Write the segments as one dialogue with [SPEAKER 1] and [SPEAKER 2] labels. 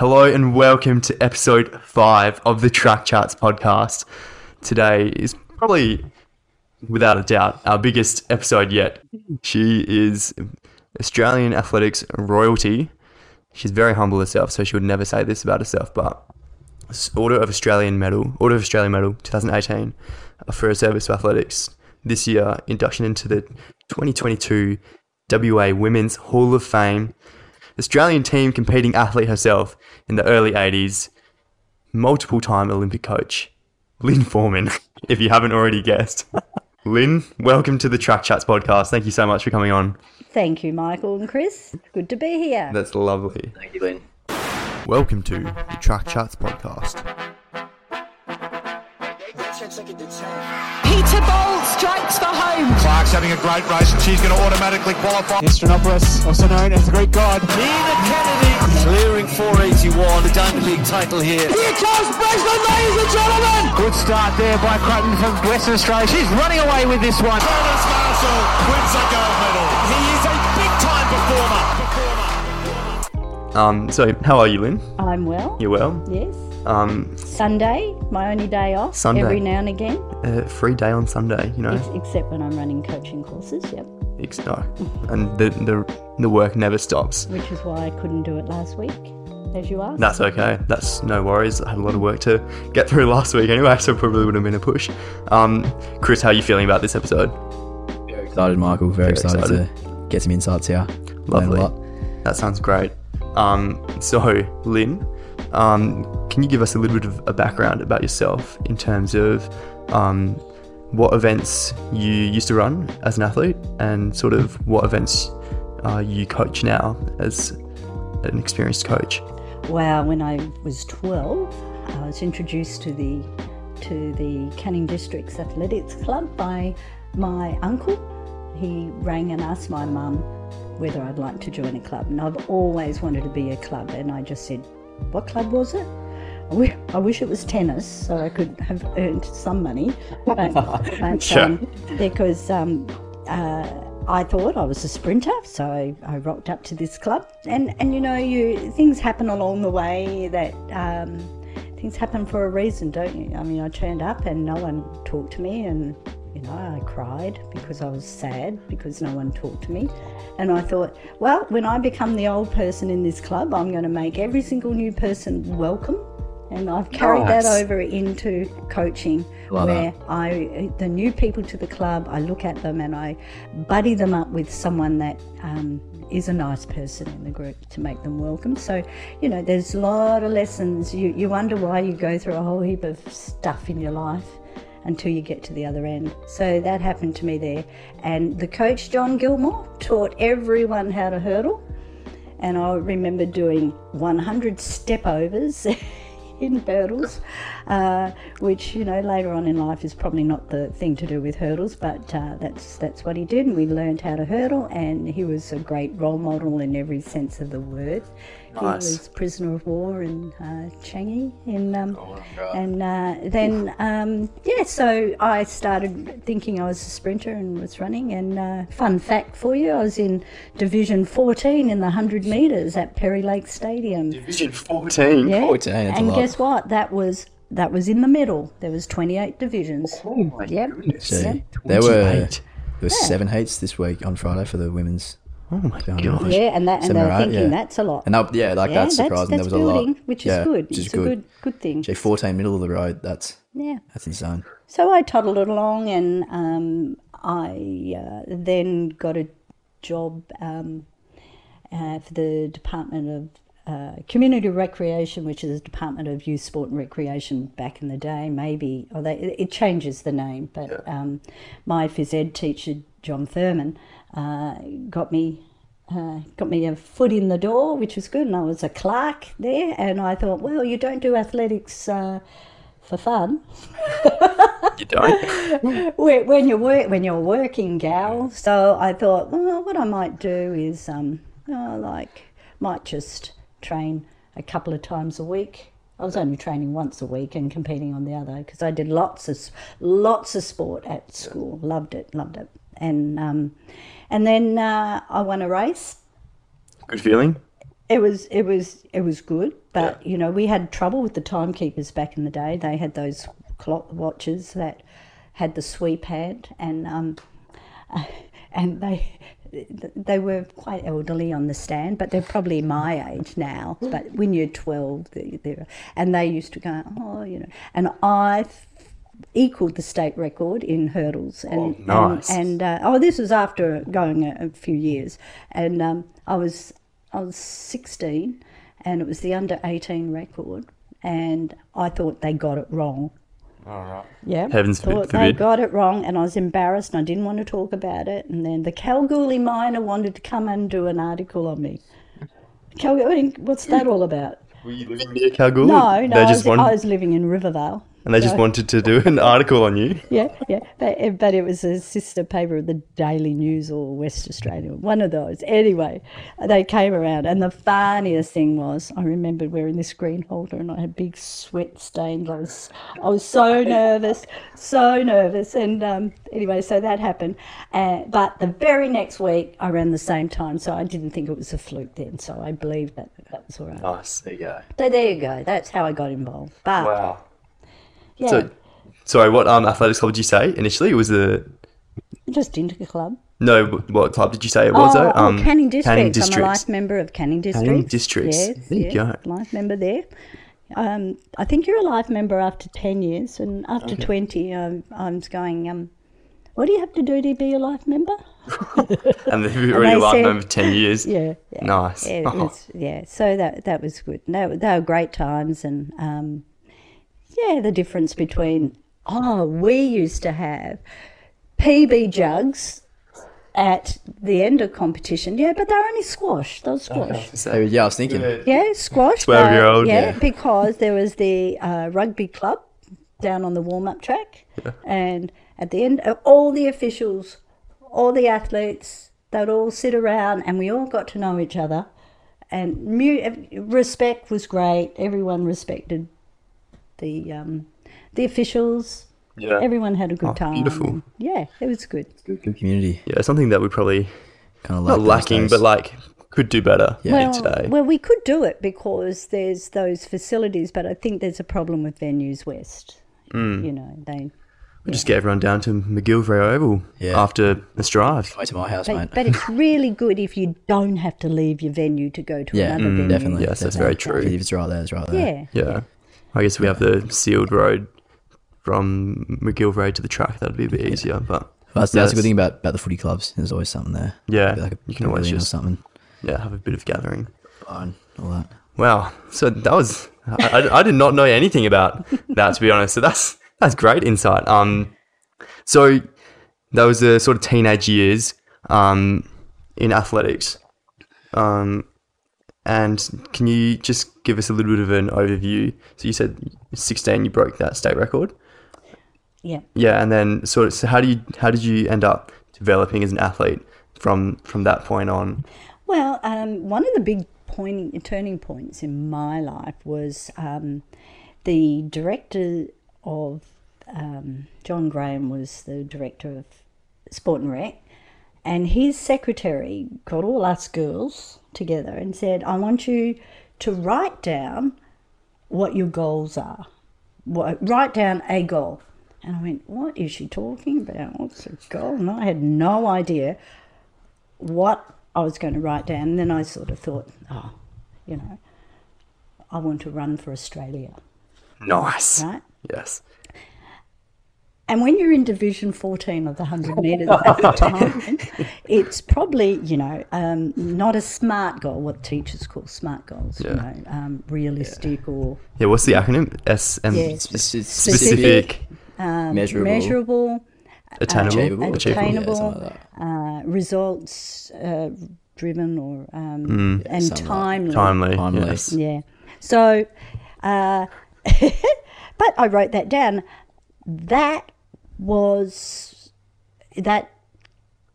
[SPEAKER 1] Hello and welcome to episode five of the Track Chats podcast. Today is probably, without a doubt, our biggest episode yet. She is Australian athletics royalty. She's very humble herself, so she would never say this about herself, but Order of Australian Medal, Order of Australia Medal 2018 uh, for her service to athletics. This year, induction into the 2022 WA Women's Hall of Fame. Australian team competing athlete herself in the early 80s, multiple time Olympic coach, Lyn Foreman, if you haven't already guessed. Lyn, welcome to the Track Chats podcast. Thank you so much for coming on.
[SPEAKER 2] Thank you, Michael and Chris. Good to be here.
[SPEAKER 1] That's lovely.
[SPEAKER 3] Thank you, Lyn.
[SPEAKER 1] Welcome to the Track Chats podcast.
[SPEAKER 4] Peter Bol strikes for home.
[SPEAKER 5] Clark's having a great race and she's going to automatically qualify.
[SPEAKER 6] Astronopoulos, also known as the Greek god.
[SPEAKER 7] Nina Kennedy clearing 481, the Diamond League title here.
[SPEAKER 6] Here comes Brisbane, ladies and gentlemen! Good start there by Crutton from Western Australia. She's running away with this one.
[SPEAKER 5] Jonas Marshall wins a gold medal.
[SPEAKER 7] He is a big time performer.
[SPEAKER 1] Um, so, how are you, Lyn?
[SPEAKER 2] I'm well.
[SPEAKER 1] You're well?
[SPEAKER 2] Yes.
[SPEAKER 1] Um,
[SPEAKER 2] Sunday, my only day off.
[SPEAKER 1] Sunday.
[SPEAKER 2] Every now and again,
[SPEAKER 1] a free day on Sunday, you know?
[SPEAKER 2] ex- except when I'm running coaching courses. Yep.
[SPEAKER 1] Ex- no. And the, the, the work never stops.
[SPEAKER 2] Which is why I couldn't do it last week, as you asked.
[SPEAKER 1] That's okay. That's no worries. I had a lot of work to get through last week anyway, so it probably would have been a push. Um, Chris, how are you feeling about this episode?
[SPEAKER 3] Very excited, Michael. Very,
[SPEAKER 1] Very
[SPEAKER 3] excited,
[SPEAKER 1] excited.
[SPEAKER 3] to get some insights here.
[SPEAKER 1] Lovely.
[SPEAKER 3] a lot.
[SPEAKER 1] That sounds great. Um, so, Lyn, um, can you give us a little bit of a background about yourself in terms of um, what events you used to run as an athlete and sort of what events uh, you coach now as an experienced coach?
[SPEAKER 2] Wow, when I was 12, I was introduced to the to the Canning Districts Athletics Club by my uncle. He rang and asked my mum whether I'd like to join a club, and I've always wanted to be a club. And I just said, "What club was it?" I wi- I wish it was tennis, so I could have earned some money, but, but,
[SPEAKER 1] Sure.
[SPEAKER 2] um, because um, uh, I thought I was a sprinter, so I, I rocked up to this club. And and you know, you things happen along the way that um, things happen for a reason, don't you? I mean, I turned up and no one talked to me, and you know, I cried because I was sad because no one talked to me. And I thought, well, when I become the old person in this club, I'm going to make every single new person welcome. And I've carried that over into coaching,
[SPEAKER 3] Love
[SPEAKER 2] where I, the new people to the club, I look at them and I buddy them up with someone that um, is a nice person in the group to make them welcome. So, you know, there's a lot of lessons. You, you wonder why you go through a whole heap of stuff in your life until you get to the other end. So that happened to me there. And the coach, John Gilmore, taught everyone how to hurdle. And I remember doing 100 step overs in hurdles, uh, which you know later on in life is probably not the thing to do with hurdles, but uh, that's that's what he did, and we learned how to hurdle. And he was a great role model in every sense of the word. He was prisoner of war in uh, Changi, in um, and uh, then um, yeah, so I started thinking I was a sprinter and was running. And uh, fun fact for you, I was in Division 14 in the 100 metres at Perry Lake Stadium.
[SPEAKER 1] Division 14.
[SPEAKER 2] Yeah.
[SPEAKER 3] 14, that's a
[SPEAKER 2] and
[SPEAKER 3] lot.
[SPEAKER 2] guess what? That was that was in the middle. There was 28 divisions.
[SPEAKER 1] Oh my
[SPEAKER 2] Yep.
[SPEAKER 1] goodness.
[SPEAKER 3] So
[SPEAKER 2] Yeah.
[SPEAKER 3] there were there
[SPEAKER 1] 28.
[SPEAKER 3] were seven heats this week on Friday for the women's.
[SPEAKER 1] Oh my
[SPEAKER 3] god!
[SPEAKER 1] gosh.
[SPEAKER 2] Yeah, and that and
[SPEAKER 3] Seven
[SPEAKER 2] they were
[SPEAKER 3] eight,
[SPEAKER 2] thinking
[SPEAKER 3] yeah.
[SPEAKER 2] that's a lot.
[SPEAKER 3] And that, yeah, like
[SPEAKER 2] yeah,
[SPEAKER 3] that's surprising.
[SPEAKER 2] That's,
[SPEAKER 3] there was
[SPEAKER 2] building,
[SPEAKER 3] a lot,
[SPEAKER 2] which is
[SPEAKER 3] yeah,
[SPEAKER 2] good.
[SPEAKER 3] Which is
[SPEAKER 2] it's a
[SPEAKER 3] good.
[SPEAKER 2] good good thing.
[SPEAKER 3] Gee, 14 middle of the road. That's
[SPEAKER 2] Yeah.
[SPEAKER 3] that's insane.
[SPEAKER 2] So I toddled it along, and um, I uh, then got a job um, uh, for the Department of uh, Community Recreation, which is the Department of Youth, Sport and Recreation back in the day. Maybe, or they, it changes the name, but um, my phys ed teacher, John Thurman, uh, got me. Uh, got me a foot in the door, which was good, and I was a clerk there. And I thought, well, you don't do athletics uh, for fun.
[SPEAKER 1] You don't?
[SPEAKER 2] when when you're work when you're working gal. So I thought, well, what I might do is, um, oh, like, might just train a couple of times a week. I was only training once a week and competing on the other because I did lots of lots of sport at school. Loved it, loved it. And um, and then uh, I won a race.
[SPEAKER 1] Good feeling?
[SPEAKER 2] It was it was it was good. But you know, we had trouble with the timekeepers back in the day. They had those clock watches that had the sweep hand, and um, and they they were quite elderly on the stand, but they're probably my age now. But when you're 12, they- they're, and they used to go, oh, you know, and I equaled the state record in hurdles. And,
[SPEAKER 1] Oh, nice.
[SPEAKER 2] And, and uh, oh, this was after going a, a few years, and um, I was I was 16, and it was the under 18 record, and I thought they got it wrong. All right. Yeah.
[SPEAKER 1] Heavens
[SPEAKER 2] Thought they got it wrong, and I was embarrassed, and I didn't want to talk about it. And then the Kalgoorlie miner wanted to come and do an article on me. Kalgoorlie, what's that all about?
[SPEAKER 1] Were you living near Kalgoorlie?
[SPEAKER 2] No, no, I was,
[SPEAKER 1] wanted,
[SPEAKER 2] I was living in Rivervale.
[SPEAKER 1] And they just wanted to do an article on you.
[SPEAKER 2] Yeah, yeah, but, but it was a sister paper of the Daily News or West Australia, one of those. Anyway, they came around, and the funniest thing was, I remembered wearing this green holder, and I had big sweat stains. I was, I was so nervous, so nervous, and um, anyway, so that happened. Uh, but the very next week, I ran the same time, so I didn't think it was a fluke then. So I believed that that was all right.
[SPEAKER 1] Nice. There you go.
[SPEAKER 2] So there you go. That's how I got involved. But
[SPEAKER 1] Wow.
[SPEAKER 2] Yeah,
[SPEAKER 1] So, sorry, what um athletics club did you say initially? It was the
[SPEAKER 2] just into club.
[SPEAKER 1] no. What club did you say it was?
[SPEAKER 2] Oh,
[SPEAKER 1] though?
[SPEAKER 2] oh, Canning Districts. I'm a life member of Canning Districts.
[SPEAKER 1] Districts.
[SPEAKER 2] Yes,
[SPEAKER 1] There you
[SPEAKER 2] yeah,
[SPEAKER 1] go.
[SPEAKER 2] Life member there. Um, I think you're a life member after 10 years, and after 20, um, I was going, um, what do you have to do to be a life member?
[SPEAKER 1] And they've already
[SPEAKER 2] they
[SPEAKER 1] loved
[SPEAKER 2] said-
[SPEAKER 1] them for ten years.
[SPEAKER 2] Yeah. yeah.
[SPEAKER 1] Nice.
[SPEAKER 2] Yeah, it
[SPEAKER 1] Oh.
[SPEAKER 2] was, yeah, so that that was good. They, were- they were great times, and um, yeah, the difference between oh, we used to have PB jugs at the end of competition. Yeah, but they're only squash. They were squash.
[SPEAKER 3] So, yeah, I was thinking.
[SPEAKER 2] Yeah, squash.
[SPEAKER 1] 12-year-old,
[SPEAKER 2] uh, yeah,
[SPEAKER 3] yeah.
[SPEAKER 2] because there was the uh, rugby club down on the warm up track. And at the end, uh, all the officials, all the athletes, they'd all sit around and we all got to know each other. And mu- respect was great. Everyone respected the um, the officials.
[SPEAKER 1] Yeah.
[SPEAKER 2] Everyone had a good
[SPEAKER 1] Oh,
[SPEAKER 2] time.
[SPEAKER 1] beautiful.
[SPEAKER 2] Yeah, it was good.
[SPEAKER 3] Good community.
[SPEAKER 1] Yeah, something that we probably
[SPEAKER 3] Kind of
[SPEAKER 1] not
[SPEAKER 3] like
[SPEAKER 1] lacking, but like could do better.
[SPEAKER 3] Yeah.
[SPEAKER 1] I
[SPEAKER 2] well,
[SPEAKER 1] today.
[SPEAKER 2] well, we could do it because there's those facilities, but I think there's a problem with venues west.
[SPEAKER 1] Mm.
[SPEAKER 2] You know, they.
[SPEAKER 1] we just get everyone down to McGillivray Oval
[SPEAKER 3] Yeah.
[SPEAKER 1] after this drive.
[SPEAKER 3] Wait to my house,
[SPEAKER 2] But,
[SPEAKER 3] mate.
[SPEAKER 2] but it's really good if you don't have to leave your venue to go to
[SPEAKER 3] yeah,
[SPEAKER 2] another venue.
[SPEAKER 3] definitely.
[SPEAKER 1] Yes, that's
[SPEAKER 3] definitely.
[SPEAKER 1] very true.
[SPEAKER 3] If it's right there, it's right there.
[SPEAKER 2] Yeah.
[SPEAKER 1] Yeah. I guess we have the sealed road from McGillivray to the track. That'd be a bit easier, but
[SPEAKER 3] that's, that's a good thing about, about the footy clubs. There's always something there.
[SPEAKER 1] Yeah,
[SPEAKER 3] Like a
[SPEAKER 1] you can always just-
[SPEAKER 3] something.
[SPEAKER 1] yeah, have a bit of gathering.
[SPEAKER 3] Fine, all that.
[SPEAKER 1] Wow. So that was I, I, I did not know anything about that to be honest. So that's that's great insight. Um, so that was the sort of teenage years um in athletics. Um, and can you just give us a little bit of an overview? So you said 16, you broke that state record.
[SPEAKER 2] Yeah.
[SPEAKER 1] Yeah, and then sort of so how do you how did you end up developing as an athlete from from that point on?
[SPEAKER 2] Well, um, one of the big pointing, turning points in my life was um, the director of um, John Graham was the director of Sport and Rec, and his secretary got all us girls together and said, "I want you to write down what your goals are. What, write down a goal." And I went, "What is she talking about? What's a goal?" And I had no idea what I was going to write down. And then I sort of thought, oh, you know, I want to run for Australia,
[SPEAKER 1] Nice.
[SPEAKER 2] right?
[SPEAKER 1] Yes.
[SPEAKER 2] And when you're in Division 14 of the 100 metres at the time, it's probably, you know, um, not a smart goal, what teachers call smart goals, you know, um, realistic or
[SPEAKER 1] Yeah, what's the acronym? S M
[SPEAKER 2] Yeah.
[SPEAKER 3] It's, it's
[SPEAKER 1] specific,
[SPEAKER 3] measurable,
[SPEAKER 2] measurable,
[SPEAKER 1] attainable,
[SPEAKER 3] achievable,
[SPEAKER 1] achievable.
[SPEAKER 2] attainable.
[SPEAKER 3] Like
[SPEAKER 2] uh, results uh, driven or um,
[SPEAKER 1] Mm.
[SPEAKER 2] and timely.
[SPEAKER 1] timely.
[SPEAKER 3] Timely.
[SPEAKER 1] Yes.
[SPEAKER 2] Yeah. So, uh, but I wrote that down. That was that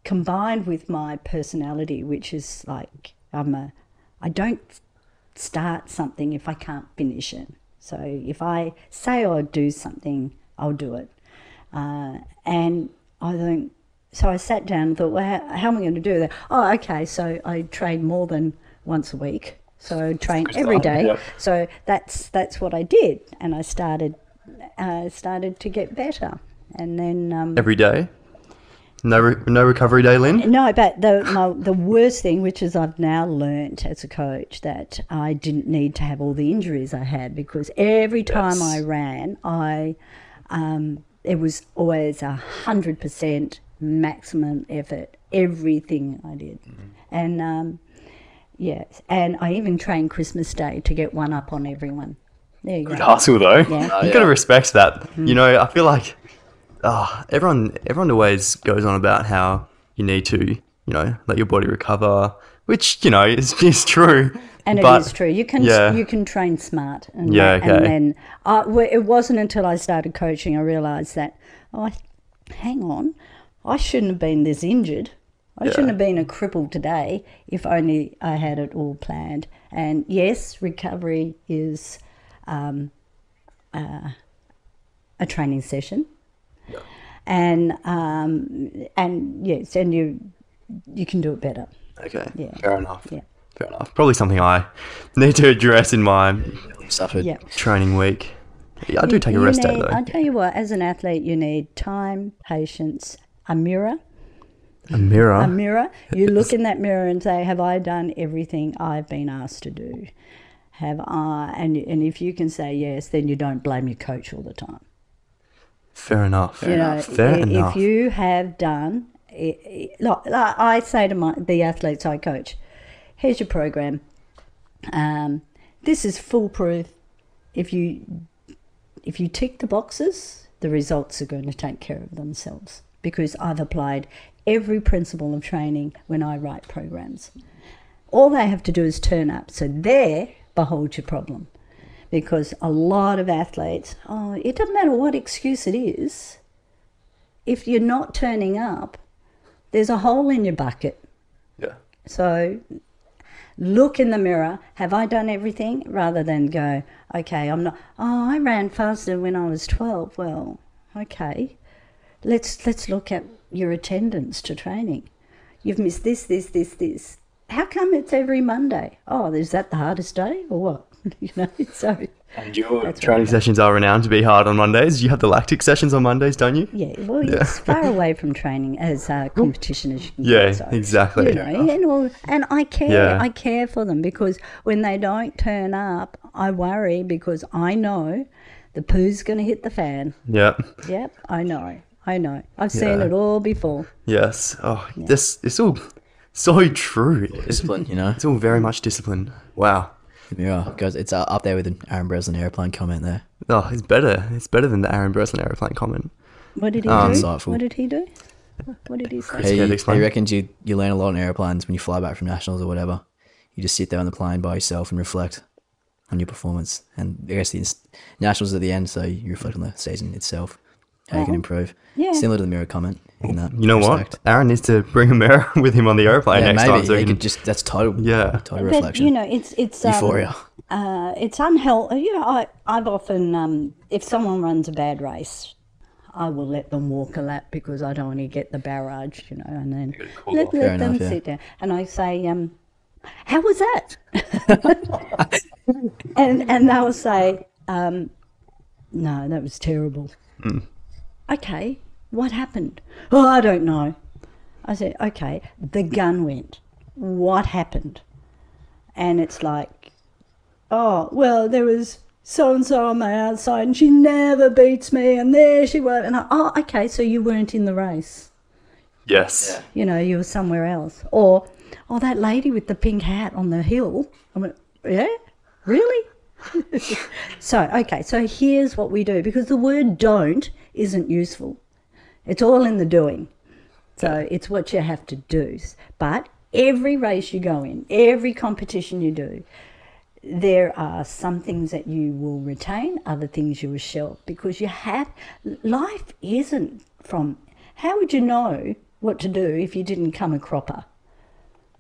[SPEAKER 2] combined with my personality, which is like I'm a, I don't start something if I can't finish it. So if I say I'll do something, I'll do it. Uh, and I think so. I sat down and thought, well, how, how am I going to do that? Oh, okay. So I train more than once a week. So I train every day.
[SPEAKER 1] Yep.
[SPEAKER 2] So that's that's what I did, and I started uh, started to get better, and then um,
[SPEAKER 1] Every day. No, re- no recovery day, Lyn.
[SPEAKER 2] no, but the my, the worst thing, which is I've now learnt as a coach, that I didn't need to have all the injuries I had because every time
[SPEAKER 1] Yes.
[SPEAKER 2] I ran, I um, it was always a hundred percent maximum effort. Everything I did, and um, yes, and I even trained Christmas Day to get one up on everyone. There you
[SPEAKER 1] Good
[SPEAKER 2] go.
[SPEAKER 1] hustle though.
[SPEAKER 2] Yeah.
[SPEAKER 1] you gotta respect that. You know, I feel like oh, everyone everyone always goes on about how you need to, you know, let your body recover, which you know is is true.
[SPEAKER 2] And
[SPEAKER 1] but,
[SPEAKER 2] it is true. You can
[SPEAKER 1] yeah.
[SPEAKER 2] you can train smart. And
[SPEAKER 1] Yeah, okay.
[SPEAKER 2] And then uh, it wasn't until I started coaching I realised that oh, hang on, I shouldn't have been this injured. I shouldn't have been a cripple today if only I had it all planned. And yes, recovery is um, uh, a training session. And um, and yes, and you you can do it better.
[SPEAKER 1] Okay.
[SPEAKER 2] Yeah.
[SPEAKER 1] Fair enough.
[SPEAKER 2] Yeah.
[SPEAKER 1] Fair enough. Probably something I need to address in my
[SPEAKER 3] Suffered.
[SPEAKER 2] Yeah.
[SPEAKER 1] training week. Yeah, I do take a
[SPEAKER 2] You
[SPEAKER 1] rest day though.
[SPEAKER 2] I tell you what, as an athlete, you need time, patience, a mirror.
[SPEAKER 1] A mirror.
[SPEAKER 2] A mirror. You look in that mirror and say, "Have I done everything I've been asked to do? Have I?" And and if you can say yes, then you don't blame your coach all the time.
[SPEAKER 1] Fair enough.
[SPEAKER 2] you know,
[SPEAKER 1] Fair
[SPEAKER 2] i-
[SPEAKER 1] enough.
[SPEAKER 2] if you have done, like, like I say to my the athletes I coach, here's your program. Um, this is foolproof. If you if you tick the boxes, the results are going to take care of themselves because I've applied every principle of training when I write programs. All they have to do is turn up. So there, behold your problem. Because a lot of athletes, oh, it doesn't matter what excuse it is, if you're not turning up, there's a hole in your bucket.
[SPEAKER 1] yeah.
[SPEAKER 2] So look in the mirror. Have I done everything? Rather than go, okay, I'm not. Oh, I ran faster when I was 12. Well, okay. Let's let's look at your attendance to training. You've missed this, this, this, this. How come it's every Monday? Oh, is that the hardest day or what? you know, so
[SPEAKER 1] And your training sessions are renowned to be hard on Mondays. You have the lactic sessions on Mondays, don't you?
[SPEAKER 2] Yeah, well, it's far away from training as uh, competition as you can
[SPEAKER 1] Yeah,
[SPEAKER 2] get. So,
[SPEAKER 1] exactly.
[SPEAKER 2] You know, and, all, and I care.
[SPEAKER 1] Yeah.
[SPEAKER 2] I care for them because when they don't turn up, I worry because I know the poo's going to hit the fan.
[SPEAKER 1] Yep.
[SPEAKER 2] Yep, I know. I know. I've seen
[SPEAKER 1] Yeah.
[SPEAKER 2] it all before.
[SPEAKER 1] Yes. Oh, this it's all so true.
[SPEAKER 3] Discipline, you know.
[SPEAKER 1] it's all very much discipline. Wow.
[SPEAKER 3] Yeah, goes. It's uh, up there with an Aaron Breslin airplane comment there.
[SPEAKER 1] Oh, it's better. It's better than the Aaron Breslin aeroplane comment.
[SPEAKER 2] What did he
[SPEAKER 1] Um,
[SPEAKER 2] do?
[SPEAKER 3] Insightful.
[SPEAKER 2] What did he do? What did he say?
[SPEAKER 3] He,
[SPEAKER 1] Scared to explain.
[SPEAKER 3] he reckons you, you learn a lot on airplanes when you fly back from nationals or whatever. You just sit there on the plane by yourself and reflect on your performance. And I guess the ins- nationals at the end, so you reflect on the season itself, how you can improve.
[SPEAKER 2] Oh, Yeah.
[SPEAKER 3] Similar to the mirror comment in that.
[SPEAKER 1] You know
[SPEAKER 3] respect.
[SPEAKER 1] what? Aaron needs to bring a mirror with him on the aeroplane
[SPEAKER 3] Yeah,
[SPEAKER 1] next
[SPEAKER 3] maybe
[SPEAKER 1] time. So
[SPEAKER 3] he
[SPEAKER 1] he
[SPEAKER 3] could
[SPEAKER 1] can
[SPEAKER 3] just that's total.
[SPEAKER 1] Yeah.
[SPEAKER 3] total
[SPEAKER 2] But
[SPEAKER 3] reflection.
[SPEAKER 2] you know, it's it's um,
[SPEAKER 3] Euphoria.
[SPEAKER 2] Uh, it's unhealthy. You know, I I've often um, if someone runs a bad race, I will let them walk a lap because I don't want to get the barrage. You know, and then let,
[SPEAKER 3] Fair
[SPEAKER 2] let them
[SPEAKER 3] enough, yeah.
[SPEAKER 2] sit down. And I say, um, "How was that?" and and they'll say, um, "No, that was terrible." Okay, what happened? Oh, I don't know. I said, "Okay, the gun went. What happened?" and it's like, oh, well, there was so and so on my outside, and she never beats me, and there she was. And I, oh, okay, so you weren't in the race.
[SPEAKER 1] Yes.
[SPEAKER 2] You know, you were somewhere else. Or, oh, that lady with the pink hat on the hill. I went, yeah, really? so, okay, so here's what we do because the word don't isn't useful. It's all in the doing. So it's what you have to do. But every race you go in, every competition you do, there are some things that you will retain, other things you will shelve because you have life isn't from how would you know what to do if you didn't come a cropper?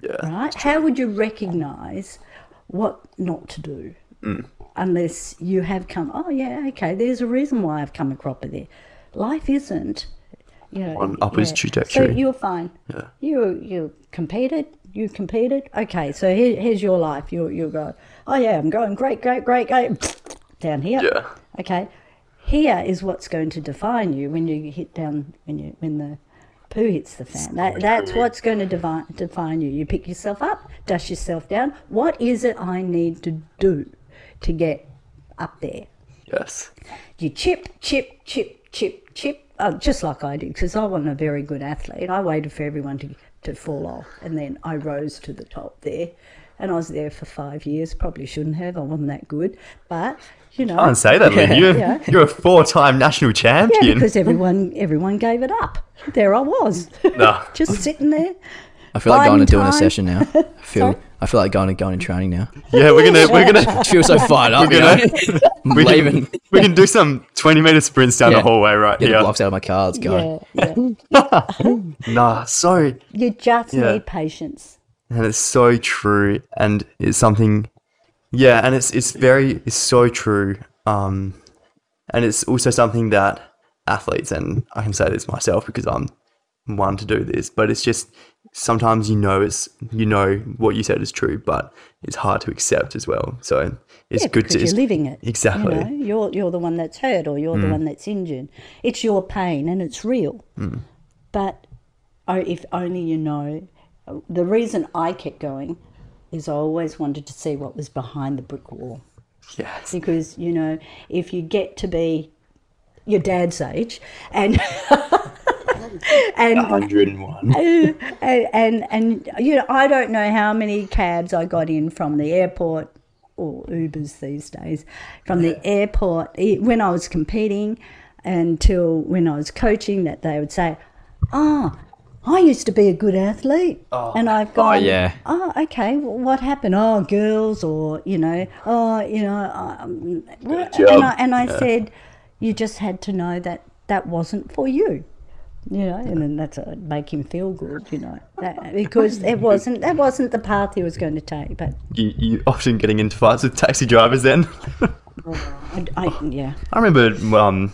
[SPEAKER 1] Yeah.
[SPEAKER 2] Right? How would you recognize what not to do? Mm. Unless you have come, oh, yeah, okay, there's a reason why I've come a cropper there. Life isn't, you know,
[SPEAKER 1] On upwards
[SPEAKER 2] So
[SPEAKER 1] trajectory.
[SPEAKER 2] you're fine.
[SPEAKER 1] Yeah.
[SPEAKER 2] You you competed, you competed. Okay, so here, here's your life. You you go. Oh yeah, I'm going great, great, great, great. Down here.
[SPEAKER 1] Yeah.
[SPEAKER 2] Okay. Here is what's going to define you when you hit down when you when the poo hits the fan. That, that's what's going to define define you. You pick yourself up, dust yourself down. What is it I need to do to get up there?
[SPEAKER 1] Yes.
[SPEAKER 2] You chip, chip, chip, chip, chip, uh, just like I did, because I wasn't a very good athlete. I waited for everyone to, to fall off, and then I rose to the top there. And I was there for five years. Probably shouldn't have. I wasn't that good. But, you know.
[SPEAKER 1] I don't say that, Lyn. You're,
[SPEAKER 2] Yeah.
[SPEAKER 1] you're a four-time national champion.
[SPEAKER 2] yeah,
[SPEAKER 1] champion.
[SPEAKER 2] because everyone everyone gave it up. There I was,
[SPEAKER 1] No.
[SPEAKER 2] just sitting there.
[SPEAKER 3] I feel like going and
[SPEAKER 2] Biding
[SPEAKER 3] doing a session now. I feel.
[SPEAKER 2] Sorry?
[SPEAKER 3] I feel like going and going and training now.
[SPEAKER 1] Yeah, we're gonna we're gonna
[SPEAKER 3] feel so fired up.
[SPEAKER 1] we're gonna
[SPEAKER 3] know?
[SPEAKER 1] We can, we can do some twenty-meter sprints down
[SPEAKER 3] Yeah.
[SPEAKER 1] the hallway right
[SPEAKER 3] Get the
[SPEAKER 1] here.
[SPEAKER 3] blocks out of my car. Let's go.
[SPEAKER 2] Yeah, yeah.
[SPEAKER 1] Nah, so
[SPEAKER 2] You just
[SPEAKER 1] Yeah.
[SPEAKER 2] need patience.
[SPEAKER 1] and it's so true and it's something yeah and it's it's very it's so true um and it's also something that athletes and i can say this myself because i'm one to do this but it's just sometimes you know it's you know what you said is true but it's hard to accept as well so it's
[SPEAKER 2] yeah,
[SPEAKER 1] good to
[SPEAKER 2] you're living it.
[SPEAKER 1] exactly
[SPEAKER 2] You know, you're you're the one that's hurt, or you're the mm. one that's injured. It's your pain, and it's real. Mm. But oh, if only you know. The reason I kept going is I always wanted to see what was behind the brick wall.
[SPEAKER 1] yes
[SPEAKER 2] Because you know, if you get to be your dad's age, and and
[SPEAKER 1] 101
[SPEAKER 2] and, and and you know I don't know how many cabs I got in from the airport or Ubers these days from the airport eh, when I was competing until when I was coaching that they would say, "Oh, I used to be a good athlete," and I've gone,
[SPEAKER 3] yeah.
[SPEAKER 2] oh, okay, well, what happened? Oh, girls, or you know, oh, you know, um, and I and I said, you just had to know that that wasn't for you you know, and then that's a, make him feel good, you know, that, because it wasn't that wasn't the path he was going to take. But
[SPEAKER 1] you, you often getting into fights with taxi drivers then
[SPEAKER 2] I, I yeah,
[SPEAKER 1] I remember um,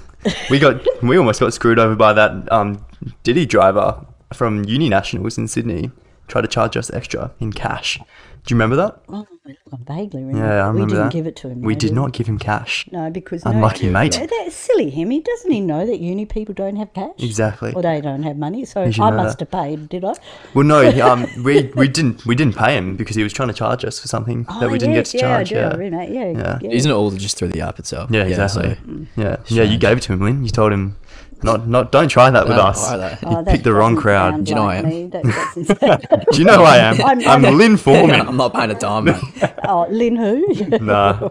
[SPEAKER 1] we got we almost got screwed over by that um, DiDi driver from Uni Nationals in Sydney. Tried to charge us extra in cash. Do you remember that?
[SPEAKER 2] oh, I vaguely remember.
[SPEAKER 1] Yeah, I remember
[SPEAKER 2] we didn't
[SPEAKER 1] that.
[SPEAKER 2] give it to him.
[SPEAKER 1] We
[SPEAKER 2] though,
[SPEAKER 1] did
[SPEAKER 2] we?
[SPEAKER 1] not give him cash.
[SPEAKER 2] No, because
[SPEAKER 1] Unlucky
[SPEAKER 2] no,
[SPEAKER 1] mate.
[SPEAKER 2] Yeah, That's silly him. He doesn't he know that uni people don't have cash?
[SPEAKER 1] Exactly.
[SPEAKER 2] Or they don't have money. So I must
[SPEAKER 1] that?
[SPEAKER 2] have paid, did I?
[SPEAKER 1] Well, no, he, um, we we didn't we didn't pay him because he was trying to charge us for something that we didn't
[SPEAKER 2] Oh, yes,
[SPEAKER 1] get to charge.
[SPEAKER 2] Yeah, I
[SPEAKER 1] Yeah,
[SPEAKER 2] do, remember, yeah,
[SPEAKER 1] Yeah.
[SPEAKER 2] yeah.
[SPEAKER 3] Isn't it all just through the app itself?
[SPEAKER 1] yeah, exactly.
[SPEAKER 3] so-
[SPEAKER 1] yeah, yeah. You gave it to him, Lyn. You told him, not not don't try that with
[SPEAKER 3] Don't
[SPEAKER 1] us.
[SPEAKER 3] try that.
[SPEAKER 1] You
[SPEAKER 2] Oh,
[SPEAKER 1] picked the wrong crowd.
[SPEAKER 3] Do you know I am?
[SPEAKER 2] me. That doesn't-
[SPEAKER 1] Do you know who I am?
[SPEAKER 2] I'm-
[SPEAKER 1] I'm,
[SPEAKER 2] I'm-
[SPEAKER 1] Lyn Foreman.
[SPEAKER 3] I'm not paying a dime, mate.
[SPEAKER 2] oh, Lyn who?
[SPEAKER 1] nah.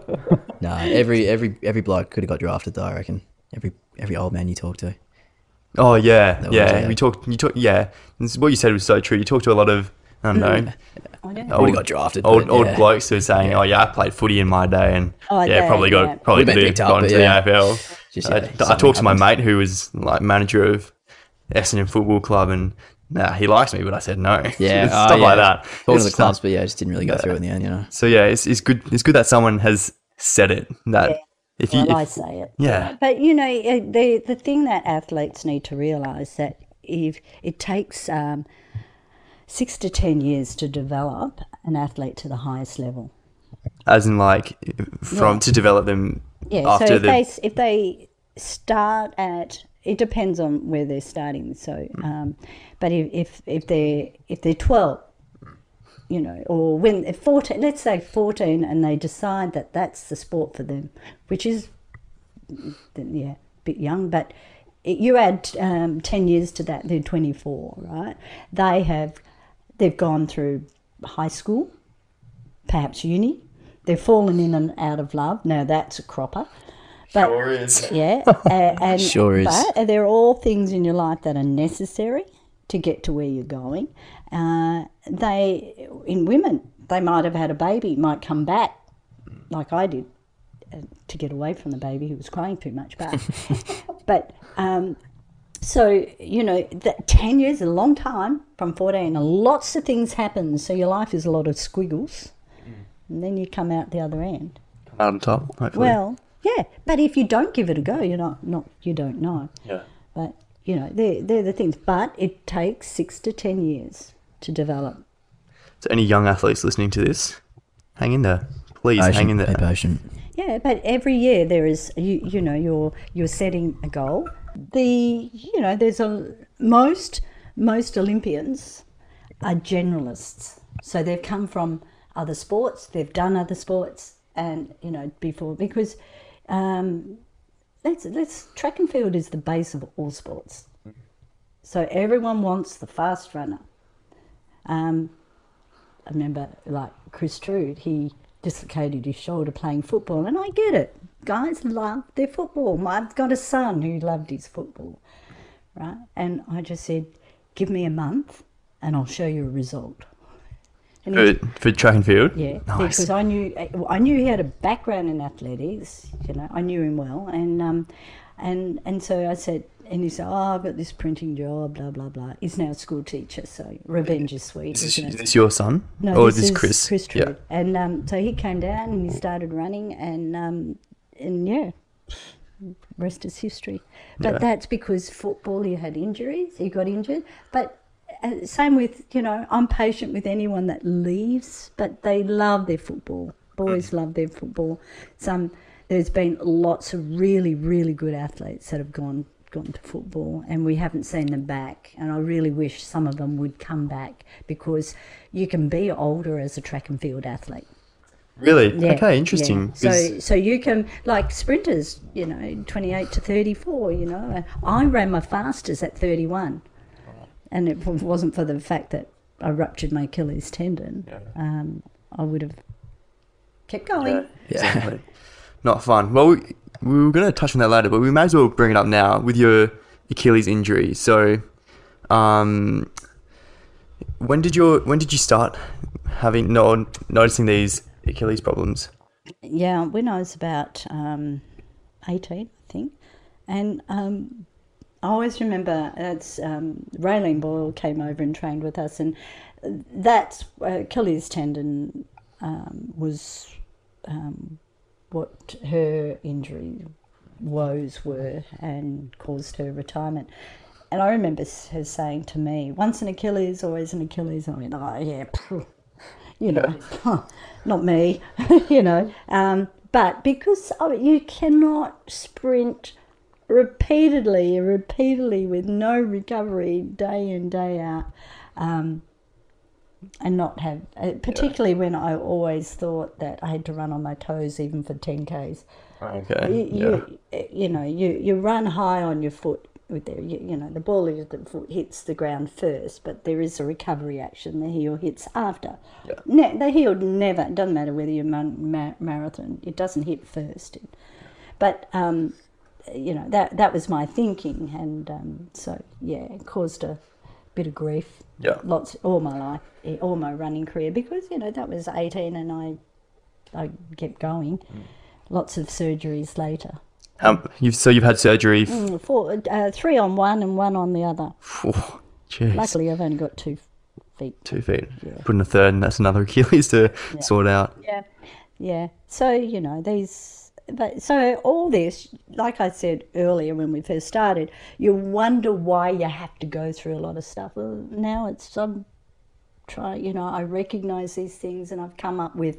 [SPEAKER 3] Nah, every every every bloke could have got drafted though. I reckon every every old man you talk to.
[SPEAKER 1] Oh yeah,
[SPEAKER 3] was,
[SPEAKER 1] yeah.
[SPEAKER 3] yeah.
[SPEAKER 1] We talked. You talked. Yeah, This is- what you said was so true. You talked to a lot of I don't know.
[SPEAKER 2] Oh, yeah.
[SPEAKER 1] Old,
[SPEAKER 3] got drafted,
[SPEAKER 1] Old
[SPEAKER 3] but
[SPEAKER 1] old blokes who are saying, "Oh yeah, I played footy in my day," and
[SPEAKER 2] Oh,
[SPEAKER 1] yeah,
[SPEAKER 2] yeah,
[SPEAKER 1] probably got
[SPEAKER 2] yeah.
[SPEAKER 1] probably
[SPEAKER 3] Would've been
[SPEAKER 1] could have
[SPEAKER 3] up,
[SPEAKER 1] gone to
[SPEAKER 3] yeah.
[SPEAKER 1] the AFL.
[SPEAKER 3] Just,
[SPEAKER 1] I,
[SPEAKER 3] yeah,
[SPEAKER 1] I
[SPEAKER 3] something
[SPEAKER 1] talked to my mate who was like manager of Essendon Football Club, and nah, he likes me, but I said no.
[SPEAKER 3] Yeah,
[SPEAKER 1] stuff
[SPEAKER 3] oh, yeah.
[SPEAKER 1] like that.
[SPEAKER 3] Talking
[SPEAKER 1] It's
[SPEAKER 3] to the
[SPEAKER 1] stuff-
[SPEAKER 3] clubs, but yeah, it just didn't really go through in the end. You know.
[SPEAKER 1] So yeah, it's, it's good. It's good that someone has said it. That if you,
[SPEAKER 2] Well, I say it.
[SPEAKER 1] yeah,
[SPEAKER 2] But you know, uh, the the thing that athletes need to realise that if it takes um, six to ten years to develop an athlete to the highest level.
[SPEAKER 1] as in like from
[SPEAKER 2] Yeah.
[SPEAKER 1] to develop them
[SPEAKER 2] Yeah. so if
[SPEAKER 1] the
[SPEAKER 2] they if they start at it depends on where they're starting. So, um, but if if if they if they're twelve. You know, or when they're 14, let's say 14, and they decide that that's the sport for them, which is yeah, a bit young, but you add um, 10 years to that, they're 24, right? They have, they've gone through high school, perhaps uni, they've fallen in and out of love. Now that's a cropper. But,
[SPEAKER 1] Sure is.
[SPEAKER 2] Yeah, a- and
[SPEAKER 3] Sure is.
[SPEAKER 2] But they're all things in your life that are necessary to get to where you're going. Uh, they, in women, they might have had a baby, might come back, like I did, uh, to get away from the baby who was crying too much. But, but um, so you know, that ten years is a long time from fourteen. and Lots of things happen, so your life is a lot of squiggles, and then you come out the other end.
[SPEAKER 1] out on top. Hopefully.
[SPEAKER 2] Well, yeah, but if you don't give it a go, you're not not you don't know.
[SPEAKER 1] yeah.
[SPEAKER 2] But you know, they're they're the things. But it takes six to ten years to develop.
[SPEAKER 1] So any young athletes listening to this, hang in there. Please hang in there.
[SPEAKER 3] be patient.
[SPEAKER 2] Yeah, but every year there is you you know you're you're setting a goal. The you know there's a most most Olympians are generalists, so they've come from other sports, they've done other sports, and you know before because um, let's let's track and field is the base of all sports. So everyone wants the fast runner. Um, I remember like Chris Troode, he dislocated his shoulder playing football, and I get it. Guys love their football. I've got a son who loved his football, right? And I just said, "Give me a month, and I'll show you a result." And
[SPEAKER 1] For, for track and field?
[SPEAKER 2] yeah,
[SPEAKER 1] Nice.
[SPEAKER 2] because I knew I knew he had a background in athletics. You know, I knew him well, and um, and and so I said, and he said, "Oh, I've got this printing job, blah blah blah." He's now a school teacher, so revenge is sweet.
[SPEAKER 1] Is this, is this your son?
[SPEAKER 2] No,
[SPEAKER 1] or
[SPEAKER 2] this
[SPEAKER 1] is this
[SPEAKER 2] is
[SPEAKER 1] Chris?
[SPEAKER 2] Chris
[SPEAKER 1] yeah.
[SPEAKER 2] And um, so he came down and he started running, and um, and yeah, rest is history. But
[SPEAKER 1] Yeah.
[SPEAKER 2] that's because football, he had injuries, he got injured. But uh, same with you know, I'm patient with anyone that leaves, but they love their football. Boys mm. love their football. Some there's been lots of really really good athletes that have gone gone to football and we haven't seen them back and I really wish some of them would come back because you can be older as a track and field athlete.
[SPEAKER 1] Really?
[SPEAKER 2] Yeah,
[SPEAKER 1] okay, interesting.
[SPEAKER 2] yeah. So so you can like sprinters, you know, 28 to 34, you know. I ran my fastest at 31. And it wasn't for the fact that I ruptured my Achilles tendon. Um, I would have kept going.
[SPEAKER 1] Exactly. Not fun. Well, we, we were going to touch on that later, but we may as well bring it up now with your Achilles injury. So, um, when did your when did you start having no noticing these Achilles problems?
[SPEAKER 2] Yeah, when I was about um, 18, I think. And um, I always remember it's um, Raelene Boyle came over and trained with us, and that's uh, Achilles tendon um, was um, what her injury woes were and caused her retirement. And I remember her saying to me, once an Achilles, always an Achilles. I went, oh, yeah, phew, you know, not me, you know. Um, but because oh, you cannot sprint repeatedly, repeatedly with no recovery day in, day out, um, and not have, uh, particularly when I always thought that I had to run on my toes even for 10Ks.
[SPEAKER 1] Okay.
[SPEAKER 2] You, you, you know, you, you run high on your foot with the, you, you know, the ball of the foot hits the ground first, but there is a recovery action. The heel hits after. Ne- the heel never, it doesn't matter whether you're man, ma- marathon, it doesn't hit first. But, um, you know, that, that was my thinking. And um, so, yeah, it caused a bit of grief.
[SPEAKER 1] Yeah.
[SPEAKER 2] Lots, all my life, eh, all my running career, because, you know, that was 18 and I, I kept going. Lots of surgeries later.
[SPEAKER 1] Um, you've so you've had surgery.
[SPEAKER 2] Mm, Four, uh, three on one and one on the other.
[SPEAKER 1] oh.
[SPEAKER 2] Luckily, I've only got two feet.
[SPEAKER 1] Two feet. Put in a third, and that's another Achilles to sort out.
[SPEAKER 2] Yeah, yeah. So you know these, but so all this, like I said earlier when we first started, you wonder why you have to go through a lot of stuff. Well, now it's I'm try. You know, I recognise these things, and I've come up with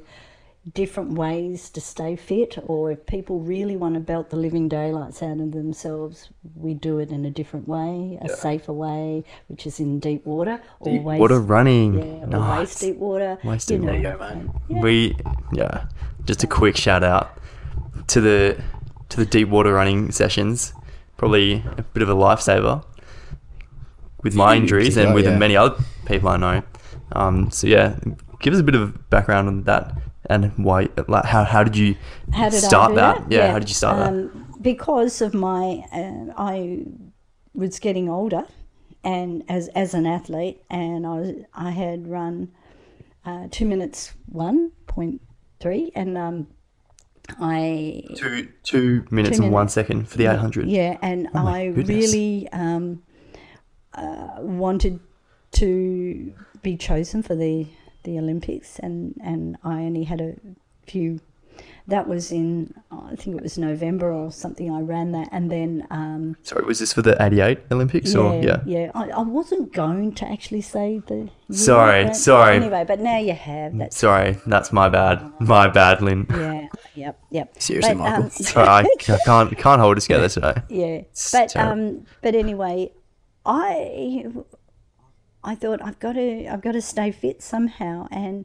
[SPEAKER 2] different ways to stay fit. Or if people really want to belt the living daylights out of themselves, we do it in a different way, a safer way, which is in deep water.
[SPEAKER 1] Deep
[SPEAKER 2] always,
[SPEAKER 1] water running.
[SPEAKER 2] Yeah,
[SPEAKER 1] Nice.
[SPEAKER 2] waist deep water.
[SPEAKER 1] Waist
[SPEAKER 2] you
[SPEAKER 1] deep water.
[SPEAKER 2] and- yeah.
[SPEAKER 1] We yeah, just a quick shout out to the to the deep water running sessions. Probably a bit of a lifesaver with my injuries and with
[SPEAKER 3] yeah.
[SPEAKER 1] many other people I know. Um, so yeah, give us a bit of background on that and why like how how did you
[SPEAKER 2] How did
[SPEAKER 1] start that?
[SPEAKER 2] that?
[SPEAKER 1] Yeah, how did you start that?
[SPEAKER 2] um, Because of my, uh, I was getting older, and as as an athlete, and I was I had run uh, two minutes one point three, and um, I
[SPEAKER 1] Two two minutes
[SPEAKER 2] two
[SPEAKER 1] and one
[SPEAKER 2] minutes.
[SPEAKER 1] second for the eight hundred.
[SPEAKER 2] yeah, and
[SPEAKER 1] Oh
[SPEAKER 2] I
[SPEAKER 1] goodness.
[SPEAKER 2] really um, uh, wanted to be chosen for the the Olympics, and and I only had a few that was in oh, I think it was November or something. I ran that, and then um,
[SPEAKER 1] Sorry, was this for the 88 Olympics or yeah?
[SPEAKER 2] yeah. I, I wasn't going to actually say the.
[SPEAKER 1] Sorry, sorry.
[SPEAKER 2] Anyway, but now you have. That's
[SPEAKER 1] Sorry, that's my bad. My bad, Lyn.
[SPEAKER 2] yeah. Yep. Yep.
[SPEAKER 3] Seriously,
[SPEAKER 2] But,
[SPEAKER 3] Michael.
[SPEAKER 2] um,
[SPEAKER 1] Sorry, I, I can't can't hold it together today.
[SPEAKER 2] Yeah, but
[SPEAKER 1] terrible.
[SPEAKER 2] um, but anyway, I I thought I've got to I've got to stay fit somehow, and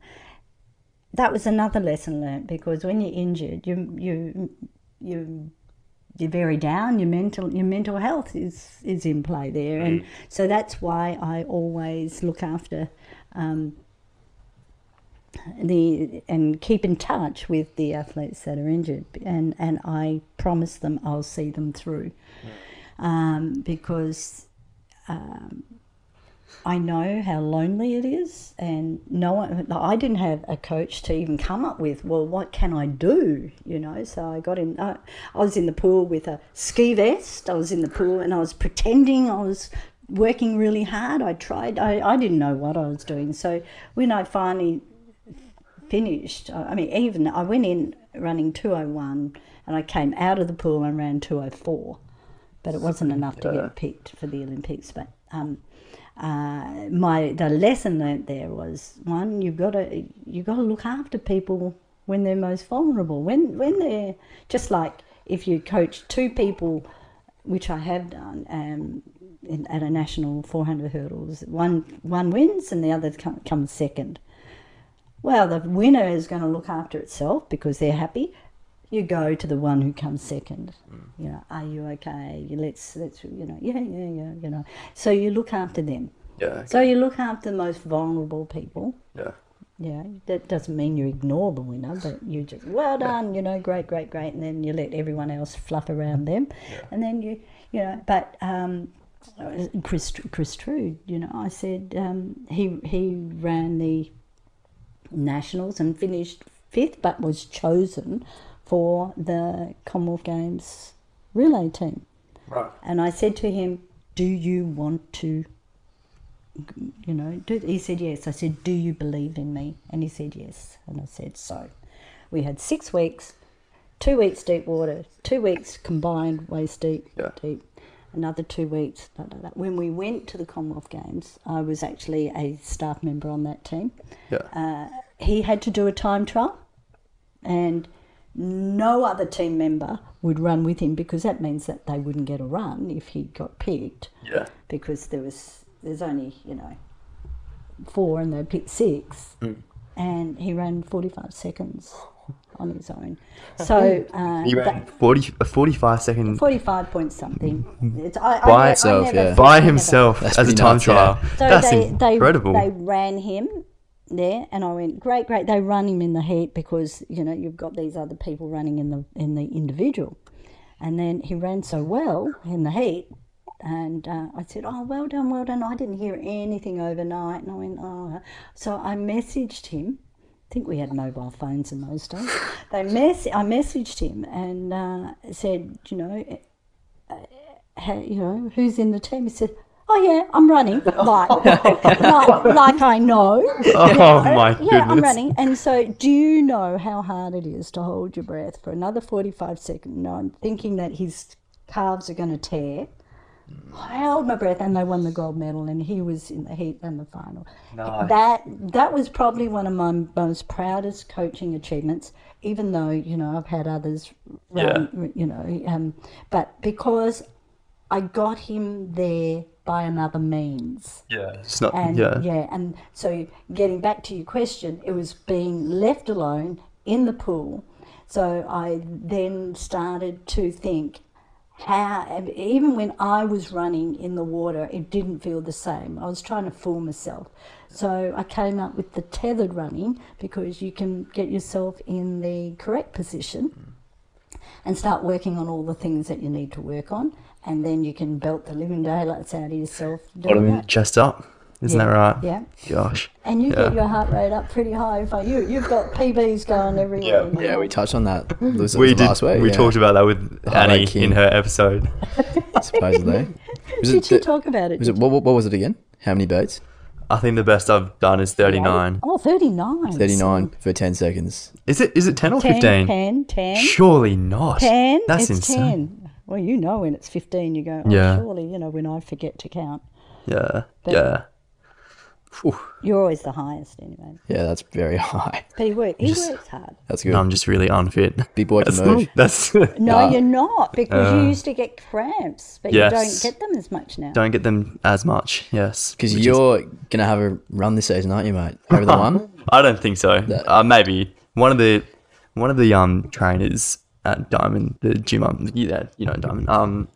[SPEAKER 2] that was another lesson learnt because when you're injured, you you you you're very down. Your mental your mental health is is in play there, and so that's why I always look after. Um, the and keep in touch with the athletes that are injured and and I promise them I'll see them through um, because um, I know how lonely it is and no one I didn't have a coach to even come up with well what can I do you know so I got in uh, I was in the pool with a ski vest I was in the pool and I was pretending I was working really hard I tried I, I didn't know what I was doing so when I finally finished. I I mean, even I went in running 201 and I came out of the pool and ran 204, but it wasn't enough to get picked for the Olympics. But um, uh, my the lesson learnt there was one: you've got to you've got to look after people when they're most vulnerable. When when they're just like if you coach two people, which I have done. Um, in, at a national 400 hurdles, one one wins and the other comes second. Well, the winner is going to look after itself because they're happy. You go to the one who comes second. You know, are you okay? You let's let's you know, yeah, yeah, yeah. You know, so you look after them.
[SPEAKER 1] Yeah.
[SPEAKER 2] So you look after the most vulnerable people.
[SPEAKER 1] Yeah.
[SPEAKER 2] Yeah, that doesn't mean you ignore the winner, but you just well done, you know, great, great, great, and then you let everyone else fluff around them, and then you, you know, but um, Chris Chris Troode, you know, I said um, he he ran the nationals and finished fifth, but was chosen for the Commonwealth Games relay team.
[SPEAKER 1] Right.
[SPEAKER 2] And I said to him, "Do you want to?" You know, do, he said yes. I said, "Do you believe in me?" And he said yes. And I said, "So." We had six weeks, two weeks deep water, two weeks combined waist deep,
[SPEAKER 1] Yeah.
[SPEAKER 2] deep, another two weeks. Da, da, da. When we went to the Commonwealth Games, I was actually a staff member on that team.
[SPEAKER 1] Yeah.
[SPEAKER 2] Uh, he had to do a time trial, and no other team member would run with him because that means that they wouldn't get a run if he got picked
[SPEAKER 1] yeah.
[SPEAKER 2] because there was there's only you know four and they picked six, and he ran 45 seconds on his own. So uh,
[SPEAKER 1] He
[SPEAKER 2] that-
[SPEAKER 1] ran 40, a 45 second
[SPEAKER 2] 45 point something. It's, I,
[SPEAKER 1] By
[SPEAKER 2] I, ne-
[SPEAKER 3] himself,
[SPEAKER 2] I never,
[SPEAKER 3] yeah.
[SPEAKER 1] by
[SPEAKER 2] I never-
[SPEAKER 1] himself as a time
[SPEAKER 3] nuts, yeah.
[SPEAKER 1] trial.
[SPEAKER 2] So
[SPEAKER 1] That's
[SPEAKER 2] they,
[SPEAKER 1] incredible.
[SPEAKER 2] They, they ran him there, and I went, great, great. They run him in the heat because you know you've got these other people running in the in the individual, and then he ran so well in the heat. And uh, I said, "Oh, well done, well done." I didn't hear anything overnight, and I went, "Oh." So I messaged him. I think we had mobile phones in those days. They mess. I messaged him and uh, said, "You know, ha- you know, who's in the team? He said, Oh yeah, I'm running. Like, like, like I know.
[SPEAKER 1] oh my goodness.
[SPEAKER 2] Yeah, I'm running. And so, do you know how hard it is to hold your breath for another 45 seconds? No, I'm thinking that his calves are going to tear. I held my breath, and they won the gold medal, and he was in the heat and the final.
[SPEAKER 1] Nice.
[SPEAKER 2] That that was probably one of my most proudest coaching achievements. Even though you know I've had others, run, you know, um, but because I got him there by another means.
[SPEAKER 1] Yeah. It's not,
[SPEAKER 2] And
[SPEAKER 1] yeah.
[SPEAKER 2] yeah. and so getting back to your question, it was being left alone in the pool. So I then started to think how, even when I was running in the water, it didn't feel the same. I was trying to fool myself. So I came up with the tethered running because you can get yourself in the correct position mm. And start working on all the things that you need to work on. And then you can belt the living daylights out of yourself. doing
[SPEAKER 1] Bottom
[SPEAKER 2] that.
[SPEAKER 1] chest up. Isn't
[SPEAKER 2] Yeah,
[SPEAKER 1] that right?
[SPEAKER 2] yeah.
[SPEAKER 1] Gosh.
[SPEAKER 2] And you
[SPEAKER 1] Yeah.
[SPEAKER 2] get your heart rate up pretty high. If I, you, you've got PBs going everywhere. you
[SPEAKER 3] Yeah, we touched on that. Mm-hmm. Was
[SPEAKER 1] We did.
[SPEAKER 3] last week.
[SPEAKER 1] we
[SPEAKER 3] yeah,
[SPEAKER 1] talked about that with
[SPEAKER 3] Heartache
[SPEAKER 1] Annie
[SPEAKER 3] King.
[SPEAKER 1] in her episode.
[SPEAKER 3] supposedly. Was
[SPEAKER 2] Did
[SPEAKER 3] it,
[SPEAKER 2] you
[SPEAKER 3] the-
[SPEAKER 2] talk about it?
[SPEAKER 3] was it what, what was it again? How many boats?
[SPEAKER 1] I think the best I've done is 39.
[SPEAKER 2] Oh, 39.
[SPEAKER 3] 39 for 10 seconds.
[SPEAKER 1] Is it? Is it 10 or
[SPEAKER 2] 10,
[SPEAKER 1] 15?
[SPEAKER 2] 10, 10.
[SPEAKER 1] Surely not.
[SPEAKER 2] 10.
[SPEAKER 1] That's
[SPEAKER 2] it's
[SPEAKER 1] insane.
[SPEAKER 2] 10. Well, you know when it's 15, you go, oh,
[SPEAKER 1] Yeah.
[SPEAKER 2] surely, you know, when I forget to count.
[SPEAKER 1] Yeah.
[SPEAKER 2] But-
[SPEAKER 1] yeah. Phew.
[SPEAKER 2] You're always the highest anyway.
[SPEAKER 3] Yeah, that's very high.
[SPEAKER 2] But he, work, he
[SPEAKER 1] Just-
[SPEAKER 2] works hard.
[SPEAKER 3] That's good.
[SPEAKER 1] No, I'm just really unfit.
[SPEAKER 3] Big boy can
[SPEAKER 1] That's
[SPEAKER 3] move.
[SPEAKER 1] That's
[SPEAKER 2] No,
[SPEAKER 3] Nah.
[SPEAKER 2] you're not because you used to get cramps, but you don't get them as much now.
[SPEAKER 1] don't get them as much. Yes.
[SPEAKER 3] Because you're going to have a run this season, aren't you, mate? Over the one?
[SPEAKER 1] I don't think so. Uh, maybe one of the one of the um trainers at Diamond, the gym, um, yeah, you know Diamond, um,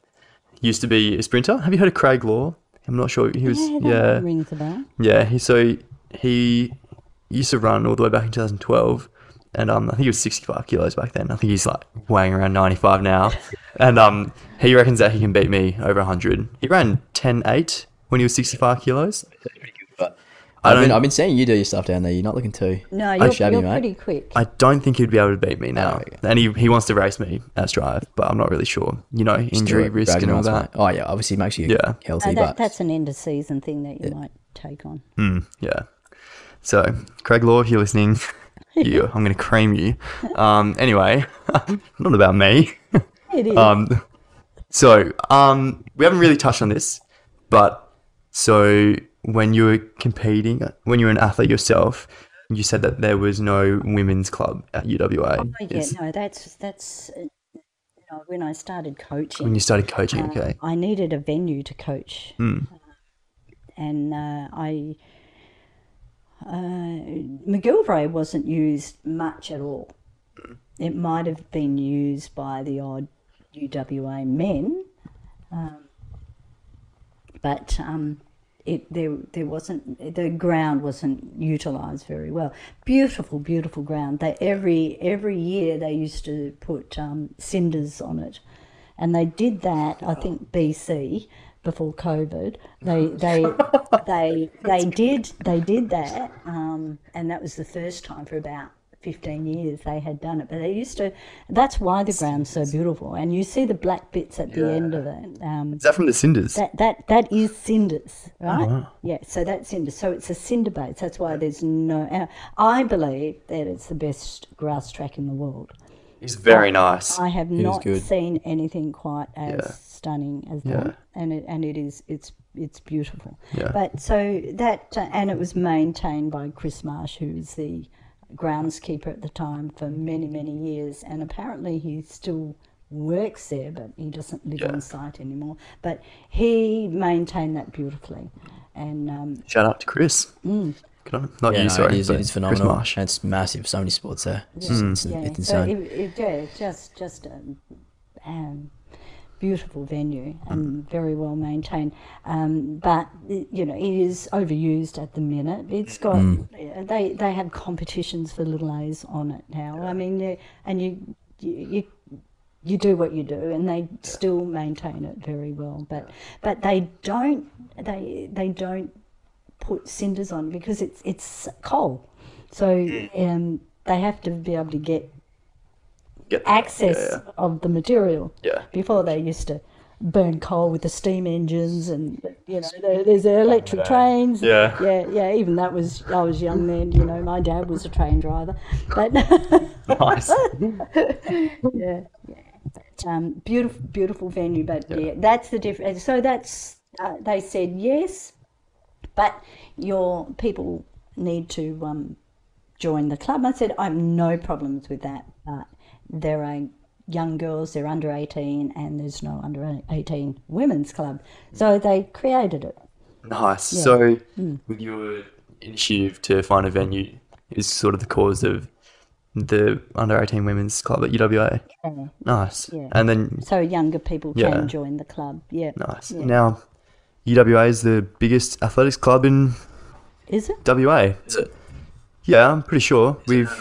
[SPEAKER 1] used to be a sprinter. Have you heard of Craig Law? I'm not sure. He was
[SPEAKER 2] yeah,
[SPEAKER 1] yeah,
[SPEAKER 2] rings a bell.
[SPEAKER 1] yeah. He so he used to run all the way back in 2012, and um, I think he was 65 kilos back then. I think he's like weighing around 95 now, and um, he reckons that he can beat me over 100. He ran 10.8 when he was 65 kilos.
[SPEAKER 3] But
[SPEAKER 1] I
[SPEAKER 3] I've been,
[SPEAKER 1] don't-
[SPEAKER 3] I've been seeing you do your stuff down there. You're not looking too.
[SPEAKER 2] No, you're,
[SPEAKER 3] shabby,
[SPEAKER 2] you're
[SPEAKER 3] mate.
[SPEAKER 2] pretty quick.
[SPEAKER 1] I don't think he'd be able to beat me now.
[SPEAKER 3] Oh, okay.
[SPEAKER 1] And he, he wants to race me at Strive, but I'm not really sure. You know,
[SPEAKER 3] Just
[SPEAKER 1] injury
[SPEAKER 3] it,
[SPEAKER 1] risk and all that.
[SPEAKER 3] mate. Oh, yeah. Obviously, makes you
[SPEAKER 1] Yeah.
[SPEAKER 3] healthy,
[SPEAKER 2] Uh, that,
[SPEAKER 3] but
[SPEAKER 2] that's an end of season thing that you might take on.
[SPEAKER 1] Mm, yeah. So, Craig Law, if you're listening, you, I'm going to cream you. Um, anyway, not about me.
[SPEAKER 2] It is.
[SPEAKER 1] Um, so, um, we haven't really touched on this, but so when you were competing, when you were an athlete yourself, you said that there was no women's club at UWA.
[SPEAKER 2] Oh, yeah,
[SPEAKER 1] Is-
[SPEAKER 2] no, that's that's uh, you know, when I started coaching.
[SPEAKER 1] When you started coaching,
[SPEAKER 2] uh,
[SPEAKER 1] okay.
[SPEAKER 2] I needed a venue to coach,
[SPEAKER 1] Hmm.
[SPEAKER 2] and uh, I uh, McGillivray wasn't used much at all. It might have been used by the odd UWA men, um, but um, it there there wasn't the ground wasn't utilised very well. Beautiful, beautiful ground. They every every year they used to put um, cinders on it, and they did that. I think BC before COVID. They they they they did they did that, um, and that was the first time for about. 15 years they had done it but they used to that's why the ground's so beautiful and you see the black bits at the end of it um,
[SPEAKER 1] Is that from the Cinders?
[SPEAKER 2] that that that is cinders,
[SPEAKER 1] Oh,
[SPEAKER 2] right? Yeah, so that's cinders. So it's a cinder base. That's why there's no. uh, I believe that it's the best grass track in the world.
[SPEAKER 1] It's very nice.
[SPEAKER 2] I have
[SPEAKER 3] is
[SPEAKER 2] not seen anything quite as
[SPEAKER 1] Yeah.
[SPEAKER 2] stunning as
[SPEAKER 1] Yeah.
[SPEAKER 2] that, and it and it is it's it's beautiful.
[SPEAKER 1] Yeah.
[SPEAKER 2] But so that uh, and it was maintained by Chris Marsh, who's the groundskeeper at the time for many many years, and apparently he still works there, but he doesn't live on site anymore. But he maintained that beautifully, and um,
[SPEAKER 1] Shout out to Chris.
[SPEAKER 2] Mm.
[SPEAKER 1] Good on. Not
[SPEAKER 3] yeah,
[SPEAKER 1] you,
[SPEAKER 3] no,
[SPEAKER 1] sorry.
[SPEAKER 3] it is,
[SPEAKER 1] but
[SPEAKER 3] it is
[SPEAKER 1] Chris
[SPEAKER 3] phenomenal.
[SPEAKER 1] Marsh.
[SPEAKER 3] It's massive. So many sports there. It's,
[SPEAKER 1] Hmm.
[SPEAKER 3] it's,
[SPEAKER 2] yeah,
[SPEAKER 3] it's
[SPEAKER 2] so it, it, yeah, just just a um, beautiful venue
[SPEAKER 1] Mm.
[SPEAKER 2] and very well maintained. Um, but you know, it is overused at the minute. It's got
[SPEAKER 3] Mm.
[SPEAKER 2] they they have competitions for little A's on it now. I mean, and you you. you you do what you do, and they still maintain it very well. But but they don't they they don't put cinders on because it's it's coal, so um, they have to be able to get
[SPEAKER 1] Get-
[SPEAKER 2] access
[SPEAKER 1] Yeah,
[SPEAKER 2] of the material.
[SPEAKER 1] Yeah.
[SPEAKER 2] Before they used to burn coal with the steam engines, and you know there, there's the electric trains.
[SPEAKER 1] Yeah.
[SPEAKER 2] yeah, yeah. Even that was I was young then. You know, my dad was a train driver, but.
[SPEAKER 1] Nice.
[SPEAKER 2] yeah, yeah. But, um, beautiful, beautiful venue. But yeah, that's the difference. So that's uh, they said yes, but your people need to um, join the club. I said I have no problems with that, but there are young girls, they're under eighteen, and there's no under eighteen women's club, so they created it.
[SPEAKER 1] Nice. So,
[SPEAKER 2] Hmm.
[SPEAKER 1] with your initiative to find a venue is sort of the cause of the under 18 women's club at UWA.
[SPEAKER 2] Yeah.
[SPEAKER 1] Nice.
[SPEAKER 2] Yeah.
[SPEAKER 1] And then,
[SPEAKER 2] So younger people
[SPEAKER 1] Yeah.
[SPEAKER 2] can join the club. Yeah.
[SPEAKER 1] nice.
[SPEAKER 2] Yeah.
[SPEAKER 1] Now, UWA is the biggest athletics club in
[SPEAKER 2] Is it?
[SPEAKER 1] WA. Is it? Yeah, I'm pretty sure. We've.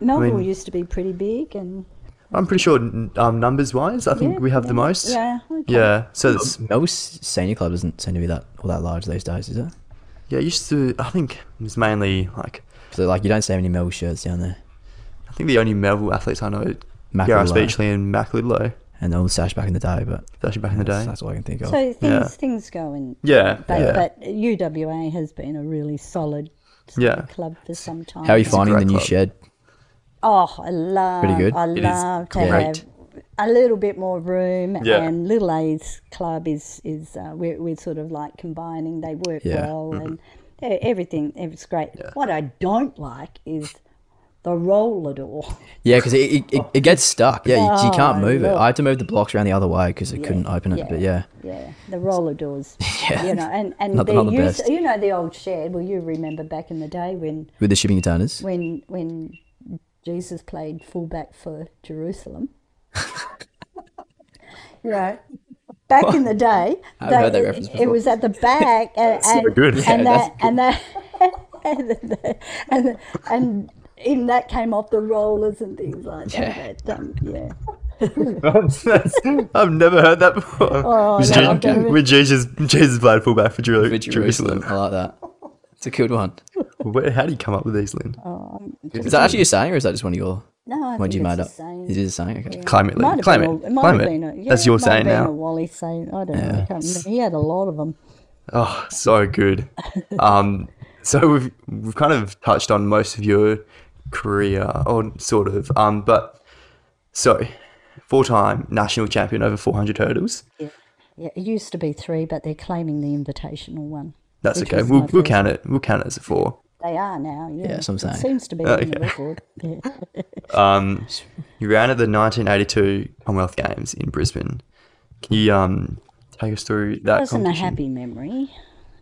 [SPEAKER 2] Melville
[SPEAKER 1] mean-
[SPEAKER 2] used to be pretty big, and
[SPEAKER 1] I'm pretty sure um, numbers wise, I think
[SPEAKER 2] Yeah,
[SPEAKER 1] we have the most.
[SPEAKER 2] yeah, okay.
[SPEAKER 1] Yeah. So it's
[SPEAKER 3] Melville's senior club doesn't seem to be that all that large these days, is it?
[SPEAKER 1] yeah. Used to I think it was mainly like
[SPEAKER 3] So like you don't see any Melville shirts down there.
[SPEAKER 1] I think the only Melville athletes I know are
[SPEAKER 3] Mac
[SPEAKER 1] Gareth
[SPEAKER 3] Lidlow.
[SPEAKER 1] Beachley and Mac Lidlow.
[SPEAKER 3] and all the sash back in the day. But
[SPEAKER 1] Especially back in the day.
[SPEAKER 3] that's all I can think of.
[SPEAKER 2] So things
[SPEAKER 1] Yeah.
[SPEAKER 2] things go in.
[SPEAKER 1] Yeah,
[SPEAKER 2] But,
[SPEAKER 1] yeah.
[SPEAKER 2] but UWA has been a really solid
[SPEAKER 1] Yeah.
[SPEAKER 2] club for some time.
[SPEAKER 3] How are you finding the
[SPEAKER 1] great
[SPEAKER 3] new
[SPEAKER 1] club.
[SPEAKER 3] shed?
[SPEAKER 2] Oh, I love.
[SPEAKER 3] Pretty good?
[SPEAKER 2] I
[SPEAKER 1] It is
[SPEAKER 2] love to
[SPEAKER 1] great.
[SPEAKER 2] have a little bit more room.
[SPEAKER 1] Yeah.
[SPEAKER 2] And Little A's club is is uh, we're, we're sort of like combining. They work
[SPEAKER 3] Yeah.
[SPEAKER 2] well
[SPEAKER 1] Mm-hmm.
[SPEAKER 2] and e- everything. It's great. What I don't like is the roller door.
[SPEAKER 3] Yeah, because it, it, it, it gets stuck. Yeah, you, you can't
[SPEAKER 2] Oh,
[SPEAKER 3] move it. I had to move the blocks around the other way because I couldn't open it.
[SPEAKER 2] yeah.
[SPEAKER 3] But yeah,
[SPEAKER 2] Yeah, the roller doors.
[SPEAKER 3] Yeah.
[SPEAKER 2] You know, and and
[SPEAKER 3] Not
[SPEAKER 2] they're
[SPEAKER 3] not the
[SPEAKER 2] used. You know the old shed. Well, you remember back in the day when
[SPEAKER 3] with the shipping containers.
[SPEAKER 2] when when Jesus played fullback for Jerusalem. you know, back in the day,
[SPEAKER 3] I haven't heard that
[SPEAKER 2] they- it,
[SPEAKER 3] before.
[SPEAKER 2] was at the back, and, and,
[SPEAKER 1] good. Yeah,
[SPEAKER 2] and that and that and the, and, and that came off the rollers and things like
[SPEAKER 3] Yeah.
[SPEAKER 2] that. Um, yeah.
[SPEAKER 1] I've never heard that before.
[SPEAKER 2] Oh,
[SPEAKER 1] with,
[SPEAKER 2] no,
[SPEAKER 1] with Jesus, Jesus played fullback for Jeru-
[SPEAKER 3] With
[SPEAKER 1] Jerusalem.
[SPEAKER 3] I like that. It's a good one.
[SPEAKER 1] Where, how do you come up with these, Lyn?
[SPEAKER 2] Oh,
[SPEAKER 3] Is that actually a saying, or is that just one of your?
[SPEAKER 2] No, I
[SPEAKER 3] What
[SPEAKER 2] think
[SPEAKER 3] you
[SPEAKER 2] it's
[SPEAKER 3] made
[SPEAKER 2] a
[SPEAKER 3] up?
[SPEAKER 2] saying.
[SPEAKER 3] Is it a saying? Okay.
[SPEAKER 1] Claim it,
[SPEAKER 2] Might Lyn.
[SPEAKER 1] Claim
[SPEAKER 2] been
[SPEAKER 1] it.
[SPEAKER 2] a- it might
[SPEAKER 1] Claim it.
[SPEAKER 2] been a- yeah,
[SPEAKER 1] That's your saying
[SPEAKER 2] been
[SPEAKER 1] now.
[SPEAKER 2] A Wally saying, I don't know. I can't remember. He had a lot of them.
[SPEAKER 1] Oh, so good. Um, so we've we've kind of touched on most of your career, or sort of. Um, but so four-time national champion over 400 hurdles.
[SPEAKER 2] Yeah. yeah, it used to be three, but they're claiming the invitational one.
[SPEAKER 1] That's okay. We'll, we'll count it. We'll count it as a four.
[SPEAKER 2] They are now. Yeah,
[SPEAKER 3] Yeah, so I'm
[SPEAKER 2] It
[SPEAKER 3] saying.
[SPEAKER 2] seems to be in the record.
[SPEAKER 1] Um, you ran at the 1982 Commonwealth Games in Brisbane. Can you um take us through
[SPEAKER 2] It
[SPEAKER 1] that
[SPEAKER 2] wasn't a happy memory.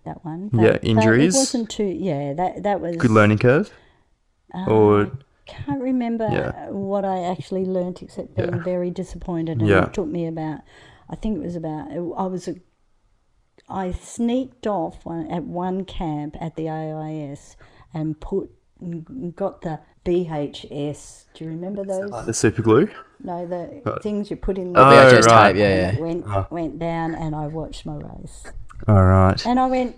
[SPEAKER 2] That one.
[SPEAKER 1] Yeah, injuries?
[SPEAKER 2] It wasn't too. Yeah, that that was.
[SPEAKER 1] Good learning curve, or
[SPEAKER 2] Can't remember
[SPEAKER 1] Yeah.
[SPEAKER 2] what I actually learnt except being
[SPEAKER 1] Yeah.
[SPEAKER 2] very disappointed. And
[SPEAKER 1] Yeah.
[SPEAKER 2] it took me about, I think it was about, I was a, I sneaked off one, at one camp at the AIS and put, got the VHS. Do you remember those?
[SPEAKER 1] like the super glue.
[SPEAKER 2] No, the things you put in the
[SPEAKER 1] Oh,
[SPEAKER 3] VHS
[SPEAKER 1] right.
[SPEAKER 3] tape. Yeah, yeah.
[SPEAKER 2] it went, ah. went down and I watched my race.
[SPEAKER 1] All right.
[SPEAKER 2] And I went,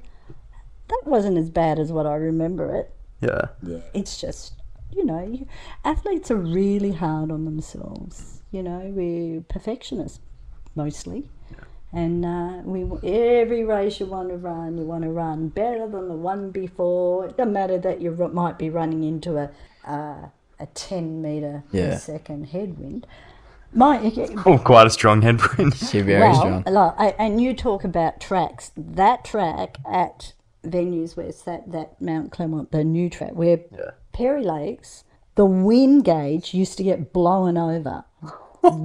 [SPEAKER 2] that wasn't as bad as what I remember it.
[SPEAKER 1] Yeah.
[SPEAKER 2] Yeah, it's just, you know, you, athletes are really hard on themselves. You know, we're perfectionists mostly. And uh, we every race you want to run, you want to run better than the one before. It doesn't matter that you might be running into a uh, a ten meter
[SPEAKER 3] Yeah.
[SPEAKER 2] per second headwind. My,
[SPEAKER 1] Oh, quite a strong headwind.
[SPEAKER 3] You're very
[SPEAKER 2] well,
[SPEAKER 3] strong.
[SPEAKER 2] Like, I, and you talk about tracks. That track at venues where it's that, that Mount Claremont, the new track, where Perry Lakes, the wind gauge used to get blown over.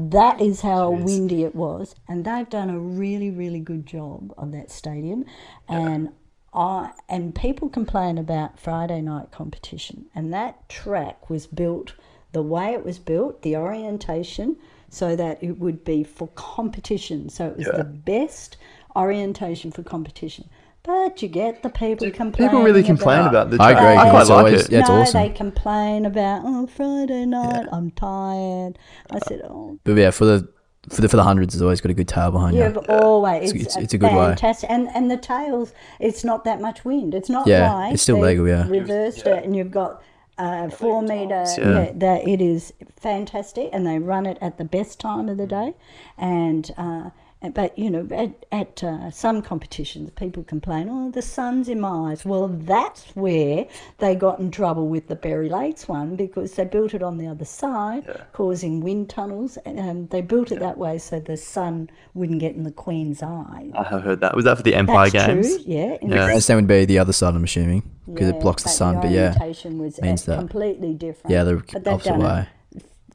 [SPEAKER 2] That is how windy it was. And they've done a really, really good job on that stadium. And I, and people complain about Friday night competition. And that track was built the way it was built, the orientation, so that it would be for competition. So it was the best orientation for competition. But you get the people complaining.
[SPEAKER 1] People really complain about the
[SPEAKER 3] I agree,
[SPEAKER 1] I quite like
[SPEAKER 3] always-
[SPEAKER 1] it.
[SPEAKER 3] yeah, it's
[SPEAKER 2] no,
[SPEAKER 3] awesome.
[SPEAKER 2] they complain about oh Friday night I'm tired. I said oh
[SPEAKER 3] But yeah, for the for the for the hundreds, there's always got a good tail behind you.
[SPEAKER 2] You've always
[SPEAKER 3] It's-
[SPEAKER 2] it's,
[SPEAKER 3] it's a good way.
[SPEAKER 2] fantastic, and and the tails. It's not that much wind. It's not
[SPEAKER 3] Yeah,
[SPEAKER 2] right.
[SPEAKER 3] it's still
[SPEAKER 2] They've
[SPEAKER 3] legal, yeah.
[SPEAKER 2] Reversed it, and you've got uh, four meter.
[SPEAKER 1] Yeah.
[SPEAKER 2] Yeah, that it is fantastic, and they run it at the best time of the day, and. Uh, but you know, at, at uh, some competitions, people complain, "Oh, the sun's in my eyes." Well, that's where they got in trouble with the Perry Lakes one because they built it on the other side, causing wind tunnels. And um, they built it that way so the sun wouldn't get in the Queen's eye.
[SPEAKER 1] I have heard that. Was that for the Empire
[SPEAKER 2] That's
[SPEAKER 1] Games?
[SPEAKER 2] true, yeah. in
[SPEAKER 1] Yeah.
[SPEAKER 2] the
[SPEAKER 3] Grandstand would be the other side, I'm assuming, because
[SPEAKER 2] Yeah,
[SPEAKER 3] it blocks the sun. But yeah,
[SPEAKER 2] was
[SPEAKER 3] means
[SPEAKER 2] uh,
[SPEAKER 3] that.
[SPEAKER 2] completely different.
[SPEAKER 3] yeah, the
[SPEAKER 2] But they've
[SPEAKER 3] opposite
[SPEAKER 2] done a-
[SPEAKER 3] way.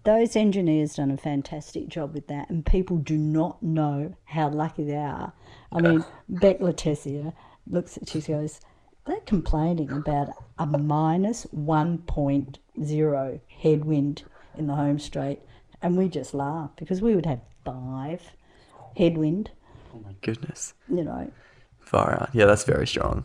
[SPEAKER 2] Those engineers done a fantastic job with that, and people do not know how lucky they are. I mean, Beck Letizia looks at she goes, they're complaining about a minus one point zero headwind in the home straight, and we just laugh because we would have five headwind.
[SPEAKER 1] Oh my goodness.
[SPEAKER 2] You know,
[SPEAKER 1] Far out. Yeah, that's very strong.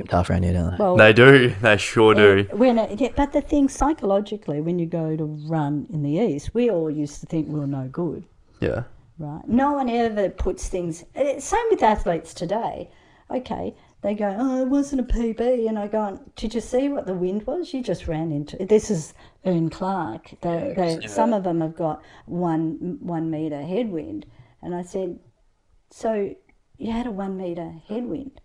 [SPEAKER 3] Make them tough around here, don't they?
[SPEAKER 2] well,
[SPEAKER 1] They do. They sure do.
[SPEAKER 2] When it, yeah, but the thing psychologically, when you go to run in the east, we all used to think we were no good,
[SPEAKER 1] Yeah.
[SPEAKER 2] right? No one ever puts things. eh, Same with athletes today. Okay, they go, oh, it wasn't a PB. And I go, did you see what the wind was? You just ran into This is Ern Clark. They, they, Some of them have got one, one metre headwind. And I said, so you had a one metre headwind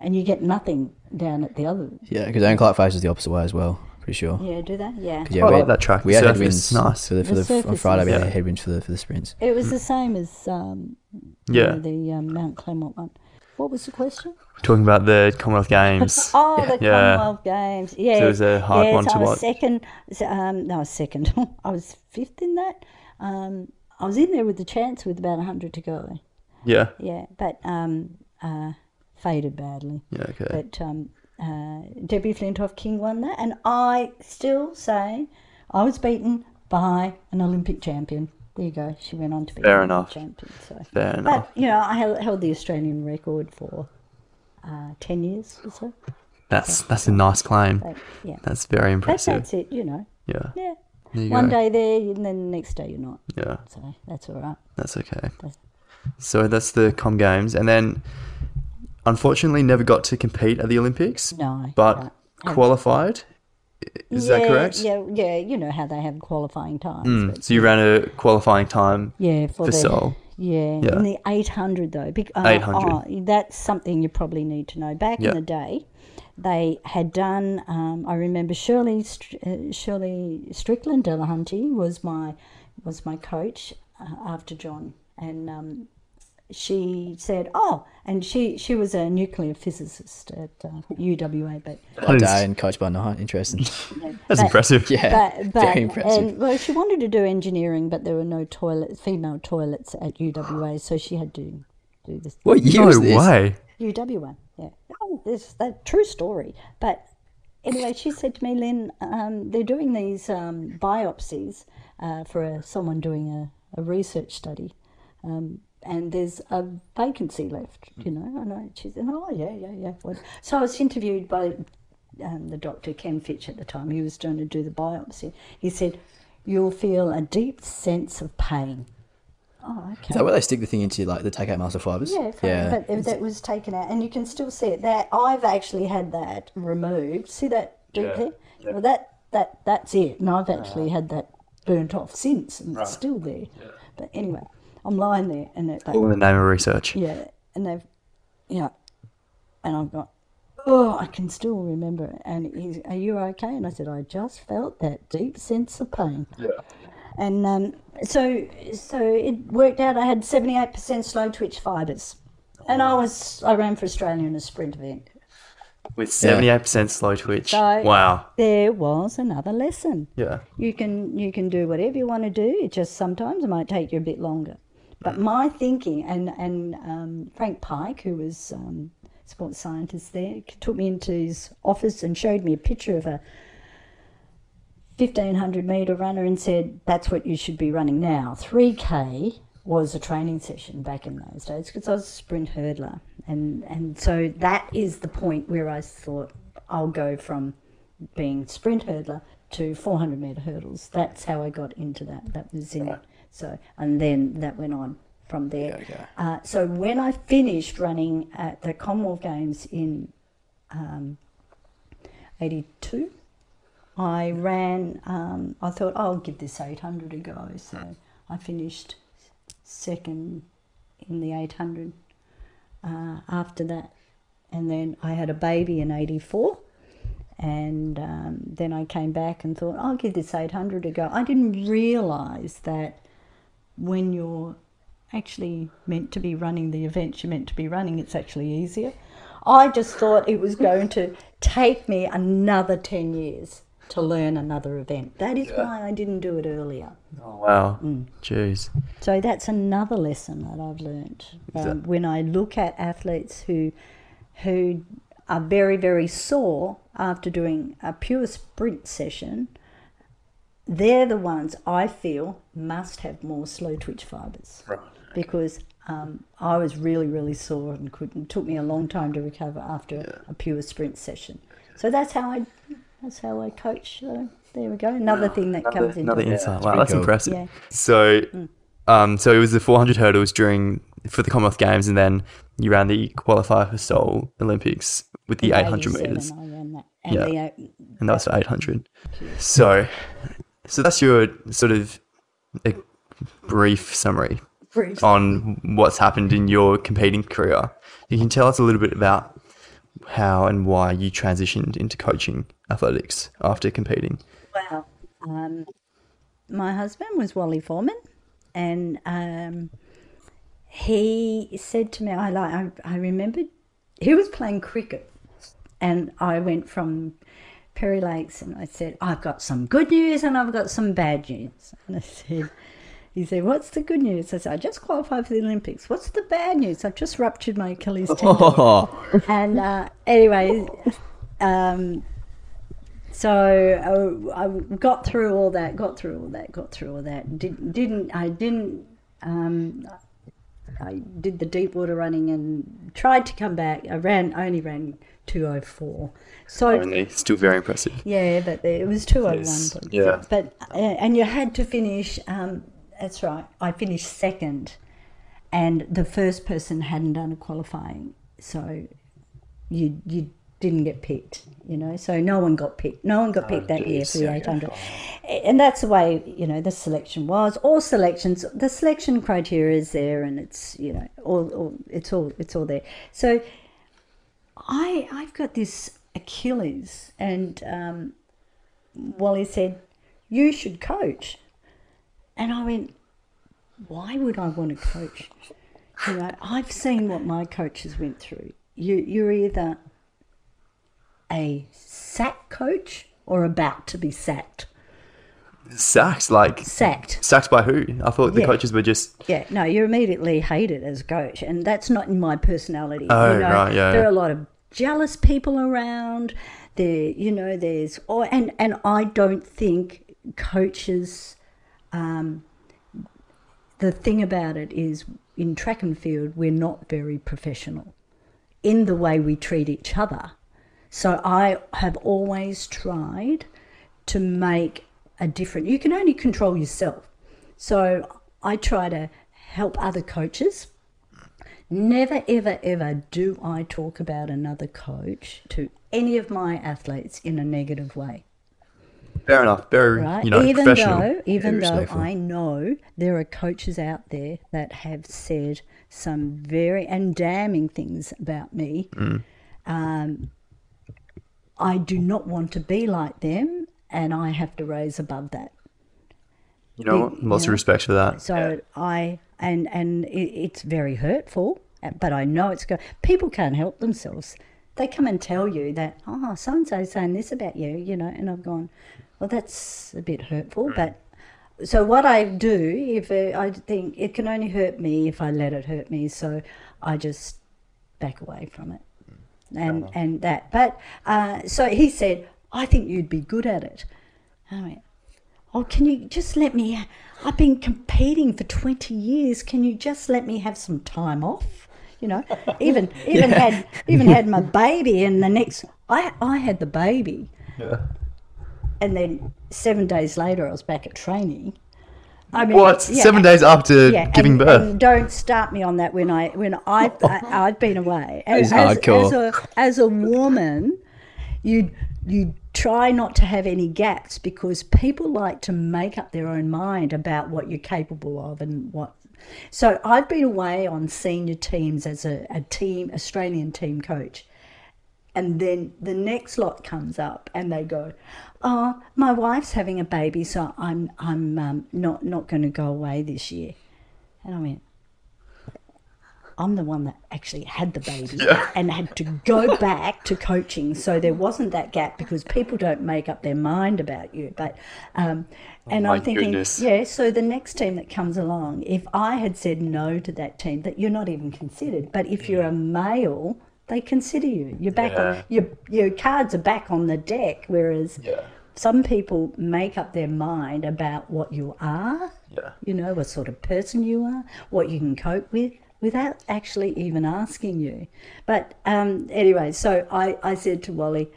[SPEAKER 2] and you get nothing down at the other.
[SPEAKER 3] Yeah, because Aaron Clark faces the opposite way as well. Pretty sure.
[SPEAKER 2] Yeah, do that? Yeah.
[SPEAKER 3] 'Cause, yeah,
[SPEAKER 1] I
[SPEAKER 3] we
[SPEAKER 1] like
[SPEAKER 3] had-
[SPEAKER 1] that track.
[SPEAKER 3] We
[SPEAKER 1] The
[SPEAKER 3] had
[SPEAKER 1] surface
[SPEAKER 3] headwinds
[SPEAKER 1] nice.
[SPEAKER 3] for the, for
[SPEAKER 2] The
[SPEAKER 3] the, on Friday. We
[SPEAKER 1] is-
[SPEAKER 3] had headwinds for the for the sprints.
[SPEAKER 2] It was the same as um, you
[SPEAKER 1] Yeah.
[SPEAKER 2] know, the um, Mount Claremont one. What was the question?
[SPEAKER 1] Talking about the Commonwealth Games.
[SPEAKER 2] Oh, the
[SPEAKER 1] Yeah.
[SPEAKER 2] Commonwealth Games. Yeah.
[SPEAKER 1] So it was a hard
[SPEAKER 2] yes,
[SPEAKER 1] one to
[SPEAKER 2] I was
[SPEAKER 1] watch.
[SPEAKER 2] second. Um, no, I was second. I was fifth in that. Um, I was in there with the chance with about 100 to go.
[SPEAKER 1] yeah.
[SPEAKER 2] Yeah, but um, uh, faded badly.
[SPEAKER 1] Yeah. Okay.
[SPEAKER 2] But um, uh, Debbie Flintoff King won that, and I still say I was beaten by an Olympic champion. There you go. She went on to be
[SPEAKER 1] Fair
[SPEAKER 2] an Olympic
[SPEAKER 1] enough.
[SPEAKER 2] champion. So.
[SPEAKER 1] Fair enough.
[SPEAKER 2] But you know, I held, held the Australian record for uh, ten years or so.
[SPEAKER 1] That's that's a nice claim.
[SPEAKER 2] But yeah,
[SPEAKER 1] That's very
[SPEAKER 2] but
[SPEAKER 1] impressive.
[SPEAKER 2] that's it. You know,
[SPEAKER 1] Yeah.
[SPEAKER 2] yeah. One
[SPEAKER 1] go.
[SPEAKER 2] day there, and then the next day you're not.
[SPEAKER 1] Yeah.
[SPEAKER 2] So that's all right.
[SPEAKER 1] That's okay.
[SPEAKER 2] That's-
[SPEAKER 1] So that's the Com Games, and then unfortunately never got to compete at the Olympics,
[SPEAKER 2] No,
[SPEAKER 1] but
[SPEAKER 2] no.
[SPEAKER 1] qualified. Is that correct?
[SPEAKER 2] Yeah, yeah. You know how they have qualifying times.
[SPEAKER 1] Mm, So you ran a qualifying time.
[SPEAKER 2] yeah, for,
[SPEAKER 1] for
[SPEAKER 2] the
[SPEAKER 1] Seoul.
[SPEAKER 2] Yeah,
[SPEAKER 1] Yeah.
[SPEAKER 2] in the 800 though. Bec- uh,
[SPEAKER 1] 800.
[SPEAKER 2] oh, that's something you probably need to know. Back
[SPEAKER 1] Yeah.
[SPEAKER 2] in the day, they had done. Um, I remember Shirley uh, Shirley Strickland de la Hunty was my was my coach uh, after John, and um, she said, "Oh," and she she was a nuclear physicist at uh, UWA, but
[SPEAKER 1] That
[SPEAKER 3] My
[SPEAKER 1] is-
[SPEAKER 3] dad and coached by Night. Interesting.
[SPEAKER 1] That's
[SPEAKER 2] but-
[SPEAKER 1] impressive.
[SPEAKER 3] yeah,
[SPEAKER 2] but, but
[SPEAKER 3] very impressive.
[SPEAKER 2] And, well, she wanted to do engineering, but there were no toilet female toilets at UWA, so she had to do this.
[SPEAKER 3] what year
[SPEAKER 1] No
[SPEAKER 3] was this?
[SPEAKER 1] way.
[SPEAKER 2] UWA, yeah. Oh, this that true story. But anyway, she said to me, Lyn, um, they're doing these um, biopsies uh, for a, someone doing a, a research study. Um, and there's a vacancy left, you know. And I, she said, "Oh yeah, yeah, yeah." So I was interviewed by um, the doctor Ken Fitch at the time. He was going to do the biopsy. He said, "You'll feel a deep sense of pain." Oh, okay.
[SPEAKER 3] Is that where they stick the thing into, like the take out muscle fibers?
[SPEAKER 2] Yeah, fine, but if that was taken out, and you can still see it. That I've actually had that removed. See that deep there? Yeah. Well, that that that's it, and I've actually had that burnt off since, and it's still there. Yeah. But anyway, I'm lying there, and it,
[SPEAKER 1] All in the name of research.
[SPEAKER 2] yeah, and they've, yeah, and I've got, oh, I can still remember it. And he's, are you okay? And I said, I just felt that deep sense of pain. Yeah. And um, so, so it worked out. I had seventy eight percent slow twitch fibres, and I was I ran for Australia in a sprint event.
[SPEAKER 1] With 78% slow twitch.
[SPEAKER 2] So-
[SPEAKER 1] wow.
[SPEAKER 2] There was another lesson.
[SPEAKER 1] Yeah.
[SPEAKER 2] You can you can do whatever you want to do. It just sometimes it might take you a bit longer. But my thinking and and um, Frank Pyke, who was um, sports scientist there, took me into his office and showed me a picture of a fifteen hundred meter runner and said, "That's what you should be running now." Three k was a training session back in those days because I was a sprint hurdler, and and so that is the point where I thought I'll go from being sprint hurdler to 400 meter hurdles. That's how I got into that. That was in. So and then that went on from there. Uh, so when I finished running at the Commonwealth Games in um, 82, I ran. Um, I thought oh, I'll give this 800 a go. So I finished second in the 800 uh, after that. And then I had a baby in 84. And um, then I came back and thought, I'll give this 800 a go. I didn't realise that when you're actually meant to be running the events you're meant to be running, it's actually easier. I just thought it was going to take me another 10 years to learn another event. That is why I didn't do it earlier.
[SPEAKER 1] Oh, wow.
[SPEAKER 2] Mm.
[SPEAKER 1] Jeez.
[SPEAKER 2] So that's another lesson that I've learned um, when I look at athletes who who are very very sore after doing a pure sprint session. They're the ones I feel must have more slow twitch fibers because um, I was really really sore and couldn't. It took me a long time to recover after a pure sprint session. So that's how I that's how I coach. So there we go. Another thing that comes into
[SPEAKER 1] Another
[SPEAKER 2] it.
[SPEAKER 1] insight. Wow, that's
[SPEAKER 3] cool.
[SPEAKER 1] impressive.
[SPEAKER 2] Yeah.
[SPEAKER 1] So,
[SPEAKER 2] Mm.
[SPEAKER 1] um, so it was the 400 hurdles during for the Commonwealth Games, and then you ran the qualifier for Seoul Olympics with the 800 meters,
[SPEAKER 2] I ran that. And
[SPEAKER 1] Yeah.
[SPEAKER 2] the, uh,
[SPEAKER 1] and that was for 800. So, so that's your sort of a brief summary
[SPEAKER 2] brief-
[SPEAKER 1] on what's happened in your competing career. You can tell us a little bit about how and why you transitioned into coaching athletics after competing.
[SPEAKER 2] Well, um, my husband was Wally Foreman, and um, he said to me, "I like." I, I remembered he was playing cricket, and I went from Perry Lakes, and I said, "I've got some good news and I've got some bad news." And I said. He said, "What's the good news?" I said, "I just qualified for the Olympics." What's the bad news? I've just ruptured my Achilles tendon.
[SPEAKER 3] Oh,
[SPEAKER 2] and uh, anyway, um, so uh, I got through all that, got through all that, got through all that. Did, didn't I? Didn't. Um, I did the deep water running and tried to come back. I ran, only ran two oh four. So
[SPEAKER 1] Only still very impressive.
[SPEAKER 2] yeah, but it was two oh
[SPEAKER 1] Yes, yeah.
[SPEAKER 2] But uh, and you had to finish. Um, that's right. I finished second, and the first person hadn't done a qualifying, so you you didn't get picked. You know, so no one got picked. No one got picked that year for the eight hundred, and that's the way you know the selection was. All selections, the selection criteria is there, and it's you know all, all it's all it's all there. So I I've got this Achilles, and um, Wally said, "You should coach," and I went, "Why would I want to coach?" You know, I've seen what my coaches went through. You you're either a sack coach or about to be sacked.
[SPEAKER 1] Sacked, like
[SPEAKER 2] Sacked.
[SPEAKER 1] sacked by who? I thought the
[SPEAKER 2] Yeah.
[SPEAKER 1] coaches were just
[SPEAKER 2] Yeah, no, you're immediately hated as a coach, and that's not in my personality.
[SPEAKER 1] Oh,
[SPEAKER 2] you know,
[SPEAKER 1] right, yeah,
[SPEAKER 2] There are a lot of jealous people around. There, you know, there's, or and and I don't think coaches. Um, the thing about it is, in track and field, we're not very professional in the way we treat each other. So I have always tried to make a different. You can only control yourself. So I try to help other coaches. Never, ever, ever do I talk about another coach to any of my athletes in a negative way,
[SPEAKER 1] fair enough, very
[SPEAKER 2] right?
[SPEAKER 1] you know
[SPEAKER 2] even
[SPEAKER 1] professional.
[SPEAKER 2] though, even
[SPEAKER 3] Very
[SPEAKER 2] though
[SPEAKER 3] respectful.
[SPEAKER 2] I know there are coaches out there that have said some very and damning things about me.
[SPEAKER 1] Mm.
[SPEAKER 2] Um, I do not want to be like them, and I have to raise above that.
[SPEAKER 1] you know, what? lots of respect for that.
[SPEAKER 2] So I and and it, it's very hurtful, but I know it's go. People can't help themselves. They come and tell you that oh, so and so saying this about you, you know, and I've gone, well, that's a bit hurtful, but. So what I do, if uh, I think it can only hurt me if I let it hurt me, so I just back away from it, and and that. But uh, so he said, I think you'd be good at it. I went, Oh, can you just let me? I've been competing for 20 years. Can you just let me have some time off? You know, even even had even had my baby, and the next I I had the baby, Yeah. and then seven days later I was back at training. I mean,
[SPEAKER 1] What?
[SPEAKER 2] yeah,
[SPEAKER 1] Seven days after
[SPEAKER 2] yeah,
[SPEAKER 1] giving
[SPEAKER 2] and,
[SPEAKER 1] birth?
[SPEAKER 2] And don't start me on that when I when I, I I've been away. As, as, as a as a woman, you you try not to have any gaps because people like to make up their own mind about what you're capable of and what. So I've been away on senior teams as a, a team Australian team coach, and then the next lot comes up and they go, "Oh, my wife's having a baby, so I'm I'm um, not not going to go away this year." And I went, I'm the one that actually had the baby and had to go back to coaching. So there wasn't that gap because people don't make up their mind about you. But um, and
[SPEAKER 1] my
[SPEAKER 2] I'm thinking,
[SPEAKER 1] goodness.
[SPEAKER 2] yeah. So the next team that comes along, if I had said no to that team, that you're not even considered. But if you're a male, they consider you. You're back
[SPEAKER 1] Yeah.
[SPEAKER 2] on your your cards are back on the deck. Whereas some people make up their mind about what you are
[SPEAKER 1] Yeah.
[SPEAKER 2] you know, what sort of person you are, what you can cope with, without actually even asking you. But um, anyway, so I, I said to Wally,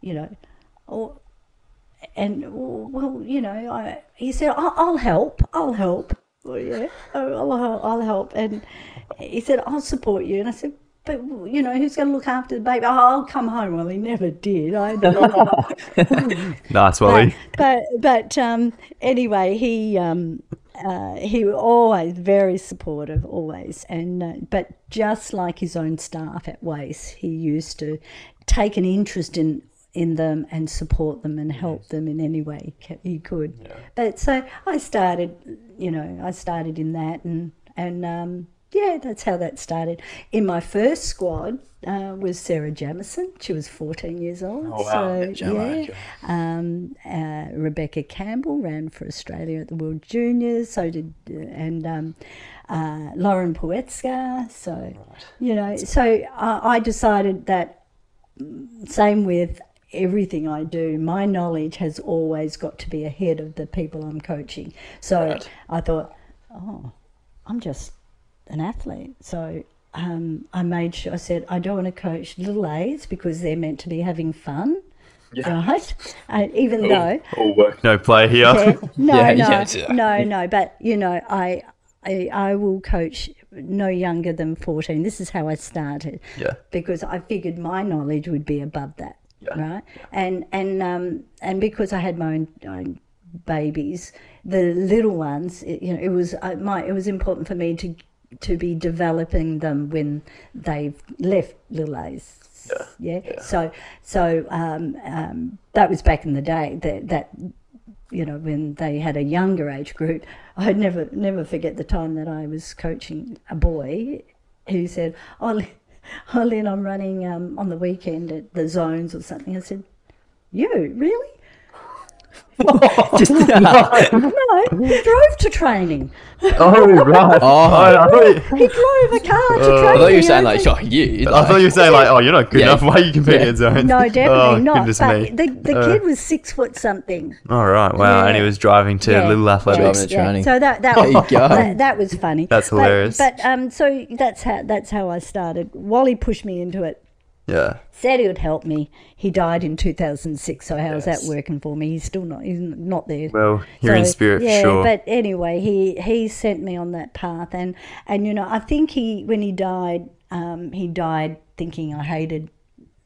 [SPEAKER 2] you know, oh, and well, you know, I, he said, I'll, I'll help, I'll help. Well, yeah, oh, I'll, I'll help. And he said, I'll support you. And I said, but you know who's going to look after the baby? Oh, I'll come home. Well, he never did. I
[SPEAKER 1] Nice, Wally.
[SPEAKER 2] but but um, anyway, he um, uh, he was always very supportive, always, and uh, but just like his own staff at WAIS, he used to take an interest in in them and support them and help them in any way he could. But so I started, you know, I started in that, and and um, yeah, that's how that started. In my first squad uh, was Sarah Jamieson. She was 14 years old. Oh, wow. So, yeah. Um, uh, Rebecca Campbell ran for Australia at the World Juniors. So did, uh, and um, uh, Lauren Poetschka. So, you know, so I, I decided that same with everything I do, my knowledge has always got to be ahead of the people I'm coaching. So I thought, oh, I'm just an athlete. So um, I made sure, I said, I don't want to coach little A's because they're meant to be having fun. Right? Uh, even though
[SPEAKER 1] All work, no play here.
[SPEAKER 2] yeah, no,
[SPEAKER 3] Yeah,
[SPEAKER 2] no,
[SPEAKER 3] yeah, yeah.
[SPEAKER 2] no, no. But you know, I, I, I will coach no younger than fourteen. This is how I started.
[SPEAKER 1] Yeah.
[SPEAKER 2] Because I figured my knowledge would be above that, Yeah. right? And and um and because I had my own, own babies, the little ones, it, you know, it was uh, my it was important for me to to be developing them when they've left little A's. Yeah. So so um, um, that was back in the day. That that you know when they had a younger age group. I'd never never forget the time that I was coaching a boy who said, "Oh, oh, Lyn I'm running um, on the weekend at the zones or something." I said, "You really?"
[SPEAKER 3] Just,
[SPEAKER 2] No, he drove to training.
[SPEAKER 1] oh, right.
[SPEAKER 3] oh,
[SPEAKER 1] I thought you,
[SPEAKER 2] He drove a car to
[SPEAKER 3] I
[SPEAKER 2] training.
[SPEAKER 3] thought you were saying
[SPEAKER 2] I
[SPEAKER 3] like, oh, you.
[SPEAKER 1] I thought you were saying, like, oh, you're not good
[SPEAKER 3] Yeah.
[SPEAKER 1] enough. Why are you competing
[SPEAKER 3] Yeah.
[SPEAKER 1] at zones?
[SPEAKER 2] No, definitely
[SPEAKER 1] oh,
[SPEAKER 2] not.
[SPEAKER 1] Goodness
[SPEAKER 2] But
[SPEAKER 1] me.
[SPEAKER 2] the, the
[SPEAKER 1] Uh,
[SPEAKER 2] kid was six foot something.
[SPEAKER 1] All right, wow. And he was driving to
[SPEAKER 2] Yeah.
[SPEAKER 1] Little Athletics.
[SPEAKER 3] Driving to training.
[SPEAKER 2] So that that was,
[SPEAKER 3] you
[SPEAKER 2] that, that was funny.
[SPEAKER 1] That's
[SPEAKER 2] But-
[SPEAKER 1] hilarious.
[SPEAKER 2] But, um, so that's how that's how I started. Wally pushed me into it.
[SPEAKER 1] Yeah.
[SPEAKER 2] Said he would help me. He died in 2006. So how's that working for me? He's still not. He's not there.
[SPEAKER 1] Well, you're in
[SPEAKER 2] So,
[SPEAKER 1] spirit
[SPEAKER 2] yeah,
[SPEAKER 1] sure.
[SPEAKER 2] But anyway, he he sent me on that path, and and you know, I think he when he died, um, he died thinking I hated.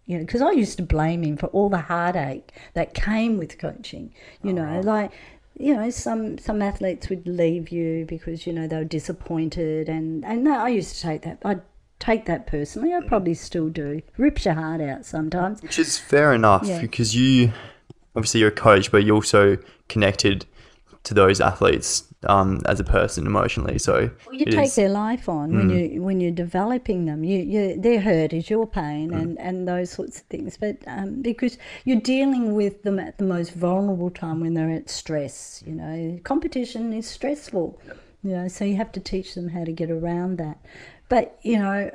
[SPEAKER 2] You know, because I used to blame him for all the heartache that came with coaching. You know, like you know, some some athletes would leave you because you know they were disappointed, and and I used to take that. I take that personally. I probably still do. Rips your heart out sometimes.
[SPEAKER 1] Which is fair enough
[SPEAKER 2] Yeah.
[SPEAKER 1] because you, obviously, you're a coach, but you're also connected to those athletes um, as a person emotionally. So
[SPEAKER 2] Well, you take
[SPEAKER 1] is-
[SPEAKER 2] their life on when you when you're developing them. You, you their hurt is your pain and, and those sorts of things. But um, because you're dealing with them at the most vulnerable time when they're at stress. You know, competition is stressful. You know, so you have to teach them how to get around that. But you know.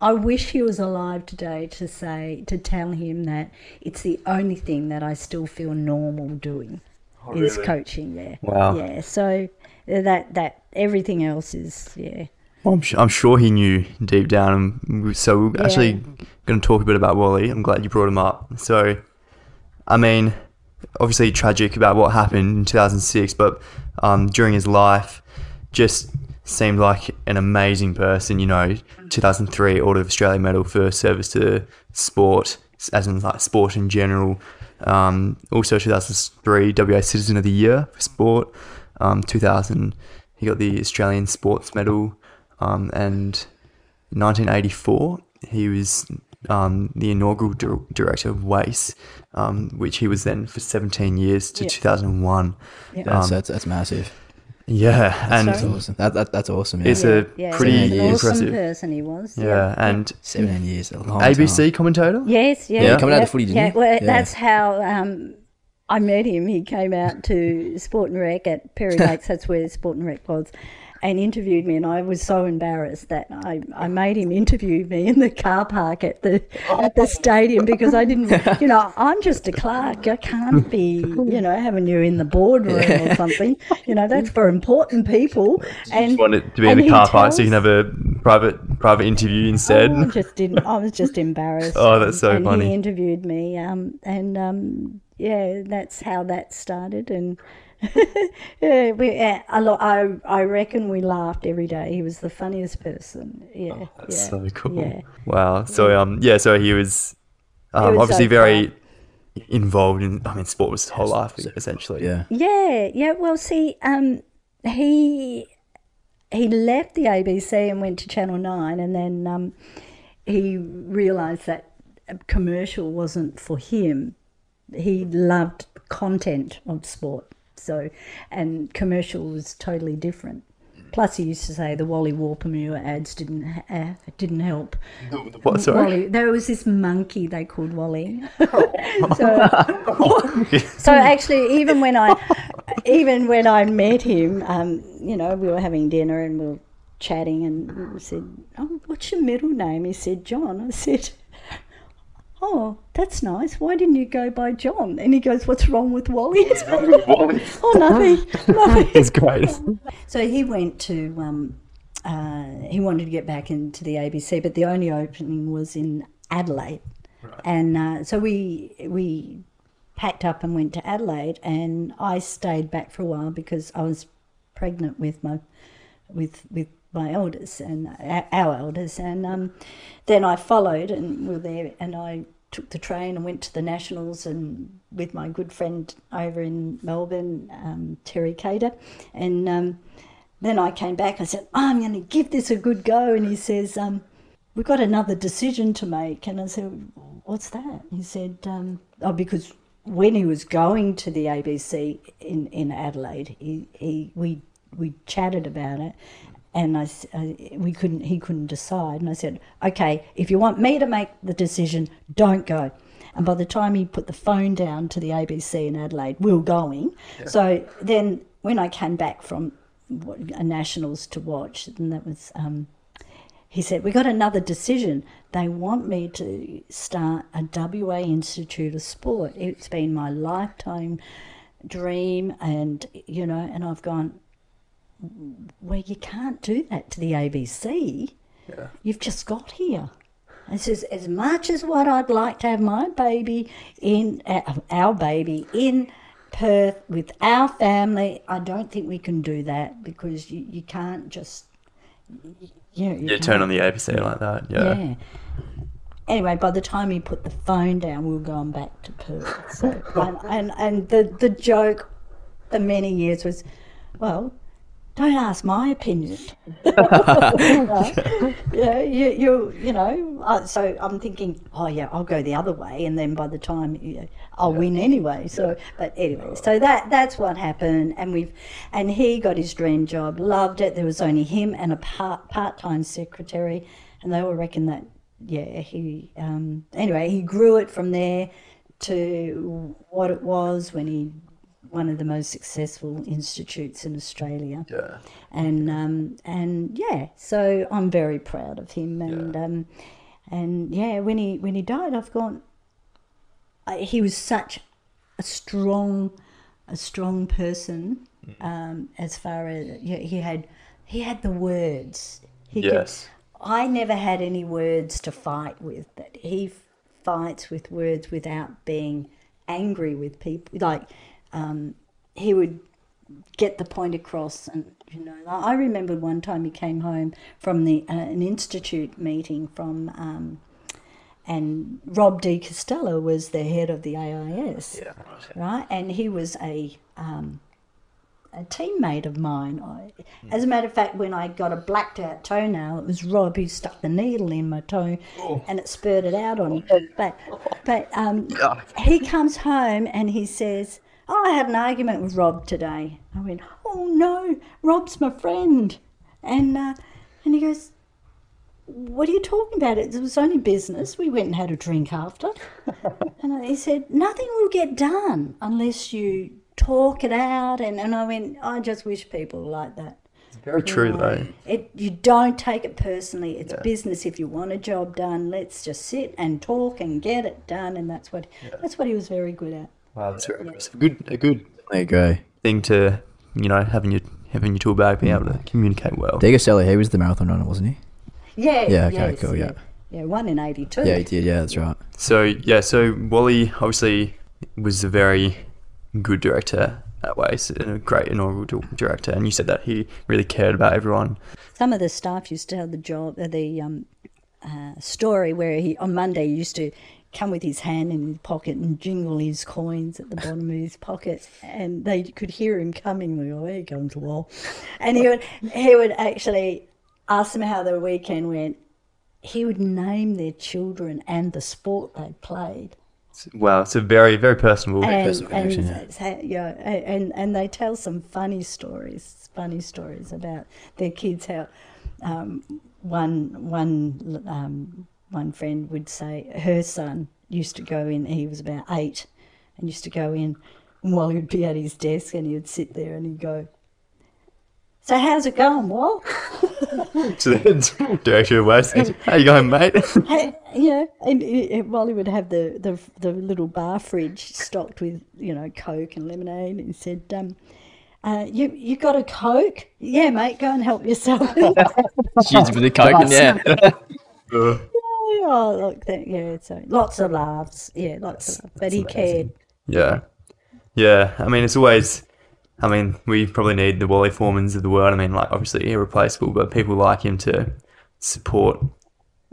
[SPEAKER 2] I wish he was alive today to say to tell him that it's the only thing that I still feel normal doing is coaching. Yeah,
[SPEAKER 1] Wow.
[SPEAKER 2] yeah. So that that everything else is yeah.
[SPEAKER 1] Well, I'm, su- I'm sure he knew deep down. So we're actually going to talk a bit about Wally. I'm glad you brought him up. So, I mean, obviously tragic about what happened in 2006, but um, during his life, just seemed like an amazing person. You know, 2003 Order of Australia Medal for service to sport, as in like sport in general. Um, also 2003 WA Citizen of the Year for sport. Um, 2000 he got the Australian Sports Medal, um, and 1984 he was um, the inaugural dir- director of WAIS, um, which he was then for 17 years to 2001.
[SPEAKER 3] that's, that's, that's massive.
[SPEAKER 1] Yeah, and
[SPEAKER 3] That's awesome. That, that, that's awesome. Yeah.
[SPEAKER 1] it's a
[SPEAKER 2] Yeah,
[SPEAKER 1] pretty
[SPEAKER 2] he's an awesome
[SPEAKER 1] impressive.
[SPEAKER 2] person he was.
[SPEAKER 1] Yeah, and
[SPEAKER 3] seven years. A long
[SPEAKER 1] ABC
[SPEAKER 3] Time.
[SPEAKER 1] commentator.
[SPEAKER 2] Yes, yeah.
[SPEAKER 3] Yeah, coming out of footy, didn't
[SPEAKER 2] yeah,
[SPEAKER 3] he?
[SPEAKER 2] Well,
[SPEAKER 3] Yeah.
[SPEAKER 2] that's how um, I met him. He came out to Sport and Rec at Perry Lakes. that's where Sport and Rec was. And interviewed me, and I was so embarrassed that I, I made him interview me in the car park at the at the stadium because I didn't, you know, I'm just a clerk. I can't be, you know, having you in the boardroom or something. You know, that's for important people. And you just
[SPEAKER 1] Wanted to be in the car park so you can have a private private interview instead.
[SPEAKER 2] Oh, I just didn't. I was just embarrassed.
[SPEAKER 1] Oh, that's so
[SPEAKER 2] and
[SPEAKER 1] funny.
[SPEAKER 2] He interviewed me, um, and um, yeah, that's how that started, and Yeah, we, uh, a lot. I I reckon we laughed every day. He was the funniest person. Yeah,
[SPEAKER 1] Oh, That's
[SPEAKER 2] yeah,
[SPEAKER 1] so cool.
[SPEAKER 2] Yeah.
[SPEAKER 1] Wow. So um yeah, so he was um
[SPEAKER 2] was
[SPEAKER 1] obviously
[SPEAKER 2] so
[SPEAKER 1] very involved in I mean sport was his whole life essentially.
[SPEAKER 3] Yeah.
[SPEAKER 2] Yeah, yeah. Well, see, um, he he left the ABC and went to Channel Nine, and then um, he realised that commercial wasn't for him. He loved content of sport, so and commercial was totally different. Plus, he used to say the Wally Warpamure ads didn't uh, didn't help.
[SPEAKER 1] What sorry?
[SPEAKER 2] Wally, there was this monkey they called Wally. so, so actually, even when I, even when I met him, um, you know, we were having dinner and we were chatting, and we said, "Oh, what's your middle name?" He said, "John." I said, "Oh, that's nice. Why didn't you go by John?" And he goes, "What's wrong with Wally?" What's wrong with Wally? oh, nothing, nothing.
[SPEAKER 1] It's great.
[SPEAKER 2] So he went to, um, uh, he wanted to get back into the ABC, but the only opening was in Adelaide. Right. And uh, so we we packed up and went to Adelaide, and I stayed back for a while because I was pregnant with my with with my elders and our- elders, and um, then I followed and we were there, and I took the train and went to the Nationals and with my good friend over in Melbourne, um, Terry Cater, and um, then I came back. I said, "I'm going to give this a good go," and he says, um, "We've got another decision to make," and I said, "What's that?" He said, um, "Oh, because." When he was going to the ABC in, in Adelaide, he, he we we chatted about it, and I, I- we couldn't he couldn't decide and I said okay if you want me to make the decision don't go and by the time he put the phone down to the ABC in Adelaide we were going so then when I came back from nationals to watch and that was um, he said, We got another decision. They want me to start a WA Institute of Sport. It's been my lifetime dream, and you know, and I've gone, Well, you can't do that to the ABC. You've just got here. And says, As much as what I'd like to have my baby in, uh, our baby in Perth with our family, I don't think we can do that because you, you can't just. You, know, you
[SPEAKER 1] Yeah, turn on the ABC like that. Yeah.
[SPEAKER 2] yeah. Anyway, by the time he put the phone down, we were going back to Perth. So, and, and, and the, the joke for many years was, well, don't ask my opinion. yeah, you, you, you know. Uh, so I'm thinking, oh yeah, I'll go the other way, and then by the time you know, I'll win anyway. So, but anyway, so that that's what happened, and we've, and he got his dream job, loved it. There was only him and a part part time secretary, and they all reckon that yeah, he um, anyway he grew it from there to what it was when he one of the most successful institutes in Australia
[SPEAKER 1] Yeah.
[SPEAKER 2] and um, and yeah, so I'm very proud of him, and um, and yeah, when he when he died, I've gone. I, he was such a strong, a strong person, um, as far as yeah, he had, he had the words. He
[SPEAKER 1] Yes.
[SPEAKER 2] Could, I never had any words to fight with, but he fights with words without being angry with people. Like um, he would get the point across and you know i remember one time he came home from the uh, an institute meeting from um, and rob de Castella was the head of the ais
[SPEAKER 1] Yeah.
[SPEAKER 2] right. and he was a um, a teammate of mine. I, as a matter of fact when i got a blacked out toenail it was rob who stuck the needle in my toe and it spurted out on me. But but um, he comes home and he says oh, i had an argument with rob today i went oh no rob's my friend and uh, and he goes what are you talking about? It was only business. We went and had a drink after. and he said, nothing will get done unless you talk it out. And, and I went, I just wish people were like that.
[SPEAKER 1] It's very true though.
[SPEAKER 2] It You don't take it personally. It's business. If you want a job done, let's just sit and talk and get it done. And that's what that's what he was very good at.
[SPEAKER 1] Wow, that's very impressive. Good, a good
[SPEAKER 3] I agree.
[SPEAKER 1] thing to you know having your having your tool bag, being able to communicate well.
[SPEAKER 3] Diego Selly, he was the marathon runner, wasn't he?
[SPEAKER 2] Yeah.
[SPEAKER 3] Yeah, okay,
[SPEAKER 2] yes,
[SPEAKER 3] cool, yeah.
[SPEAKER 2] Yeah, one in 82.
[SPEAKER 3] Yeah, he did. Yeah, that's right.
[SPEAKER 1] So yeah, so Wally obviously was a very good director that way. So a great inaugural director, and you said that he really cared about everyone.
[SPEAKER 2] Some of the staff used to have the job, uh, the um, uh, story where he on Monday he used to come with his hand in his pocket and jingle his coins at the bottom of his pocket, and they could hear him coming. They go, "Here comes Wall," and he would he would actually ask them how their weekend went. He would name their children and the sport they played.
[SPEAKER 1] Wow, it's a very very personable.
[SPEAKER 2] and,
[SPEAKER 3] personal
[SPEAKER 2] and,
[SPEAKER 3] yeah.
[SPEAKER 2] yeah, and and they tell some funny stories, funny stories about their kids. How um, one one um, one friend would say her son used to go in. He was about eight, and used to go in and while he'd be at his desk, and he'd sit there and he'd go. So how's it going, Wal?
[SPEAKER 1] to the director of West. How you going, mate?
[SPEAKER 2] Hey, yeah, and uh, while he would have the, the the little bar fridge stocked with you know Coke and lemonade, he said, um, uh, "You you got a Coke? Yeah, mate, go and help yourself."
[SPEAKER 3] Shoots for the coke and yeah.
[SPEAKER 2] oh, look, that, yeah, so lots of laughs, yeah, lots of laughs. But he cared.
[SPEAKER 1] Yeah. Yeah. I mean, it's always, I mean, we probably need the Wally Foremans of the world. I mean, like, obviously irreplaceable, but people like him to support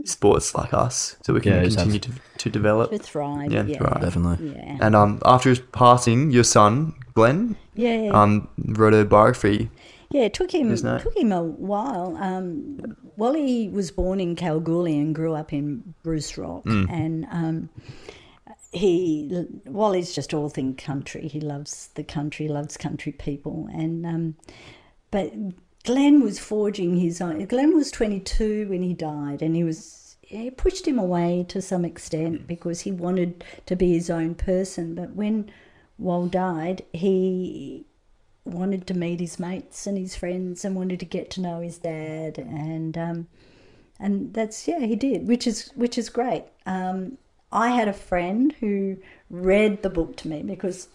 [SPEAKER 1] sports like us so we can
[SPEAKER 3] Yeah,
[SPEAKER 1] continue to, to develop.
[SPEAKER 2] To thrive,
[SPEAKER 1] Yeah,
[SPEAKER 2] yeah,
[SPEAKER 1] thrive.
[SPEAKER 3] Definitely.
[SPEAKER 2] yeah,
[SPEAKER 1] And um, after his passing, your son, Glenn,
[SPEAKER 2] yeah.
[SPEAKER 1] um, wrote a biography.
[SPEAKER 2] Yeah, it took him
[SPEAKER 1] it?
[SPEAKER 2] took him a while. Um, Wally was born in Kalgoorlie and grew up in Bruce Rock,
[SPEAKER 1] Mm.
[SPEAKER 2] and um, he Wally's just all thing country. He loves the country, loves country people, and um, but Glenn was forging his own. Glenn was twenty two when he died, and he was. It pushed him away to some extent because he wanted to be his own person. But when Wal died, he wanted to meet his mates and his friends and wanted to get to know his dad and um, and that's yeah he did which is which is great. Um, I had a friend who read the book to me because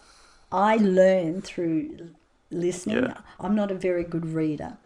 [SPEAKER 2] I learned through listening.
[SPEAKER 1] Yeah.
[SPEAKER 2] I'm not a very good reader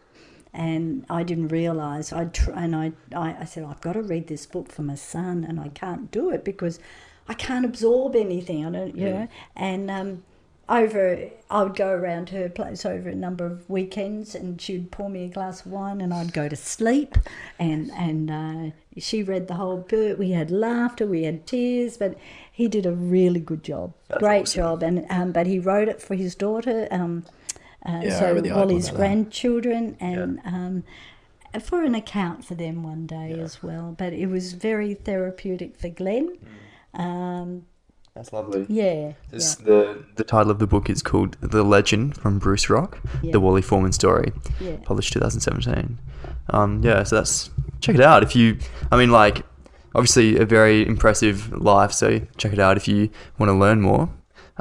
[SPEAKER 2] and I didn't realize I tr- and I, I I said I've got to read this book for my son and I can't do it because I can't absorb anything I don't you know? And um, over I would go around her place over a number of weekends and she'd pour me a glass of wine and I'd go to sleep. And and uh, she read the whole book. We had laughter we had tears but he did a really good job. Great job. And um, but he wrote it for his daughter um, uh,
[SPEAKER 3] Yeah,
[SPEAKER 2] so
[SPEAKER 3] read the article
[SPEAKER 2] Wally's grandchildren and um, for an account for them one day as well. But it was very therapeutic for Glenn. Um,
[SPEAKER 1] That's lovely.
[SPEAKER 2] yeah,
[SPEAKER 1] This,
[SPEAKER 2] yeah.
[SPEAKER 1] the the title of the book is called "The Legend from Bruce Rock:
[SPEAKER 2] Yeah.
[SPEAKER 1] The Wally Foreman Story,"
[SPEAKER 2] Yeah.
[SPEAKER 1] published 2017. Um, yeah, so that's check it out if you. I mean, like, obviously a very impressive life. So check it out if you want to learn more.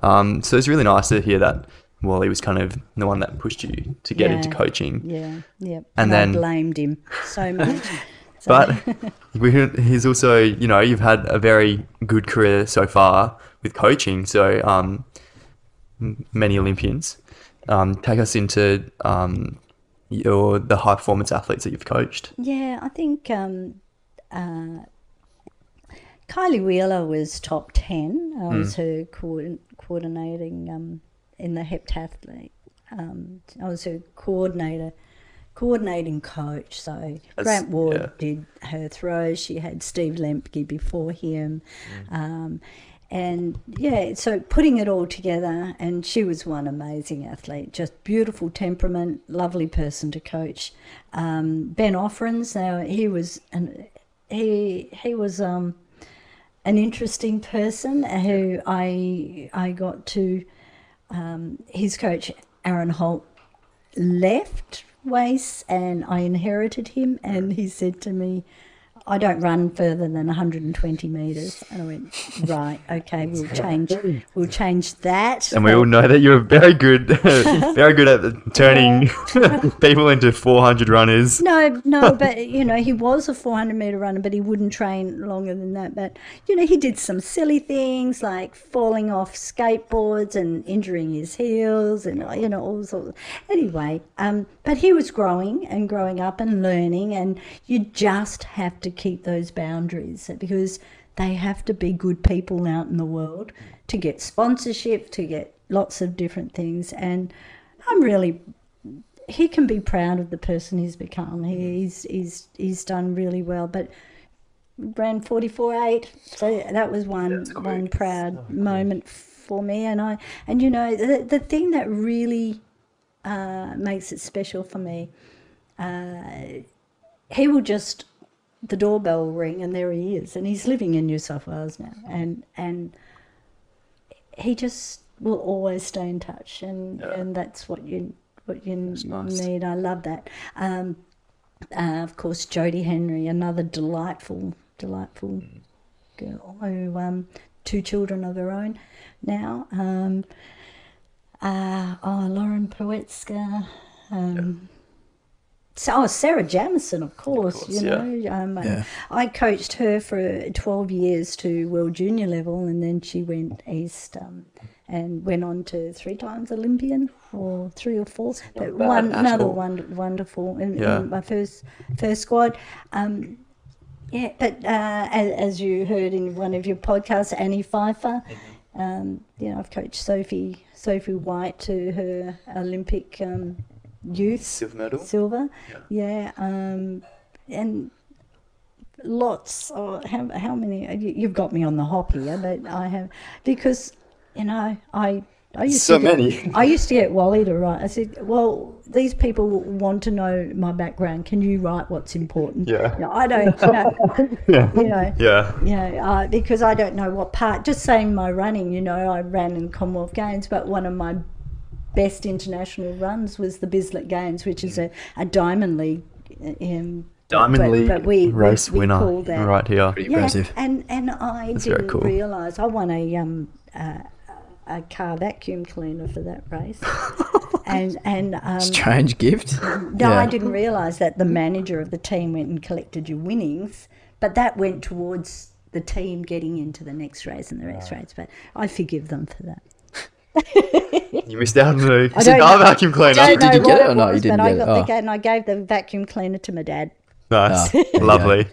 [SPEAKER 1] Um, so it's really nice to hear that Wally was kind of the one that pushed you to get into coaching.
[SPEAKER 2] Yeah, yeah.
[SPEAKER 1] And
[SPEAKER 2] And,
[SPEAKER 1] then-
[SPEAKER 2] I blamed him so much.
[SPEAKER 1] But we, he's also, you know, you've had a very good career so far with coaching. So um, many Olympians. Um, take us into um, your the high performance athletes that you've coached.
[SPEAKER 2] yeah, I think um, uh, Kylie Wheeler was top 10. I was her coordin- coordinating um, in the heptathlete. Um, I was her coordinator, coordinating coach. So Grant Ward
[SPEAKER 1] yeah.
[SPEAKER 2] did her throws. She had Steve Lemke before him. Um, and yeah, so putting it all together, and she was one amazing athlete, just beautiful temperament, lovely person to coach. Um, ben Offereins, now he was an he he was um, an interesting person who I I got to um, his coach Aaron Holt left WAIS and I inherited him and he said to me I don't run further than 120 metres and I went right okay we'll change we'll change that
[SPEAKER 1] And we all know that you're very good, very good at turning people into 400 runners.
[SPEAKER 2] No, no, but you know, he was a 400 meter runner, but he wouldn't train longer than that. But you know, he did some silly things like falling off skateboards and injuring his heels, and you know, all sorts. Anyway, um, but he was growing and growing up and learning, and you just have to keep those boundaries because they have to be good people out in the world to get sponsorship, to get lots of different things, and I'm really. He can be proud of the person he's become. He's he's he's done really well, but ran 44.8 so that was one one proud moment for me. And i and you know the, the thing that really uh, makes it special for me uh, he will just the doorbell will ring and there he is and he's living in new south wales now and and he just will always stay in touch and and that's what you what you
[SPEAKER 1] nice.
[SPEAKER 2] need i love that um, uh, of course, Jodie Henry, another delightful, delightful girl who um, two children of her own now. Um, uh, oh, Lauren Poetschka. Um, so, oh, Sarah Jamieson, of course.
[SPEAKER 1] course,
[SPEAKER 2] you
[SPEAKER 1] yeah.
[SPEAKER 2] know, um,
[SPEAKER 3] Yeah.
[SPEAKER 2] I coached her for twelve years to world junior level, and then she went east um, and went on to three times Olympian or three or four. But one another one wonderful in, in
[SPEAKER 1] Yeah.
[SPEAKER 2] my first first squad. Um, yeah, but uh, as, as you heard in one of your podcasts, Annie Pfeiffer, um, you know, I've coached Sophie Sophie White to her Olympic um, youth
[SPEAKER 1] Silver medal.
[SPEAKER 2] silver. Yeah, um, and lots. Or how how many? you- You've got me on the hop here, but I have because you know I. I used
[SPEAKER 1] So
[SPEAKER 2] to get,
[SPEAKER 1] many.
[SPEAKER 2] I used to get Wally to write. I said, "Well, these people want to know my background. Can you write what's important?"
[SPEAKER 1] Yeah.
[SPEAKER 2] No, I don't. know,
[SPEAKER 1] Yeah.
[SPEAKER 2] you know.
[SPEAKER 1] Yeah.
[SPEAKER 2] You know, uh, because I don't know what part. Just saying my running, you know, I ran in Commonwealth Games, but one of my best international runs was the Bislett Games, which is a, a Diamond League. Um,
[SPEAKER 1] Diamond
[SPEAKER 2] but-
[SPEAKER 1] League
[SPEAKER 2] but we- we-
[SPEAKER 1] race
[SPEAKER 2] we
[SPEAKER 1] winner
[SPEAKER 2] call that-
[SPEAKER 1] right here.
[SPEAKER 3] Pretty
[SPEAKER 2] yeah,
[SPEAKER 3] impressive.
[SPEAKER 2] and and I
[SPEAKER 1] That's
[SPEAKER 2] didn't
[SPEAKER 1] cool.
[SPEAKER 2] realise I won a um uh, a car vacuum cleaner for that race, and and um,
[SPEAKER 3] Strange gift.
[SPEAKER 2] no, I didn't realise that the manager of the team went and collected your winnings, but that went towards the team getting into the next race and the next race. But I forgive them for that.
[SPEAKER 1] You missed out on the
[SPEAKER 2] I don't
[SPEAKER 1] cigar vacuum cleaner.
[SPEAKER 2] Don't
[SPEAKER 3] you get it or not? You didn't
[SPEAKER 2] but I
[SPEAKER 3] get it?
[SPEAKER 2] got the
[SPEAKER 3] Oh.
[SPEAKER 2] ga- and I gave the vacuum cleaner to my dad.
[SPEAKER 1] Nice.
[SPEAKER 3] Ah,
[SPEAKER 1] Lovely.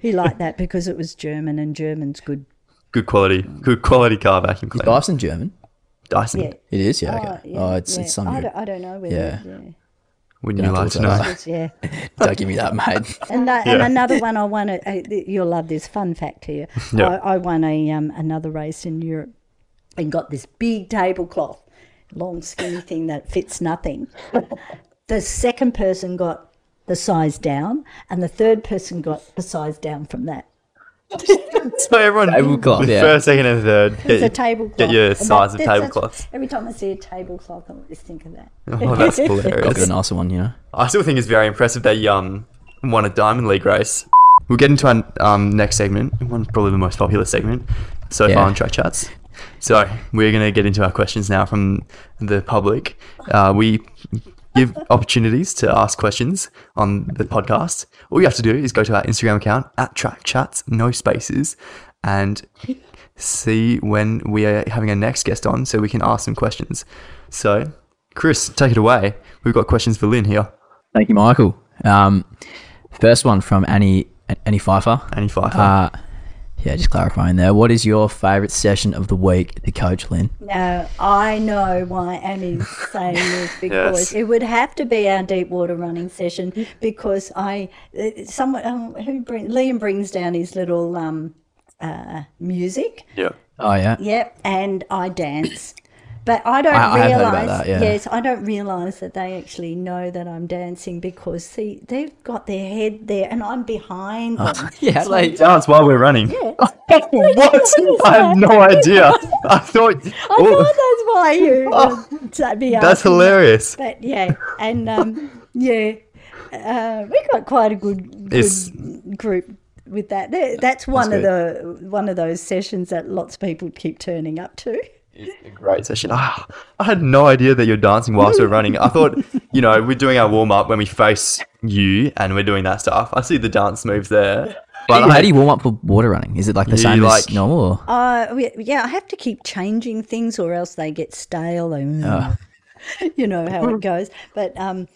[SPEAKER 2] He liked that because it was German and German's good.
[SPEAKER 1] Good quality. Good quality car vacuum
[SPEAKER 3] Is
[SPEAKER 1] cleaner.
[SPEAKER 3] Dyson German?
[SPEAKER 1] Dyson.
[SPEAKER 2] Yeah.
[SPEAKER 3] It is, yeah.
[SPEAKER 2] Oh,
[SPEAKER 3] Okay.
[SPEAKER 2] yeah,
[SPEAKER 3] Oh, it's
[SPEAKER 2] yeah.
[SPEAKER 3] it's some.
[SPEAKER 2] I don't, I don't know whether.
[SPEAKER 3] Yeah.
[SPEAKER 2] Yeah.
[SPEAKER 1] Wouldn't
[SPEAKER 3] You
[SPEAKER 1] you like to know?
[SPEAKER 3] about
[SPEAKER 2] yeah.
[SPEAKER 3] Don't give me that, mate.
[SPEAKER 2] And, that, and another one I won. A, a, you'll love this fun fact here.
[SPEAKER 1] Yeah.
[SPEAKER 2] I, I won a um, another race in Europe and got this big tablecloth, long skinny thing that fits nothing. the second person got the size down, and the third person got the size down from that.
[SPEAKER 1] So everyone,
[SPEAKER 3] Tablecloth,
[SPEAKER 1] the
[SPEAKER 3] yeah.
[SPEAKER 1] first, second, and third.
[SPEAKER 2] It's a tablecloth.
[SPEAKER 1] get your size
[SPEAKER 2] that-
[SPEAKER 1] of
[SPEAKER 2] that's- that's-
[SPEAKER 1] tablecloths.
[SPEAKER 2] Every time I see a tablecloth, I always think of that.
[SPEAKER 1] Oh, that's
[SPEAKER 3] Got
[SPEAKER 1] hilarious.
[SPEAKER 3] a nicer one, you know.
[SPEAKER 1] I still think it's very impressive that you um, won a Diamond League race. We'll get into our um, next segment, one probably the most popular segment so
[SPEAKER 3] Yeah.
[SPEAKER 1] far on Track Chats. So we're going to get into our questions now from the public. Uh, we give opportunities to ask questions on the podcast. All you have to do is go to our Instagram account at Track Chats, no spaces, and see when we are having our next guest on so we can ask some questions. So, Chris, take it away. We've got questions for Lyn here.
[SPEAKER 3] Thank you, Michael. Um, first one from Annie Annie Pfeiffer.
[SPEAKER 1] Annie Pfeiffer.
[SPEAKER 3] Uh, yeah, just clarifying there. What is your favourite session of the week to coach, Lyn?
[SPEAKER 2] No, I know why Annie's saying this because
[SPEAKER 1] Yes.
[SPEAKER 2] it would have to be our deep water running session because I, uh, someone um, who bring, Liam brings down his little um, uh, music,
[SPEAKER 1] yeah.
[SPEAKER 3] Oh yeah.
[SPEAKER 2] yep, and I dance. But I don't
[SPEAKER 3] I- I heard
[SPEAKER 2] realize.
[SPEAKER 3] about that, yeah.
[SPEAKER 2] Yes, I don't realize that they actually know that I'm dancing because see, they've got their head there, and I'm behind them.
[SPEAKER 3] Yeah, like
[SPEAKER 1] Dance while we're running.
[SPEAKER 2] Yeah.
[SPEAKER 1] what? I have no idea. I thought.
[SPEAKER 2] I
[SPEAKER 1] Oh,
[SPEAKER 2] thought that's why you would be
[SPEAKER 1] that's
[SPEAKER 2] asking that.
[SPEAKER 1] hilarious.
[SPEAKER 2] But yeah, and um, yeah, uh, we got quite a good, good group with that. That's one of the one of those sessions that lots of people keep turning up to.
[SPEAKER 1] It's a great session. Ah, I had no idea that you're dancing whilst we're running. I thought, you know, we're doing our warm up when we face you and we're doing that stuff. I see the dance moves there. But
[SPEAKER 3] how
[SPEAKER 1] I,
[SPEAKER 3] do you warm up for water running? Is it like the
[SPEAKER 1] You
[SPEAKER 3] same
[SPEAKER 1] like-
[SPEAKER 3] as normal? Or?
[SPEAKER 2] Uh, yeah, I have to keep changing things or else they get stale. And, you know how it goes. But um,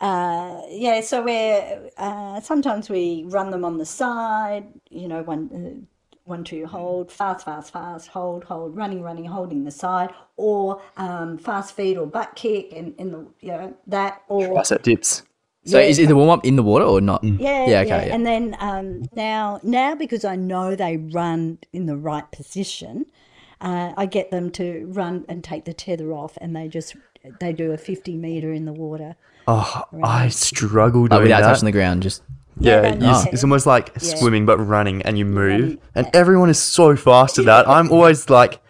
[SPEAKER 2] uh, yeah, so we're uh, sometimes we run them on the side. You know, one one, two, hold, fast, fast, fast, hold, hold, running, running, holding the side, or um, fast feet or butt kick, and in the you know that, or
[SPEAKER 1] Bicep dips.
[SPEAKER 3] So
[SPEAKER 2] Yeah.
[SPEAKER 3] is it the warm up in the water or not?
[SPEAKER 2] yeah,
[SPEAKER 3] Yeah,
[SPEAKER 2] yeah,
[SPEAKER 3] okay, yeah.
[SPEAKER 2] And then um, now, now because I know they run in the right position, uh, I get them to run and take the tether off, and they just they do a fifty meter in the water.
[SPEAKER 1] Oh, I struggle
[SPEAKER 3] Like
[SPEAKER 1] doing
[SPEAKER 3] without
[SPEAKER 1] that.
[SPEAKER 3] touching the ground, just
[SPEAKER 1] Yeah,
[SPEAKER 2] no,
[SPEAKER 1] you
[SPEAKER 2] no.
[SPEAKER 1] it's almost like
[SPEAKER 2] Yeah.
[SPEAKER 1] swimming but running, and you move, and everyone is so fast at that. I'm always like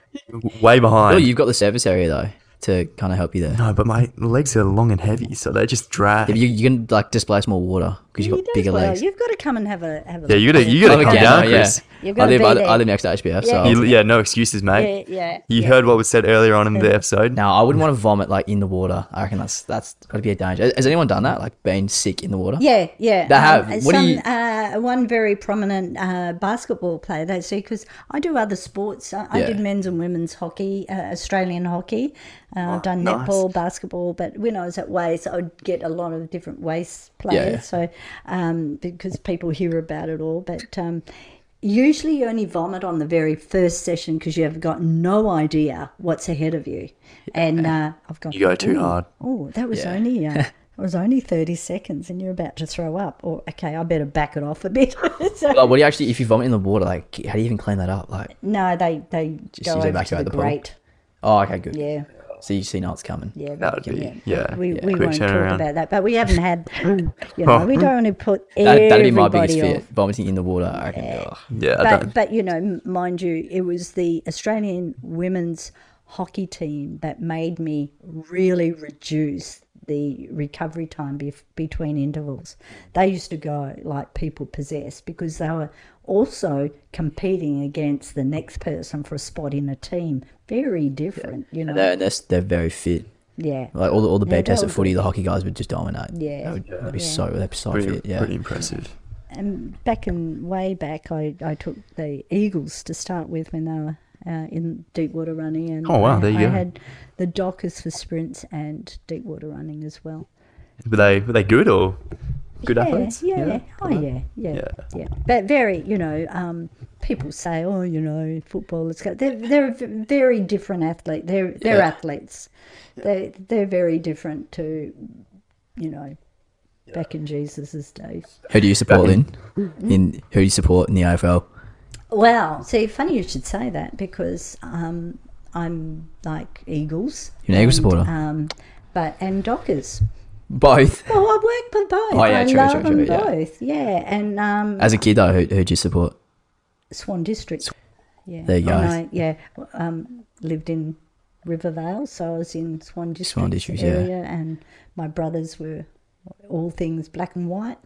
[SPEAKER 1] way behind.
[SPEAKER 3] Oh, you've got the surface area though to kind of help you there.
[SPEAKER 1] no, but my legs are long and heavy, so they just drag.
[SPEAKER 3] Yeah, you, you can like displace more water because you've got bigger
[SPEAKER 2] well.
[SPEAKER 3] legs.
[SPEAKER 2] You've got to come and have a have a.
[SPEAKER 1] yeah, you gotta you
[SPEAKER 2] look
[SPEAKER 1] gotta
[SPEAKER 3] I'm
[SPEAKER 1] come
[SPEAKER 3] a
[SPEAKER 1] down,
[SPEAKER 3] gamer,
[SPEAKER 1] Chris.
[SPEAKER 2] You've
[SPEAKER 3] I
[SPEAKER 2] gotta
[SPEAKER 3] live,
[SPEAKER 2] be
[SPEAKER 3] I,
[SPEAKER 2] there.
[SPEAKER 3] I live next to HBF, so
[SPEAKER 2] Yeah.
[SPEAKER 1] You, yeah, no excuses, mate.
[SPEAKER 2] yeah.
[SPEAKER 1] yeah You
[SPEAKER 2] yeah.
[SPEAKER 1] heard what was said earlier on in the episode.
[SPEAKER 3] now I wouldn't want to vomit like in the water. I reckon that's that's got to be a danger. Has anyone done that? Like being sick in the water?
[SPEAKER 2] Yeah, yeah.
[SPEAKER 3] They have. What do
[SPEAKER 2] some,
[SPEAKER 3] you-
[SPEAKER 2] uh, one very prominent uh, basketball player. They see because I do other sports. I, I did men's and women's hockey, uh, Australian hockey. Uh, I've done
[SPEAKER 1] Oh, nice.
[SPEAKER 2] netball, basketball. But when I was at WAIS, I would get a lot of different Players.
[SPEAKER 3] yeah.
[SPEAKER 2] So um, because people hear about it all, but. Um, Usually, you only vomit on the very first session because you have got no idea what's ahead of you, and uh, I've got
[SPEAKER 1] You go too
[SPEAKER 2] "Ooh,
[SPEAKER 1] hard."
[SPEAKER 2] Oh, that was
[SPEAKER 3] Yeah.
[SPEAKER 2] only uh, it was only thirty seconds, and you're about to throw up. Or okay, I better back it off a bit. so,
[SPEAKER 3] Like, what do you actually if you vomit in the water? Like how do you even clean that up? Like
[SPEAKER 2] no, they they just
[SPEAKER 3] go
[SPEAKER 2] over
[SPEAKER 3] back
[SPEAKER 2] to the
[SPEAKER 3] the
[SPEAKER 2] grate.
[SPEAKER 3] oh okay good.
[SPEAKER 2] Yeah,
[SPEAKER 3] So you see now it's coming.
[SPEAKER 2] yeah,
[SPEAKER 1] That would be- yeah,
[SPEAKER 2] We,
[SPEAKER 1] yeah,
[SPEAKER 2] we
[SPEAKER 1] quick
[SPEAKER 2] won't talk
[SPEAKER 1] turnaround.
[SPEAKER 2] about that, but we haven't had. You know, we don't oh. want to put
[SPEAKER 3] That, that'd be my biggest
[SPEAKER 2] everybody
[SPEAKER 3] fear.
[SPEAKER 2] off.
[SPEAKER 3] Vomiting in the water. I reckon. ugh.
[SPEAKER 1] Yeah,
[SPEAKER 2] But
[SPEAKER 1] don't.
[SPEAKER 2] but you know, mind you, it was the Australian women's hockey team that made me really reduce the recovery time bef- between intervals. They used to go like people possessed because they were also competing against the next person for a spot in a team. Very different, you know.
[SPEAKER 3] They're, they're they're very fit.
[SPEAKER 2] yeah.
[SPEAKER 3] Like all the all the
[SPEAKER 2] Yeah,
[SPEAKER 3] beep tests
[SPEAKER 2] they
[SPEAKER 3] footy, the hockey guys would just dominate.
[SPEAKER 2] Yeah,
[SPEAKER 3] They would, they'd be
[SPEAKER 2] yeah.
[SPEAKER 3] so they'd be so
[SPEAKER 1] Pretty,
[SPEAKER 3] fit. Yeah.
[SPEAKER 1] pretty impressive.
[SPEAKER 2] and back in way back, I, I took the Eagles to start with when they were uh, in deep water running, and
[SPEAKER 1] Oh, wow,
[SPEAKER 2] I,
[SPEAKER 1] there you
[SPEAKER 2] I
[SPEAKER 1] go.
[SPEAKER 2] had the Dockers for sprints and deep water running as well.
[SPEAKER 1] Were they were they good or good
[SPEAKER 2] yeah,
[SPEAKER 1] athletes?
[SPEAKER 2] Yeah, yeah. oh yeah, yeah,
[SPEAKER 1] Yeah.
[SPEAKER 2] yeah, But very, you know, um, people say, oh, you know, football. It's got they're they're a v- very different athlete. They're they're
[SPEAKER 3] Yeah.
[SPEAKER 2] athletes. They they're very different to, you know, back in Jesus's days.
[SPEAKER 3] Who do you support in? In who do you support in the AFL?
[SPEAKER 2] Well, see, funny you should say that because um, I'm like Eagles.
[SPEAKER 3] You're an Eagles supporter?
[SPEAKER 2] Um, but and Dockers.
[SPEAKER 3] Both.
[SPEAKER 2] Well, I work with both.
[SPEAKER 3] Oh, yeah,
[SPEAKER 2] I
[SPEAKER 3] true,
[SPEAKER 2] love
[SPEAKER 3] true,
[SPEAKER 2] them
[SPEAKER 3] true, yeah.
[SPEAKER 2] both. Yeah, and um,
[SPEAKER 3] As a kid though, who who'd you support?
[SPEAKER 2] Swan District. Yeah.
[SPEAKER 3] There you go.
[SPEAKER 2] I, yeah, um, lived in Rivervale, so I was in Swan District
[SPEAKER 3] Swan District, yeah.
[SPEAKER 2] and my brothers were all things black and white.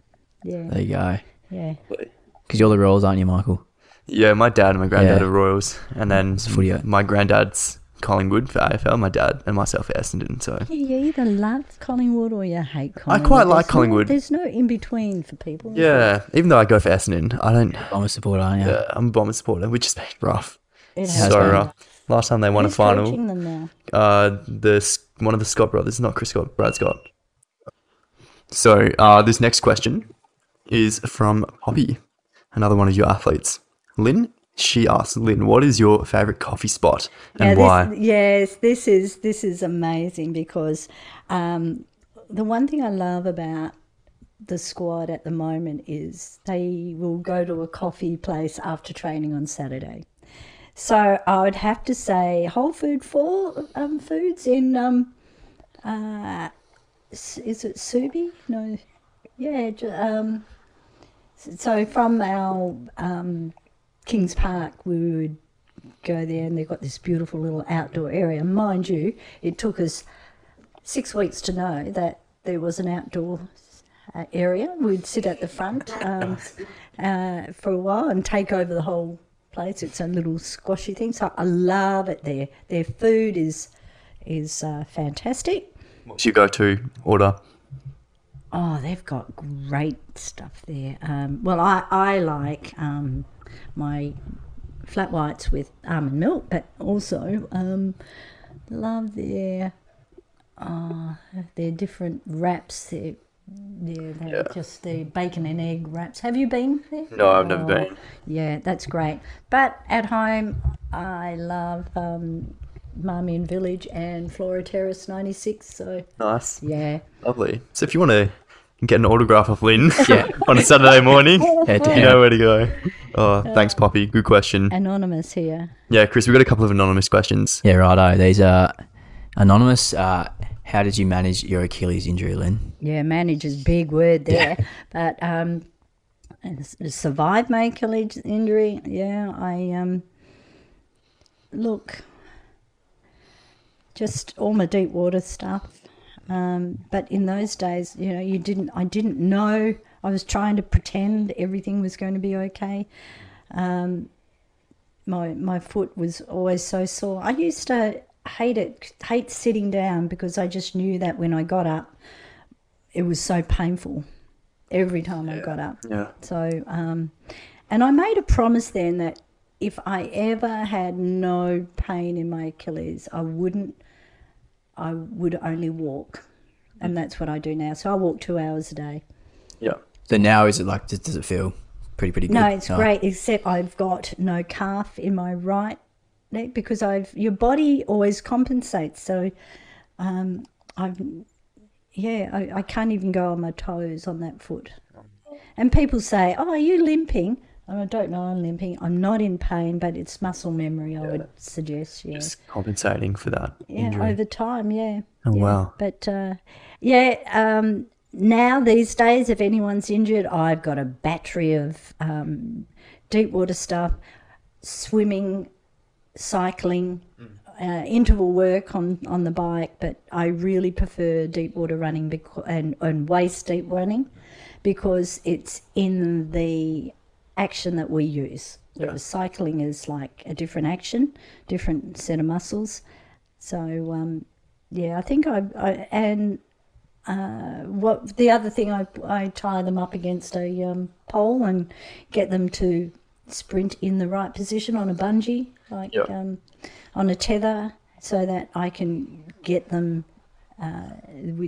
[SPEAKER 2] Yeah,
[SPEAKER 3] There you go.
[SPEAKER 2] yeah.
[SPEAKER 3] Because you're the Royals, aren't you, Michael?
[SPEAKER 1] Yeah, my dad and my granddad
[SPEAKER 3] Yeah.
[SPEAKER 1] are Royals, and then
[SPEAKER 3] footy, yeah.
[SPEAKER 1] my granddad's Collingwood for AFL. My dad and myself are Essendon. So
[SPEAKER 2] Yeah, you either love Collingwood or you hate Collingwood.
[SPEAKER 1] I quite like
[SPEAKER 2] There's no-
[SPEAKER 1] Collingwood.
[SPEAKER 2] there's no in between for people. is
[SPEAKER 1] yeah, even though I go for Essendon, I don't.
[SPEAKER 3] I'm a supporter, aren't you?
[SPEAKER 1] Yeah, I'm a Bomber supporter, which has been rough.
[SPEAKER 2] there? It
[SPEAKER 3] has
[SPEAKER 1] so
[SPEAKER 3] been.
[SPEAKER 1] rough. Last time they won
[SPEAKER 2] Who's
[SPEAKER 1] a final,
[SPEAKER 2] coaching them now?
[SPEAKER 1] uh, the S- one of the Scott brothers, not Chris Scott, Brad Scott. So uh, this next question is from Poppy, another one of your athletes. Lyn, she asks, Lyn, what is your favorite coffee spot and
[SPEAKER 2] Now,
[SPEAKER 1] why?
[SPEAKER 2] This, yes, this is this is amazing because um, the one thing I love about the squad at the moment is they will go to a coffee place after training on Saturday. So I would have to say Whole Food for um, Foods in um, uh, is it Subi? No, yeah. Um, so from our um, Kings Park, we would go there, and they've got this beautiful little outdoor area. Mind you, it took us six weeks to know that there was an outdoor uh, area. We'd sit at the front um, uh, for a while and take over the whole place. It's a little squashy thing, so I love it there. Their food is is uh, fantastic.
[SPEAKER 1] What's your go-to order?
[SPEAKER 2] Oh, they've got great stuff there. Um, well, I, I like um, my flat whites with almond milk, but also um, love their uh, their different wraps. Their Yeah, they're just the bacon and egg wraps. Have you been there?
[SPEAKER 1] No, I've never
[SPEAKER 2] Oh,
[SPEAKER 1] been.
[SPEAKER 2] Yeah, that's great. But at home, I love um, Marmion Village and Flora Terrace 96. So,
[SPEAKER 1] Nice.
[SPEAKER 2] yeah.
[SPEAKER 1] Lovely. So if you want to get an autograph of Lyn
[SPEAKER 3] Yeah.
[SPEAKER 1] on a Saturday morning,
[SPEAKER 3] Head to
[SPEAKER 1] you know where to go. Oh, thanks, Poppy. Good question.
[SPEAKER 2] Anonymous here.
[SPEAKER 1] Yeah, Chris, we've got a couple of anonymous questions.
[SPEAKER 3] Yeah, righto. These are anonymous. Uh, how did you manage your Achilles injury, Lyn?
[SPEAKER 2] Yeah, manage is a big word there. But um, and s- survived my Achilles injury. Yeah, I um, look, just all my deep water stuff. Um, but in those days, you know, you didn't. I didn't know. I was trying to pretend everything was going to be okay. Um, my my foot was always so sore. I used to hate it, hate sitting down because I just knew that when I got up, it was so painful every time I got up.
[SPEAKER 1] Yeah.
[SPEAKER 2] So, um, and I made a promise then that if I ever had no pain in my Achilles, I wouldn't, I would only walk. And that's what I do now. So I walk two hours a day.
[SPEAKER 1] Yeah.
[SPEAKER 3] So now is it like? Does, does it feel pretty pretty good?
[SPEAKER 2] No, it's
[SPEAKER 3] Oh,
[SPEAKER 2] great, except I've got no calf in my right leg because I've your body always compensates. So, um, I've yeah, I, I can't even go on my toes on that foot. And people say, "Oh, are you limping?" I don't know. I'm limping. I'm not in pain, but it's muscle memory. I would suggest. Yeah.
[SPEAKER 1] Just compensating for that
[SPEAKER 2] Yeah,
[SPEAKER 1] injury.
[SPEAKER 2] over time, yeah.
[SPEAKER 1] Oh,
[SPEAKER 2] Yeah.
[SPEAKER 1] wow.
[SPEAKER 2] But uh, yeah, um, now these days, if anyone's injured, I've got a battery of um, deep water stuff, swimming, cycling, uh, interval work on, on the bike. But I really prefer deep water running beca- and, and waist deep running because it's in the action that we use. Whereas cycling is like a different action, different set of muscles. So um, yeah, I think I, I and uh, what the other thing I I tie them up against a um, pole and get them to sprint in the right position on a bungee, like
[SPEAKER 1] Yeah.
[SPEAKER 2] um, on a tether, so that I can get them uh,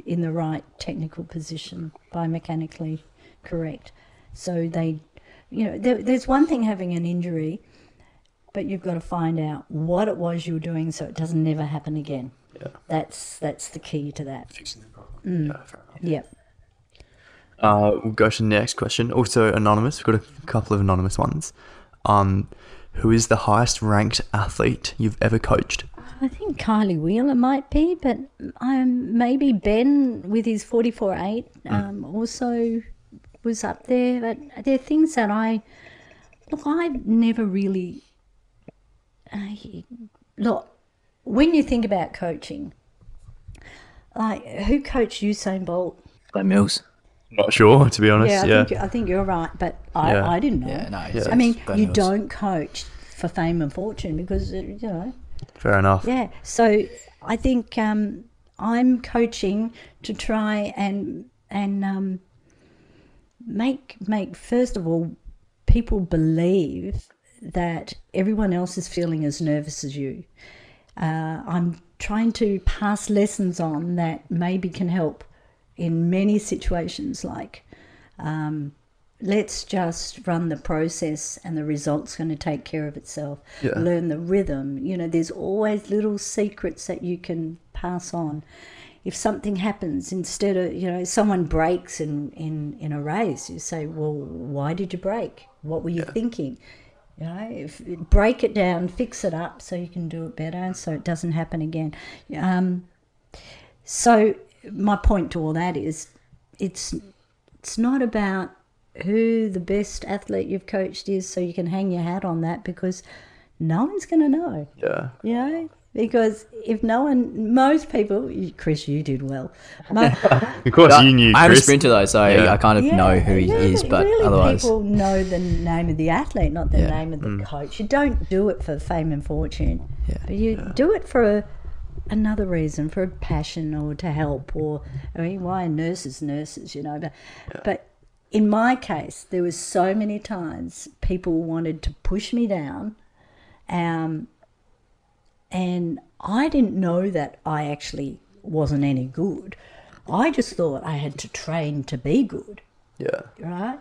[SPEAKER 2] in the right technical position, biomechanically correct. So they, you know, there, there's one thing having an injury, but you've got to find out what it was you were doing so it doesn't never happen again.
[SPEAKER 1] Yeah.
[SPEAKER 2] That's that's the key to that.
[SPEAKER 1] Fixing the problem.
[SPEAKER 2] Mm.
[SPEAKER 1] Yeah, fair enough.
[SPEAKER 2] Yep.
[SPEAKER 1] Uh, we'll go to the next question. Also anonymous. We've got a couple of anonymous ones. Um, who is the highest ranked athlete you've ever coached?
[SPEAKER 2] I think Kylie Wheeler might be, but um, maybe Ben with his 44.8 um, also was up there. But there are things that I look. I've never really uh, look when you think about coaching. Like who coached Usain Bolt?
[SPEAKER 3] Glen Mills.
[SPEAKER 1] Not sure, to be honest.
[SPEAKER 2] Yeah,
[SPEAKER 1] Yeah.
[SPEAKER 2] I think I think you're right, but I,
[SPEAKER 1] Yeah.
[SPEAKER 2] I didn't know.
[SPEAKER 3] Yeah, no.
[SPEAKER 1] Yeah.
[SPEAKER 2] I mean,
[SPEAKER 3] Glen
[SPEAKER 2] you
[SPEAKER 3] Mills.
[SPEAKER 2] don't coach for fame and fortune because uh, you know
[SPEAKER 1] Fair enough.
[SPEAKER 2] Yeah. So I think um, I'm coaching to try and and um, make make first of all people believe that everyone else is feeling as nervous as you. Uh, I'm trying to pass lessons on that maybe can help in many situations like um, let's just run the process and the result's going to take care of itself
[SPEAKER 1] Yeah.
[SPEAKER 2] learn the rhythm you know there's always little secrets that you can pass on if something happens instead of you know someone breaks in in in a race you say well why did you break? What were you thinking? You know if break it down fix it up so you can do it better and so it doesn't happen again. Um, so my point to all that is it's it's not about who the best athlete you've coached is so you can hang your hat on that because no one's going to know.
[SPEAKER 1] Yeah.
[SPEAKER 2] you know because if no one most people chris you did well Mo-
[SPEAKER 1] Of course, you knew.
[SPEAKER 3] I'm a
[SPEAKER 1] Chris.
[SPEAKER 3] sprinter though, so
[SPEAKER 1] Yeah.
[SPEAKER 3] I kind of know who he
[SPEAKER 2] yeah,
[SPEAKER 3] is, but
[SPEAKER 2] really
[SPEAKER 3] otherwise,
[SPEAKER 2] people know the name of the athlete, not the
[SPEAKER 3] Yeah.
[SPEAKER 2] name of the coach. You don't do it for fame and fortune,
[SPEAKER 3] Yeah.
[SPEAKER 2] but you do it for a, another reason, for a passion or to help. Or I mean, why are nurses nurses? You know, but but in my case, there was so many times people wanted to push me down, um, and I didn't know that I actually wasn't any good. I just thought I had to train to be good,
[SPEAKER 1] Yeah.
[SPEAKER 2] right?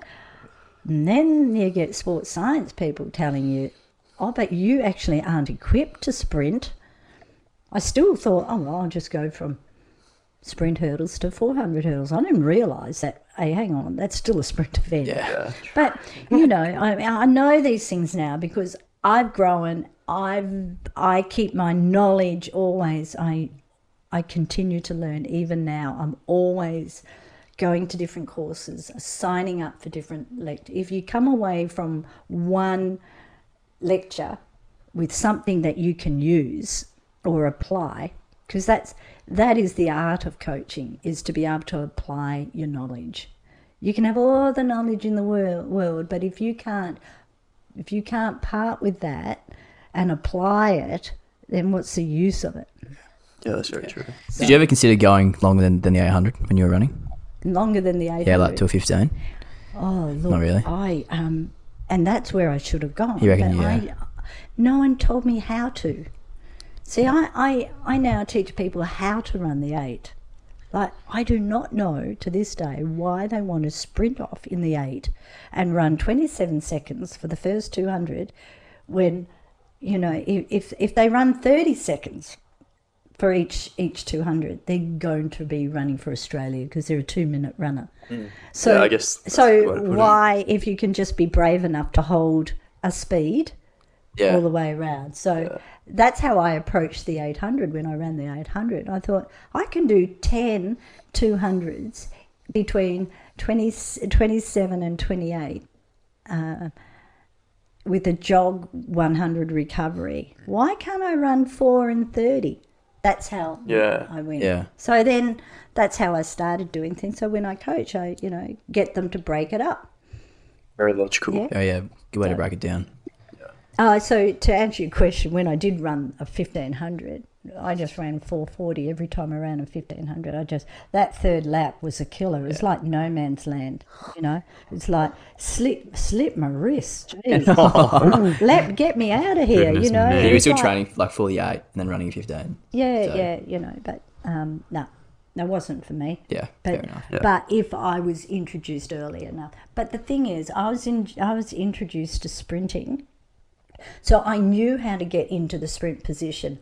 [SPEAKER 2] And then you get sports science people telling you, oh, but you actually aren't equipped to sprint. I still thought, oh, well, I'll just go from sprint hurdles to 400 hurdles. I didn't realise that, hey, hang on, that's still a sprint event.
[SPEAKER 3] Yeah.
[SPEAKER 2] But you know, I I know these things now because I've grown. I've I keep my knowledge always. I I continue to learn even now. I'm always going to different courses, signing up for different lectures. If you come away from one lecture with something that you can use or apply, because that's that is the art of coaching is to be able to apply your knowledge. You can have all the knowledge in the world, world but if you can't if you can't part with that and apply it, then what's the use of it?
[SPEAKER 1] Yeah, that's very true.
[SPEAKER 3] Did you ever consider going longer than, than the 800 when you were running?
[SPEAKER 2] Longer than the 800.
[SPEAKER 3] Yeah, like to a 15.
[SPEAKER 2] Oh, look,
[SPEAKER 3] really.
[SPEAKER 2] I um, and that's where I should have gone.
[SPEAKER 3] You reckon,
[SPEAKER 2] but
[SPEAKER 3] yeah.
[SPEAKER 2] I, no one told me how to. See, I, I, I now teach people how to run the eight. Like I do not know to this day why they want to sprint off in the eight and run 27 seconds for the first 200, when, you know, if if, they run 30 seconds for each each 200 they're going to be running for australia because they're a two minute runner mm. so
[SPEAKER 1] Yeah, I guess
[SPEAKER 2] so
[SPEAKER 1] the way to put it.
[SPEAKER 2] why if you can just be brave enough to hold a speed
[SPEAKER 3] Yeah.
[SPEAKER 2] all the way around? So that's how i approached the 800 when i ran the 800 i thought i can do 10 200s between 20, 27 and 28 uh, with a jog 100 recovery. Why can't I run 4 and 30? That's how
[SPEAKER 1] Yeah.
[SPEAKER 2] I went.
[SPEAKER 3] Yeah.
[SPEAKER 2] So then that's how I started doing things. So when I coach, I, you know, get them to break it up.
[SPEAKER 1] Very logical.
[SPEAKER 2] Yeah.
[SPEAKER 3] Oh, yeah. Good way to break it down.
[SPEAKER 2] Uh, so to answer your question, when I did run a 1500, I just ran 440 every time I ran a 1500. I just, that third lap was a killer. It It's like no man's land, you know? It's like slip, slip my wrist. lap get me out of here,
[SPEAKER 1] Goodness
[SPEAKER 2] you know?
[SPEAKER 3] Yeah, you were still
[SPEAKER 2] like-
[SPEAKER 3] training like 48 and then running a 15.
[SPEAKER 2] Yeah,
[SPEAKER 3] So-
[SPEAKER 2] yeah, you know, but um, no, that wasn't for me.
[SPEAKER 3] Yeah,
[SPEAKER 2] but,
[SPEAKER 3] fair enough.
[SPEAKER 2] But if I was introduced early enough, but the thing is, I was in, I was introduced to sprinting, so I knew how to get into the sprint position,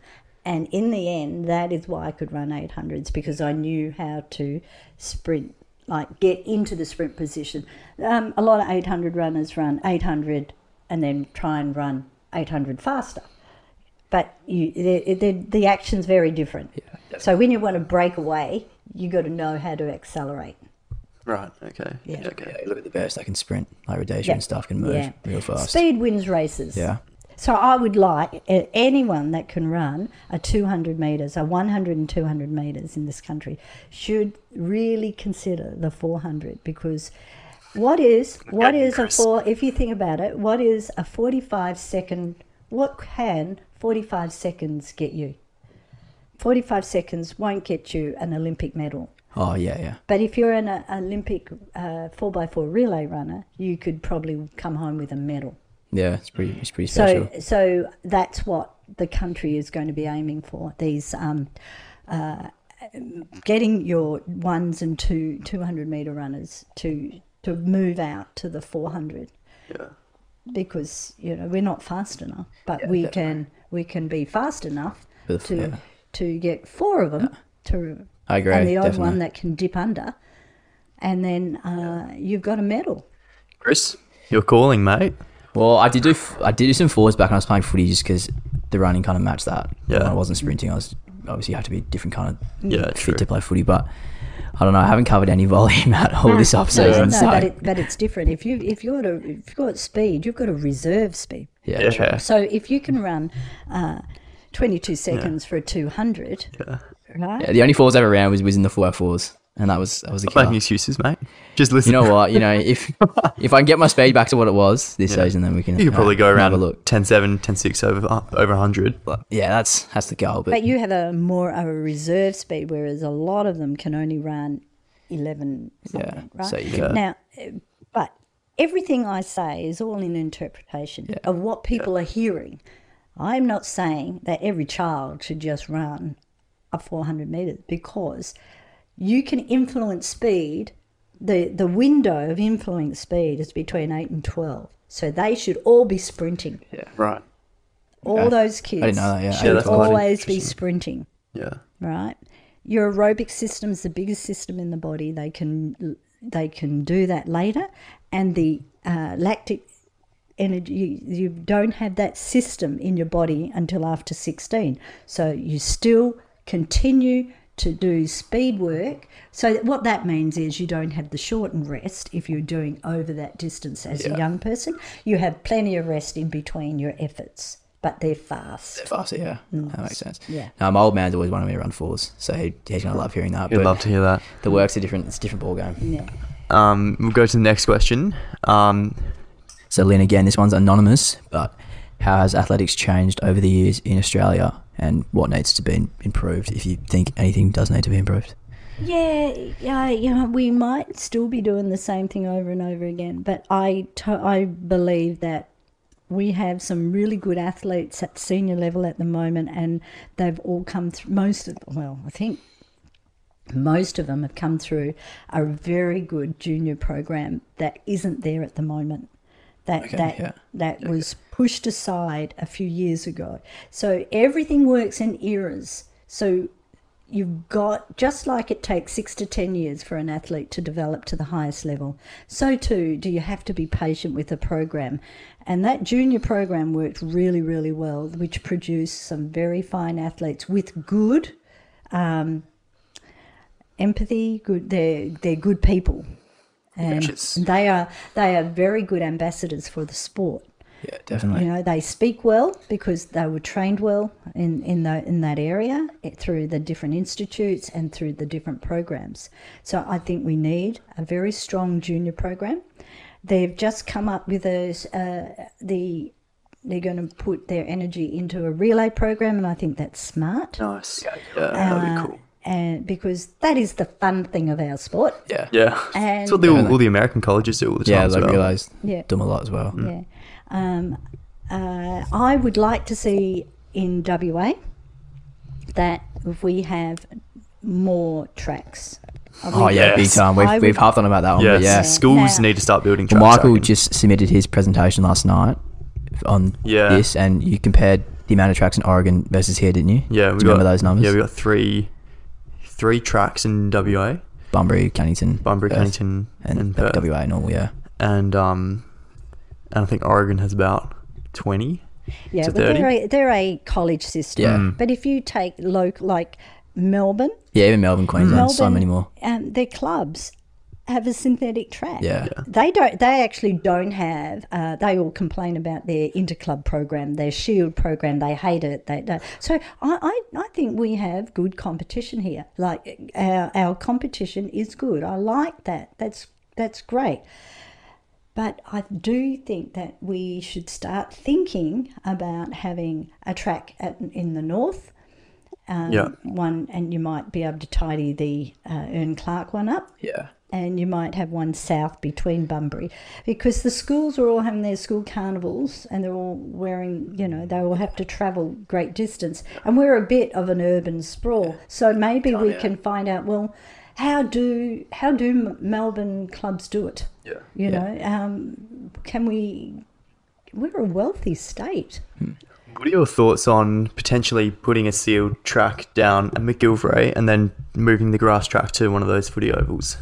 [SPEAKER 2] and in the end, that is why I could run eight hundreds because I knew how to sprint, like get into the sprint position. Um, a lot of eight hundred runners run eight hundred and then try and run eight hundred faster but you the, the, the action's very different. Yeah. So when you want to break away, you got to know how to accelerate.
[SPEAKER 1] Right. Okay.
[SPEAKER 2] Yeah.
[SPEAKER 1] Okay.
[SPEAKER 3] Yeah, look at the best. They can sprint. Like Rudisha
[SPEAKER 2] Yeah.
[SPEAKER 3] and stuff can move
[SPEAKER 2] Yeah.
[SPEAKER 3] real fast.
[SPEAKER 2] Speed wins races.
[SPEAKER 3] Yeah.
[SPEAKER 2] So I would like uh, anyone that can run a 200 meters, a 100 and 200 meters in this country should really consider the 400 because what is what is a four if you think about it, what is a 45 second what can 45 seconds get you? 45 seconds won't get you an Olympic medal.
[SPEAKER 3] Oh, yeah, yeah.
[SPEAKER 2] But if you're an uh, Olympic uh, 4x4 relay runner, you could probably come home with a medal.
[SPEAKER 3] Yeah, it's pretty, it's pretty special.
[SPEAKER 2] So, so that's what the country is going to be aiming for. These um, uh, getting your ones and two 200 meter runners to to move out to the 400
[SPEAKER 1] Yeah.
[SPEAKER 2] because you know we're not fast enough, but we can we can be fast enough
[SPEAKER 3] With-
[SPEAKER 2] to
[SPEAKER 3] yeah.
[SPEAKER 2] to get four of them to
[SPEAKER 3] I agree,
[SPEAKER 2] and the odd
[SPEAKER 3] definitely.
[SPEAKER 2] one that can dip under, and then uh, you've got a medal.
[SPEAKER 1] Chris, you're calling, mate.
[SPEAKER 3] Well, I did do f- I did do some forwards back when I was playing footy just because the running kind of matched that.
[SPEAKER 1] Yeah.
[SPEAKER 3] When I wasn't sprinting. I was obviously you have to be different kind of
[SPEAKER 1] Yeah,
[SPEAKER 3] fit
[SPEAKER 1] true.
[SPEAKER 3] to play footy, but I don't know. I haven't covered any volume at all this off
[SPEAKER 2] No,
[SPEAKER 3] season.
[SPEAKER 2] no,
[SPEAKER 3] so
[SPEAKER 2] but, it, but it's different. If you if you've got a if you've got speed, you've got a reserve speed.
[SPEAKER 3] yeah,
[SPEAKER 1] Yeah.
[SPEAKER 3] true.
[SPEAKER 2] So if you can run uh, 22 seconds for a 200, right?
[SPEAKER 3] Yeah, the only fours I ever ran was, was in the four fours, and that was that was a
[SPEAKER 1] Not making excuses, mate. Just listen.
[SPEAKER 3] You know what? You know if if I can get my speed back to what it was this season, then we can.
[SPEAKER 1] You could probably
[SPEAKER 3] uh,
[SPEAKER 1] go around
[SPEAKER 3] a look.
[SPEAKER 1] 10-7, 10-6 over uh, over 100.
[SPEAKER 3] Yeah, that's that's the goal. But,
[SPEAKER 2] But you have a more of a reserve speed, whereas a lot of them can only run 11
[SPEAKER 3] Yeah,
[SPEAKER 2] right?
[SPEAKER 3] so you can-
[SPEAKER 2] Now, uh, but everything I say is all in interpretation of what people are hearing. I'm not saying that every child should just run a 400 meters because you can influence speed. The, the window of influence speed is between 8 and 12. So they should all be sprinting. Yeah.
[SPEAKER 1] Right.
[SPEAKER 2] All
[SPEAKER 3] Okay.
[SPEAKER 2] those kids
[SPEAKER 3] that, yeah.
[SPEAKER 2] should
[SPEAKER 3] Yeah,
[SPEAKER 2] always be sprinting
[SPEAKER 1] Yeah.
[SPEAKER 2] right? Your aerobic system is the biggest system in the body. They can they can do that later, and the uh, lactic energy you, you don't have that system in your body until after sixteen. So you still continue to do speed work. So what that means is you don't have the shortened rest if you're doing over that distance as a young person. You have plenty of rest in between your efforts, but they're fast.
[SPEAKER 3] They're fast, yeah. That makes sense.
[SPEAKER 2] Yeah.
[SPEAKER 3] Now, my old man's always wanted me to run fours, so he, he's gonna love hearing that.
[SPEAKER 1] You'd
[SPEAKER 3] but
[SPEAKER 1] love to hear that.
[SPEAKER 3] The work's a different. It's a different ball game.
[SPEAKER 2] Yeah.
[SPEAKER 1] Um, we'll go to the next question. Um,
[SPEAKER 3] So, Lyn, again, this one's anonymous, but how has athletics changed over the years in Australia, and what needs to be improved? If you think anything does need to be improved.
[SPEAKER 2] Yeah, yeah, yeah. We might still be doing the same thing over and over again, but I, to- I believe that we have some really good athletes at senior level at the moment, and they've all come through. Most of, them, well, I think most of them have come through a very good junior program that isn't there at the moment. That
[SPEAKER 3] Okay,
[SPEAKER 2] that
[SPEAKER 3] yeah.
[SPEAKER 2] that was pushed aside a few years ago. So everything works in eras. So you've got just like it takes six to ten years for an athlete to develop to the highest level so too do you have to be patient with the program and that junior program worked really really well which produced some very fine athletes with good um, empathy good they're they're good people and they are they are very good ambassadors for the sport
[SPEAKER 3] Yeah, definitely.
[SPEAKER 2] you know, they speak well because they were trained well in in the, in that area eh, through the different institutes and through the different programs. So I think we need a very strong junior program. They've just come up with a s- uh, the they're going to put their energy into a relay program, and I think that's smart.
[SPEAKER 1] nice. Yeah, that'd be
[SPEAKER 2] Uh,
[SPEAKER 1] cool.
[SPEAKER 2] And because that is the fun thing of our sport.
[SPEAKER 3] Yeah.
[SPEAKER 1] Yeah.
[SPEAKER 2] and-
[SPEAKER 1] That's what the, all the American colleges do all the time.
[SPEAKER 3] Yeah,
[SPEAKER 1] as
[SPEAKER 3] I
[SPEAKER 1] well.
[SPEAKER 3] realised
[SPEAKER 2] Yeah.
[SPEAKER 3] them a lot as well.
[SPEAKER 2] Yeah. Um, uh, I would like to see in WA that we have more tracks.
[SPEAKER 3] Oh yeah, big time. We've,
[SPEAKER 2] I would-
[SPEAKER 3] we've harped on about that one,
[SPEAKER 1] Yes.
[SPEAKER 3] but yeah.
[SPEAKER 1] Schools
[SPEAKER 2] Now-
[SPEAKER 1] need to start building tracks.
[SPEAKER 3] Michael
[SPEAKER 1] reckon.
[SPEAKER 3] just submitted his presentation last night on
[SPEAKER 1] Yeah.
[SPEAKER 3] this, and you compared the amount of tracks in Oregon versus here, didn't you?
[SPEAKER 1] Yeah,
[SPEAKER 3] Do
[SPEAKER 1] we
[SPEAKER 3] you
[SPEAKER 1] got
[SPEAKER 3] remember those numbers?
[SPEAKER 1] Yeah, we got three, three tracks in WA,
[SPEAKER 3] Bunbury, Cannington,
[SPEAKER 1] Bunbury,
[SPEAKER 3] Perth,
[SPEAKER 1] Cannington,
[SPEAKER 3] and,
[SPEAKER 1] and Perth.
[SPEAKER 3] WA and all. Yeah,
[SPEAKER 1] and um, and I think Oregon has about twenty.
[SPEAKER 2] yeah,
[SPEAKER 1] to
[SPEAKER 2] but
[SPEAKER 1] 30.
[SPEAKER 2] they're a, they're a college system.
[SPEAKER 3] Yeah. Mm.
[SPEAKER 2] But if you take local, like Melbourne,
[SPEAKER 3] yeah. Even Melbourne, Queensland, so
[SPEAKER 2] Melbourne,
[SPEAKER 3] many more.
[SPEAKER 2] um, their clubs have a synthetic track.
[SPEAKER 3] Yeah.
[SPEAKER 2] They don't. They actually don't have. Uh, they all complain about their interclub program, their shield program. They hate it. They don't. So I, I, I think we have good competition here. Like our, our competition is good. I like that. That's that's great. But I do think that we should start thinking about having a track at, in the north. Um,
[SPEAKER 1] Yeah.
[SPEAKER 2] One, and you might be able to tidy the uh, Ern Clark one up
[SPEAKER 3] Yeah,
[SPEAKER 2] and you might have one south between Bunbury because the schools are all having their school carnivals and they're all wearing, you know, they all have to travel great distance. And we're a bit of an urban sprawl. So maybe we can find out, well, how do how do Melbourne clubs do it?
[SPEAKER 1] Yeah.
[SPEAKER 2] You know, um, can we? We're a wealthy state.
[SPEAKER 1] What are your thoughts on potentially putting a sealed track down at McGillivray and then moving the grass track to one of those footy ovals?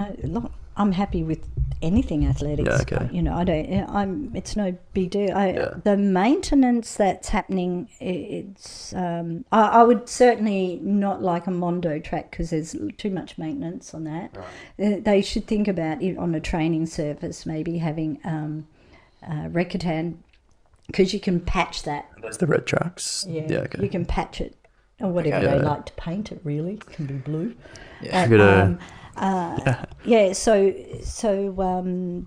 [SPEAKER 2] Uh, I'm happy with anything athletics.
[SPEAKER 1] Yeah, okay.
[SPEAKER 2] You know, I don't. I'm. It's no big deal. I,
[SPEAKER 1] Yeah.
[SPEAKER 2] The maintenance that's happening, i- it's. Um, I, I would certainly not like a Mondo track because there's too much maintenance on that. Uh, They should think about it on a training surface, maybe having um, uh, Rekortan, because you can patch that.
[SPEAKER 1] Those the red tracks.
[SPEAKER 2] Yeah,
[SPEAKER 1] Yeah. Okay.
[SPEAKER 2] you can patch it or whatever
[SPEAKER 3] Okay.
[SPEAKER 2] they
[SPEAKER 1] Yeah.
[SPEAKER 2] like to paint it. Really, it can be blue.
[SPEAKER 3] Yeah.
[SPEAKER 2] But,
[SPEAKER 1] Got a-
[SPEAKER 2] um, uh, yeah. So so um,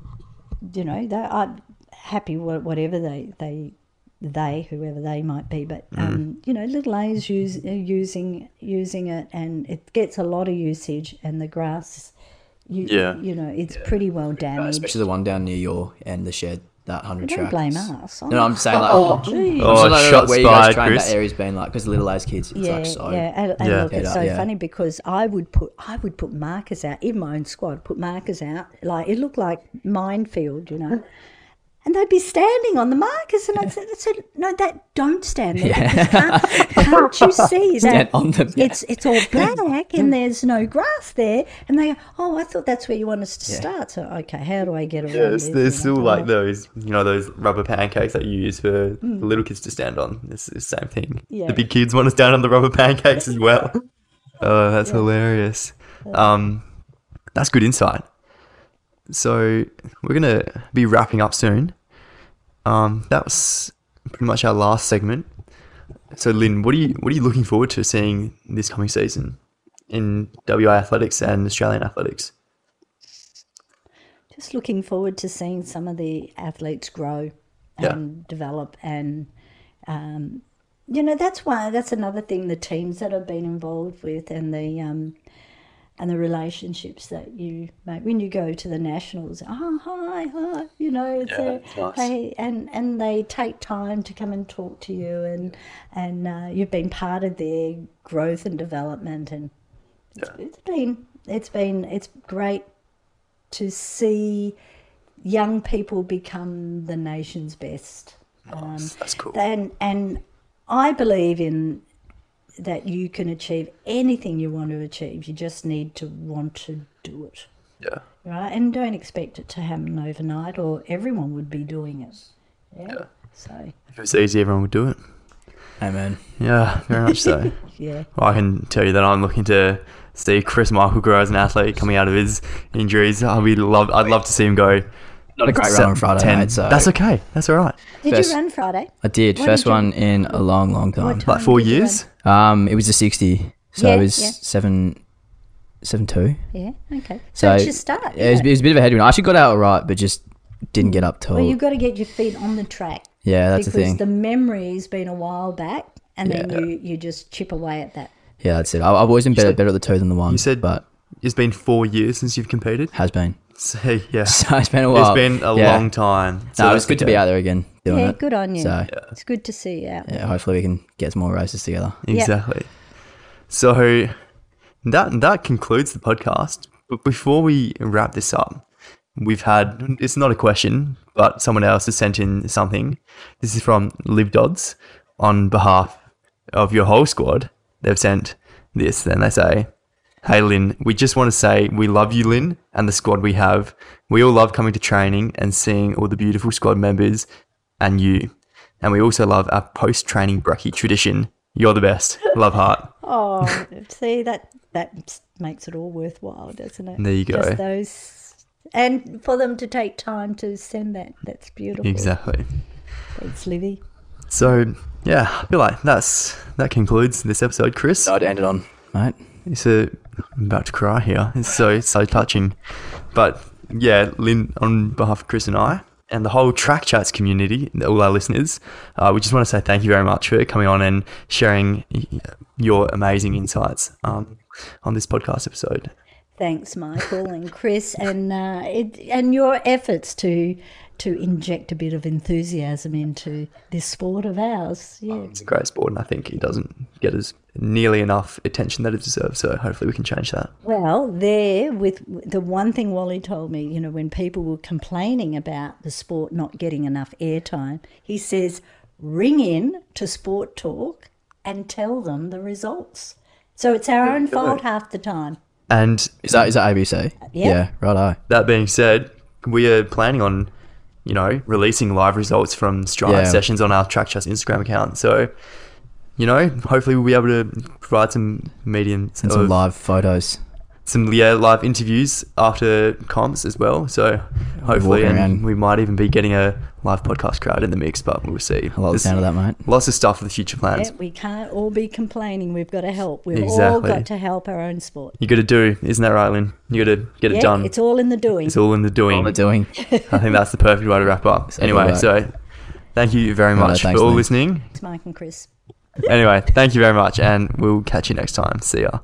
[SPEAKER 2] you know they are happy wha- whatever they they they whoever they might be, but
[SPEAKER 1] Mm.
[SPEAKER 2] um, you know little A's use, uh, using using it, and it gets a lot of usage, and the grass. You,
[SPEAKER 1] Yeah.
[SPEAKER 2] you know, it's pretty well damaged.
[SPEAKER 3] especially the one down near your end, the shed. That hundred
[SPEAKER 2] Don't
[SPEAKER 3] tracks.
[SPEAKER 2] blame us.
[SPEAKER 3] No, no, I'm saying like.
[SPEAKER 2] Oh, gee.
[SPEAKER 1] Oh,
[SPEAKER 3] So, like,
[SPEAKER 1] shots
[SPEAKER 3] where you guys train,
[SPEAKER 1] Chris.
[SPEAKER 3] that area's been like because little as kids, it's
[SPEAKER 2] yeah,
[SPEAKER 3] like so.
[SPEAKER 2] yeah, and, and
[SPEAKER 1] Yeah.
[SPEAKER 2] look, it's so
[SPEAKER 3] yeah.
[SPEAKER 2] funny because I would put I would put markers out in my own squad, put markers out like it looked like minefield, you know, and they'd be standing on the markers, and I said, I said no, that don't stand there. because Can't, can't you see
[SPEAKER 3] Stand
[SPEAKER 2] that
[SPEAKER 3] on them, yeah.
[SPEAKER 2] it's it's all black and there's no grass there? And they go, oh, I thought that's where you want us to start. So okay, how do I get around
[SPEAKER 1] Yes,
[SPEAKER 2] this?
[SPEAKER 1] there's
[SPEAKER 2] you
[SPEAKER 1] still
[SPEAKER 2] know?
[SPEAKER 1] like those, you know, those rubber pancakes that you use for the little kids to stand on. It's the same thing.
[SPEAKER 2] Yeah.
[SPEAKER 1] The big kids want to stand on the rubber pancakes as well. Oh, that's hilarious. Um, that's good insight. So we're gonna be wrapping up soon. Um, that was pretty much our last segment. So Lyn, what are you what are you looking forward to seeing this coming season in WA athletics and Australian athletics?
[SPEAKER 2] just looking forward to seeing some of the athletes grow
[SPEAKER 1] Yeah.
[SPEAKER 2] and develop and um, you know that's why that's another thing the teams that I've been involved with and the um, and the relationships that you make when you go to the nationals oh hi hi you know a,
[SPEAKER 1] nice.
[SPEAKER 2] and and they take time to come and talk to you and and uh, you've been part of their growth and development and it's, it's been it's been it's great to see young people become the nation's best. Um,
[SPEAKER 1] That's cool.
[SPEAKER 2] and and I believe in that you can achieve anything you want to achieve. You just need to want to do it,
[SPEAKER 1] Yeah.
[SPEAKER 2] right? And don't expect it to happen overnight, or everyone would be doing it. Yeah. So
[SPEAKER 1] If it was easy, everyone would do it.
[SPEAKER 3] Amen.
[SPEAKER 1] Yeah, very much so.
[SPEAKER 2] yeah,
[SPEAKER 1] Well, I can tell you that I'm looking to see Chris Michael grow as an athlete coming out of his injuries. I'd be love. I'd love to see him go.
[SPEAKER 3] Not a great run on Friday,
[SPEAKER 1] 10.
[SPEAKER 3] mate, so
[SPEAKER 1] That's okay. That's all right.
[SPEAKER 2] did
[SPEAKER 3] First-
[SPEAKER 2] you run Friday?
[SPEAKER 3] I did
[SPEAKER 2] What
[SPEAKER 3] first
[SPEAKER 2] did you-
[SPEAKER 3] one in a long, long time.
[SPEAKER 2] What
[SPEAKER 1] Like four
[SPEAKER 2] did you
[SPEAKER 1] years.
[SPEAKER 3] Um, it was a sixty, so
[SPEAKER 2] Yeah,
[SPEAKER 3] it was
[SPEAKER 2] yeah.
[SPEAKER 3] seven, seven two.
[SPEAKER 2] run? Yeah. Okay.
[SPEAKER 3] So
[SPEAKER 2] So it's your start.
[SPEAKER 3] Yeah, it was,
[SPEAKER 2] yeah.
[SPEAKER 3] it was a bit of a headwind. I actually got out all right, but just didn't get up till.
[SPEAKER 2] Well, you've got to get your feet on the track.
[SPEAKER 3] yeah, that's the
[SPEAKER 2] because
[SPEAKER 3] thing.
[SPEAKER 2] the memory's been a while back, and then you, you just chip away at that.
[SPEAKER 3] yeah, that's it. I, I've always been better, better at the two than the one.
[SPEAKER 1] You said-
[SPEAKER 3] but
[SPEAKER 1] It's been four years since you've competed.
[SPEAKER 3] has been.
[SPEAKER 1] So yeah,
[SPEAKER 3] So it's been a while.
[SPEAKER 1] it's been a
[SPEAKER 3] Yeah.
[SPEAKER 1] long time. So
[SPEAKER 3] No, it was good to be out there again doing
[SPEAKER 2] Yeah,
[SPEAKER 3] it.
[SPEAKER 2] good on you.
[SPEAKER 3] So
[SPEAKER 2] It's good to see you out.
[SPEAKER 3] yeah, hopefully we can get some more races together.
[SPEAKER 1] Exactly. So that that concludes the podcast. But before we wrap this up, we've had it's not a question, but someone else has sent in something. This is from Liv Dodds on behalf of your whole squad. They've sent this. Then they say, "Hey Lyn, we just want to say we love you, Lyn, and the squad we have. We all love coming to training and seeing all the beautiful squad members and you. And we also love our post-training brekkie tradition. You're the best. Love heart.
[SPEAKER 2] Oh, see that that makes it all worthwhile, doesn't it?
[SPEAKER 1] There you go.
[SPEAKER 2] Just those, and for them to take time to send that, that's beautiful.
[SPEAKER 1] Exactly.
[SPEAKER 2] Thanks, Livy.
[SPEAKER 1] So yeah, I feel like that's that concludes this episode, Chris.
[SPEAKER 3] I'd end it on, mate.
[SPEAKER 1] It's a, I'm about to cry here. It's so so touching. But yeah, Lyn, on behalf of Chris and I and the whole Track Chats community, all our listeners, uh, we just want to say thank you very much for coming on and sharing your amazing insights um, on this podcast episode.
[SPEAKER 2] Thanks, Michael and Chris, and uh, it, and your efforts to to inject a bit of enthusiasm into this sport of ours. Yeah.
[SPEAKER 1] It's a great sport, and I think it doesn't get as nearly enough attention that it deserves. So hopefully we can change that.
[SPEAKER 2] Well, there with the one thing Wally told me, you know, when people were complaining about the sport not getting enough airtime, he says, ring in to Sport Talk and tell them the results. So it's our own fault half the time.
[SPEAKER 1] And
[SPEAKER 3] Is that is that ABC?
[SPEAKER 2] Yeah.
[SPEAKER 3] Yeah, right.
[SPEAKER 1] That being said, we are planning on, you know, releasing live results from Stride
[SPEAKER 3] Yeah.
[SPEAKER 1] sessions on our Track Chats Instagram account. So, you know, hopefully we'll be able to provide some medium
[SPEAKER 3] And some live photos.
[SPEAKER 1] some yeah, live interviews after comps as well. So hopefully,
[SPEAKER 3] walking
[SPEAKER 1] and
[SPEAKER 3] around.
[SPEAKER 1] we might even be getting a live podcast crowd in the mix, but we'll see.
[SPEAKER 3] I like the
[SPEAKER 1] There's
[SPEAKER 3] sound of that, mate.
[SPEAKER 1] Lots of stuff for the future plans.
[SPEAKER 2] Yeah, we can't all be complaining. We've got to help. We've all got to help our own sport.
[SPEAKER 1] You got to do, isn't that right, Lyn? You got to get it
[SPEAKER 2] Yeah,
[SPEAKER 1] done.
[SPEAKER 2] it's all in the doing.
[SPEAKER 1] It's all in the doing.
[SPEAKER 3] What we're doing.
[SPEAKER 1] I think that's the perfect way to wrap up.
[SPEAKER 3] Exactly
[SPEAKER 1] anyway,
[SPEAKER 3] right.
[SPEAKER 1] so thank you very
[SPEAKER 3] Righto,
[SPEAKER 1] much
[SPEAKER 3] thanks,
[SPEAKER 1] for all
[SPEAKER 3] Lyn.
[SPEAKER 1] listening.
[SPEAKER 2] It's Mike and Chris.
[SPEAKER 1] Anyway, thank you very much, and we'll catch you next time. See ya.